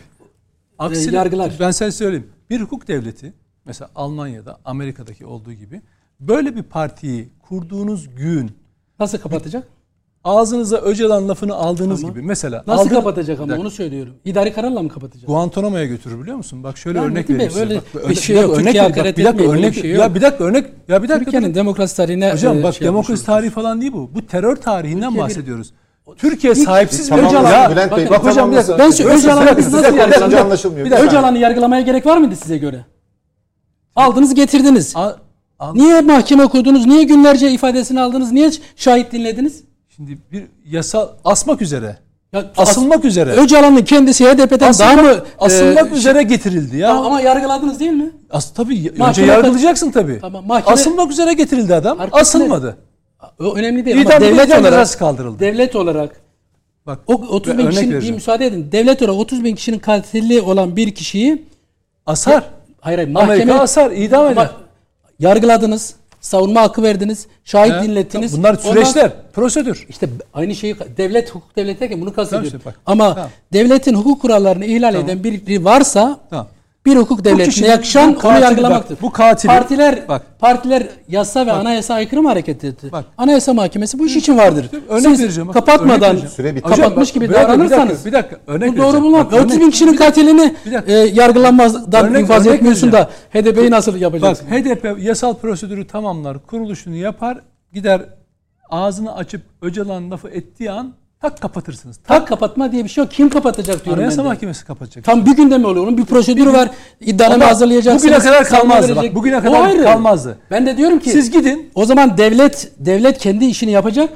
Aksine, yargılar. Ben sana söyleyeyim. Bir hukuk devleti mesela Almanya'da, Amerika'daki olduğu gibi böyle bir partiyi kurduğunuz gün Nasıl kapatacak? Ağzınıza Öcalan lafını aldığınız Tamam. gibi mesela Nasıl aldın- kapatacak ama onu söylüyorum. İdari kararla mı kapatacak? Guantanamo'ya götürür biliyor musun? Bak şöyle Ya örnek vereyim size. böyle Bak, bir şey yok. Türkiye örnek ver. hakaret Bir dakika örnek. şey yok. Ya bir dakika örnek. Ya bir dakika. Türkiye'nin demokrasi tarihine Hocam e, bak şey demokrasi tarihi falan değil bu. Bu terör tarihinden Türkiye bahsediyoruz. Türkiye İlk- sahipsiz Tamam, bir Öcalan- ya. Bülent Bey, bak hocam bir dakika. Ben şu Öcalan'ı biz nasıl dakika. Öcalan'ı yargılamaya gerek var mıydı size göre? Aldınız getirdiniz. Niye mahkeme kurdunuz? Niye günlerce ifadesini aldınız? Niye şahit dinlediniz? Şimdi bir yasal asmak üzere. Ya, Asılmak üzere. Öcalan'ın kendisi HDP'den daha mı asılmak e, üzere getirildi ya. Tamam, ama yargıladınız değil mi? As tabii önce Mahkeme- yargılayacaksın tabii. Tamam, mahkeme- Asılmak üzere getirildi adam. Asılmadı. O önemli değil İdam ama devlet olarak kaldırıldı. devlet olarak Bak o 30 bin kişinin bir müsaade edin. Devlet olarak 30 bin kişinin katili olan bir kişiyi asar. hayır hayır mahkeme Amerika asar, idam eder. Yargıladınız. Savunma hakkı verdiniz. Şahit He? dinlettiniz. Bunlar Ondan- süreçler, prosedür. İşte aynı şeyi devlet hukuk devlet derken bunu kastediyorum. işte bak. Ama Tamam. devletin hukuk kurallarını ihlal eden biri varsa Tamam. Bir hukuk devletine kişinin- yakışan bu onu yargılamaktır. bak, bu katili- partiler bak. partiler yasa ve anayasa aykırı mı hareket etti? Bak. Anayasa mahkemesi bu iş için vardır. Örnek Siz vereceğim, bak, kapatmadan örnek. Süre bitti. kapatmış bak, gibi dakika, bir dakika, davranırsanız bir dakika, örnek bu doğru. Bak, 30 bin kişinin bir dakika, katilini bir dakika. e, yargılanmazdan Örnek- infaz örnek etmiyorsun da. HDP'yi nasıl Bak yapacaksın? HDP yasal prosedürü tamamlar, kuruluşunu yapar, gider ağzını açıp Öcalan lafı ettiği an tak kapatırsınız. Tak Tak kapatma diye bir şey yok. Kim kapatacak diyorum Anayasa ben de. Mahkemesi kapatacak. Tam bir günde mi oluyor? Onun bir prosedürü var. İddianame hazırlayacaksınız. bugüne kadar kalmazdı bak, bugüne O kadar ayrı. kalmazdı. Ben de diyorum ki Siz gidin. o zaman devlet devlet kendi işini yapacak.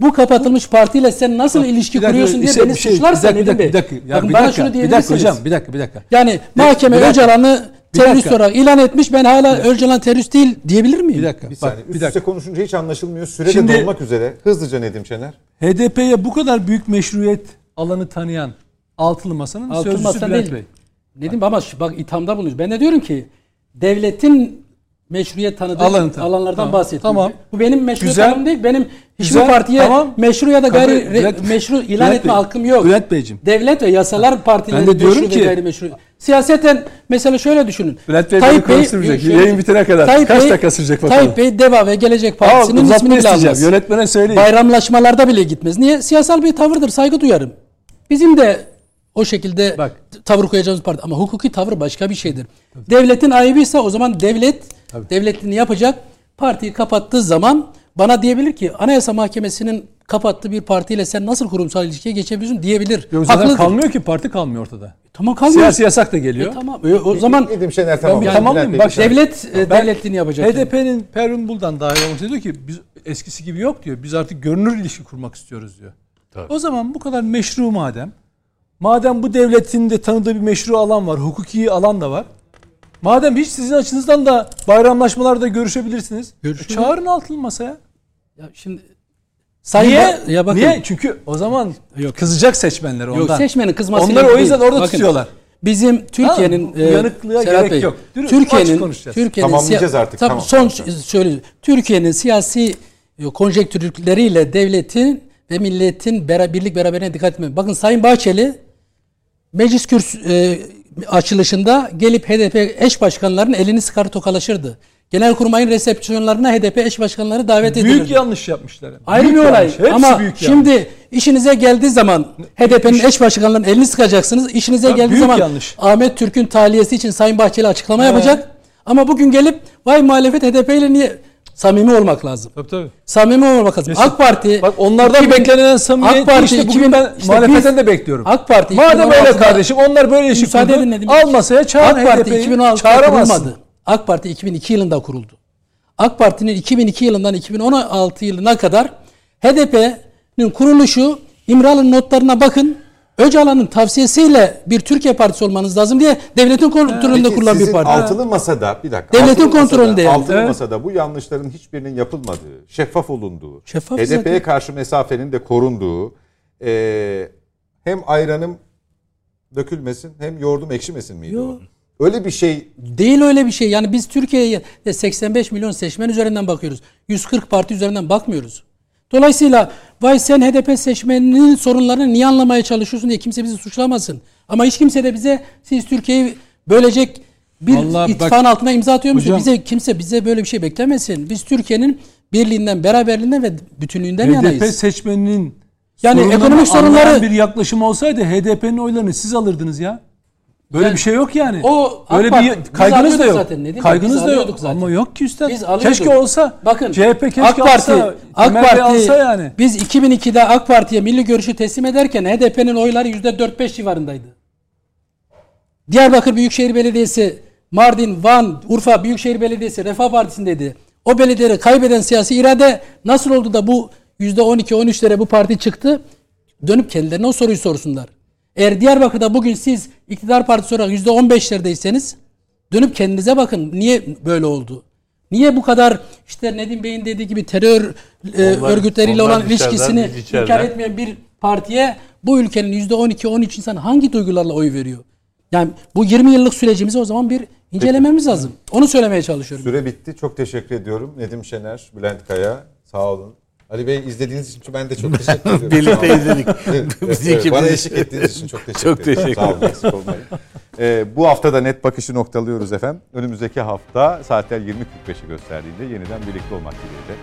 Bu kapatılmış partiyle sen nasıl ilişki Bir dakika, kuruyorsun diye işte beni bir şey- suçlarsan bir dakika, bir dakika, ya Bakın bir bana dakika, şunu bir dakika diyebilirsiniz. hocam, bir dakika, bir dakika. Yani mahkeme bir dakika. Öcalan'ı Bir terörist dakika. olarak ilan etmiş. Ben hala Öcalan terörist değil diyebilir miyim? Bir dakika. Bir bak, saniye. bir Üst dakika. üste konuşunca hiç anlaşılmıyor. Süre Şimdi- de dolmak üzere. Hızlıca Nedim Şener. HDP'ye bu kadar büyük meşruiyet alanı tanıyan Altılı Masa'nın Altılı sözcüsü Masa Bülent değil. Bey. Nedim ama bak ithamda bulunuyoruz. Ben de diyorum ki devletin meşruiyet tanıdığı Alanı tanı- alanlardan Tamam, bahsediyorum. tamam. Bu benim meşruiyet Güzel. alanım değil. Benim hiçbir Güzel, partiye tamam. meşru ya da Kabul- gayri re- Bülent- meşru ilan Bülent etme Bey, hakkım yok. Bülent Beyciğim. Devlet ve yasalar partileri Ben de diyorum meşru ki- ve gayrimeşru. Siyaseten mesela şöyle düşünün. Bülent Bey Tayyip beni konuşturmayacak. Şöyle- Yayın bitene kadar. Tayyip Kaç Bey- dakika sürecek bakalım. Tayyip Bey Deva ve Gelecek Partisi'nin ismini bile almaz. Yönetmene söyleyin. Bayramlaşmalarda bile gitmez. Niye? Siyasal bir tavırdır. Saygı duyarım. Bizim de o şekilde Bak. tavır koyacağımız parti. Ama hukuki tavır başka bir şeydir. Devletin ayıbıysa o zaman devlet devletini yapacak. Partiyi kapattığı zaman bana diyebilir ki Anayasa Mahkemesi'nin kapattığı bir partiyle sen nasıl kurumsal ilişkiye geçebiliyorsun diyebilir. Yok zaten Haklıdır. kalmıyor ki parti kalmıyor ortada. Tamam kalmıyor. Siyasi yasak da geliyor. E, tamam. E, o zaman Nedim Şener tamam. Yani. Bülent Bey, Bak, devlet e, devletliğini yapacak. yani. HDP'nin Pervin Buldan dahil üzere diyor ki biz eskisi gibi yok diyor. Biz artık görünür ilişki kurmak istiyoruz diyor. Tabii. O zaman bu kadar meşru madem, madem bu devletin de tanıdığı bir meşru alan var, hukuki alan da var. Madem hiç sizin açınızdan da bayramlaşmalarda görüşebilirsiniz. Görüşürüz. e, çağırın altılı masaya. Ya şimdi Sayın Niye? Ba- ya bakın, Niye? Çünkü o zaman kızacak seçmenler ondan. Yok seçmenin kızması Onları değil. o yüzden orada Bakın, tutuyorlar. Bizim Türkiye'nin Tamam, uyanıklığa Serhat gerek Bey, yok. Dürüst, Türkiye'nin. Türkiye'nin Tamamlayacağız siya- artık, Tabii tamam, son tamam. söyle. Türkiye'nin siyasi e, konjektürleriyle devletin ve milletin bera, birlik beraberine dikkat etmek. Bakın Sayın Bahçeli meclis kürsü e, açılışında gelip HDP eş başkanlarının elini sıkar tokalaşırdı. Genelkurmay'ın resepsiyonlarına HDP eş başkanları davet edilirdi. Büyük yanlış yapmışlar. Ayrı Büyük bir olay. yanlış. Hepsi Ama büyük yanlış. şimdi işinize geldiği zaman HDP'nin eş başkanlarının elini sıkacaksınız. İşinize Ya geldiği büyük zaman yanlış. Ahmet Türk'ün tahliyesi için Sayın Bahçeli açıklama He. yapacak. Ama bugün gelip vay muhalefet HDP ile niye samimi olmak lazım. Tabii tabii. Samimi olmak lazım. Kesin. AK Parti Bak onlardan 2000 beklenen samimiyeti AK Parti işte bugün 2000 ben işte muhalefetten de bekliyorum. AK Parti Madem öyle 2016'da kardeşim onlar böyle Müsaade kurdu. Al masaya çağır AK Parti HDP'yi. 2016'da Çağıramazsın. kurulmadı. AK Parti 2002 yılında kuruldu. AK Parti'nin 2002 yılından 2016 yılına kadar HDP'nin kuruluşu İmralı'nın notlarına bakın. Öcalan'ın tavsiyesiyle bir Türkiye Partisi olmanız lazım diye devletin kontrolünde Peki kurulan bir parti. altılı masada bir dakika. Devletin altılı masada- kontrolünde yani. Altılı Evet. masada bu yanlışların hiçbirinin yapılmadığı, şeffaf olunduğu, HDP'ye karşı mesafenin de korunduğu, e, hem ayranım dökülmesin hem yoğurdum ekşimesin miydi Yo. o? Öyle bir şey Değil öyle bir şey. Yani biz Türkiye'ye de 85 milyon seçmen üzerinden bakıyoruz. 140 parti üzerinden bakmıyoruz. Dolayısıyla vay sen HDP seçmeninin sorunlarını niye anlamaya çalışıyorsun diye kimse bizi suçlamasın. Ama hiç kimse de bize siz Türkiye'yi bölecek bir Vallahi bak- ittifakın altına imza atıyor? Hocam- Bize kimse bize böyle bir şey beklemesin. Biz Türkiye'nin birliğinden, beraberliğinden ve bütünlüğünden HDP yanayız. seçmeninin Yani ekonomik sorunları- bir yaklaşım olsaydı HDP'nin oylarını siz alırdınız ya. Böyle Yani bir şey yok yani. o Böyle bir kaygınız da yok. zaten, Bey, kaygınız da yok. zaten. Ama yok ki üstad. Biz alıyorduk. keşke olsa. Bakın CHP keşke AK Parti alsa. AK Parti alsa yani. biz 2002'de AK Parti'ye milli görüşü teslim ederken HDP'nin oyları %4-5 civarındaydı. Diyarbakır Büyükşehir Belediyesi, Mardin, Van, Urfa Büyükşehir Belediyesi Refah Partisi'ndeydi. O belediyeleri kaybeden siyasi irade nasıl oldu da bu %12-13'lere bu parti çıktı? Dönüp kendilerine o soruyu sorsunlar. Eğer Diyarbakır'da bugün siz iktidar partisi olarak %15'lerdeyseniz dönüp kendinize bakın. Niye böyle oldu? Niye bu kadar işte Nedim Bey'in dediği gibi terör e, Onlar- örgütleriyle onlar olan ilişkisini içeriden. inkar etmeyen bir partiye bu ülkenin %12-13 insan hangi duygularla oy veriyor? Yani bu 20 yıllık sürecimizi o zaman bir incelememiz lazım. Onu söylemeye çalışıyorum. Süre bitti. Çok teşekkür ediyorum. Nedim Şener, Bülent Kaya. Sağ olun. Ali Bey izlediğiniz için ben de çok teşekkür ediyorum. Birlikte izledik. Evet, evet, bana eşlik ettiğiniz için çok teşekkür Çok ederim. teşekkür Sağ olun. eksik olmayın. Ee, bu hafta da net bakışı noktalıyoruz efendim. Önümüzdeki hafta saatler 20.45'i gösterdiğinde yeniden birlikte olmak dileğiyle.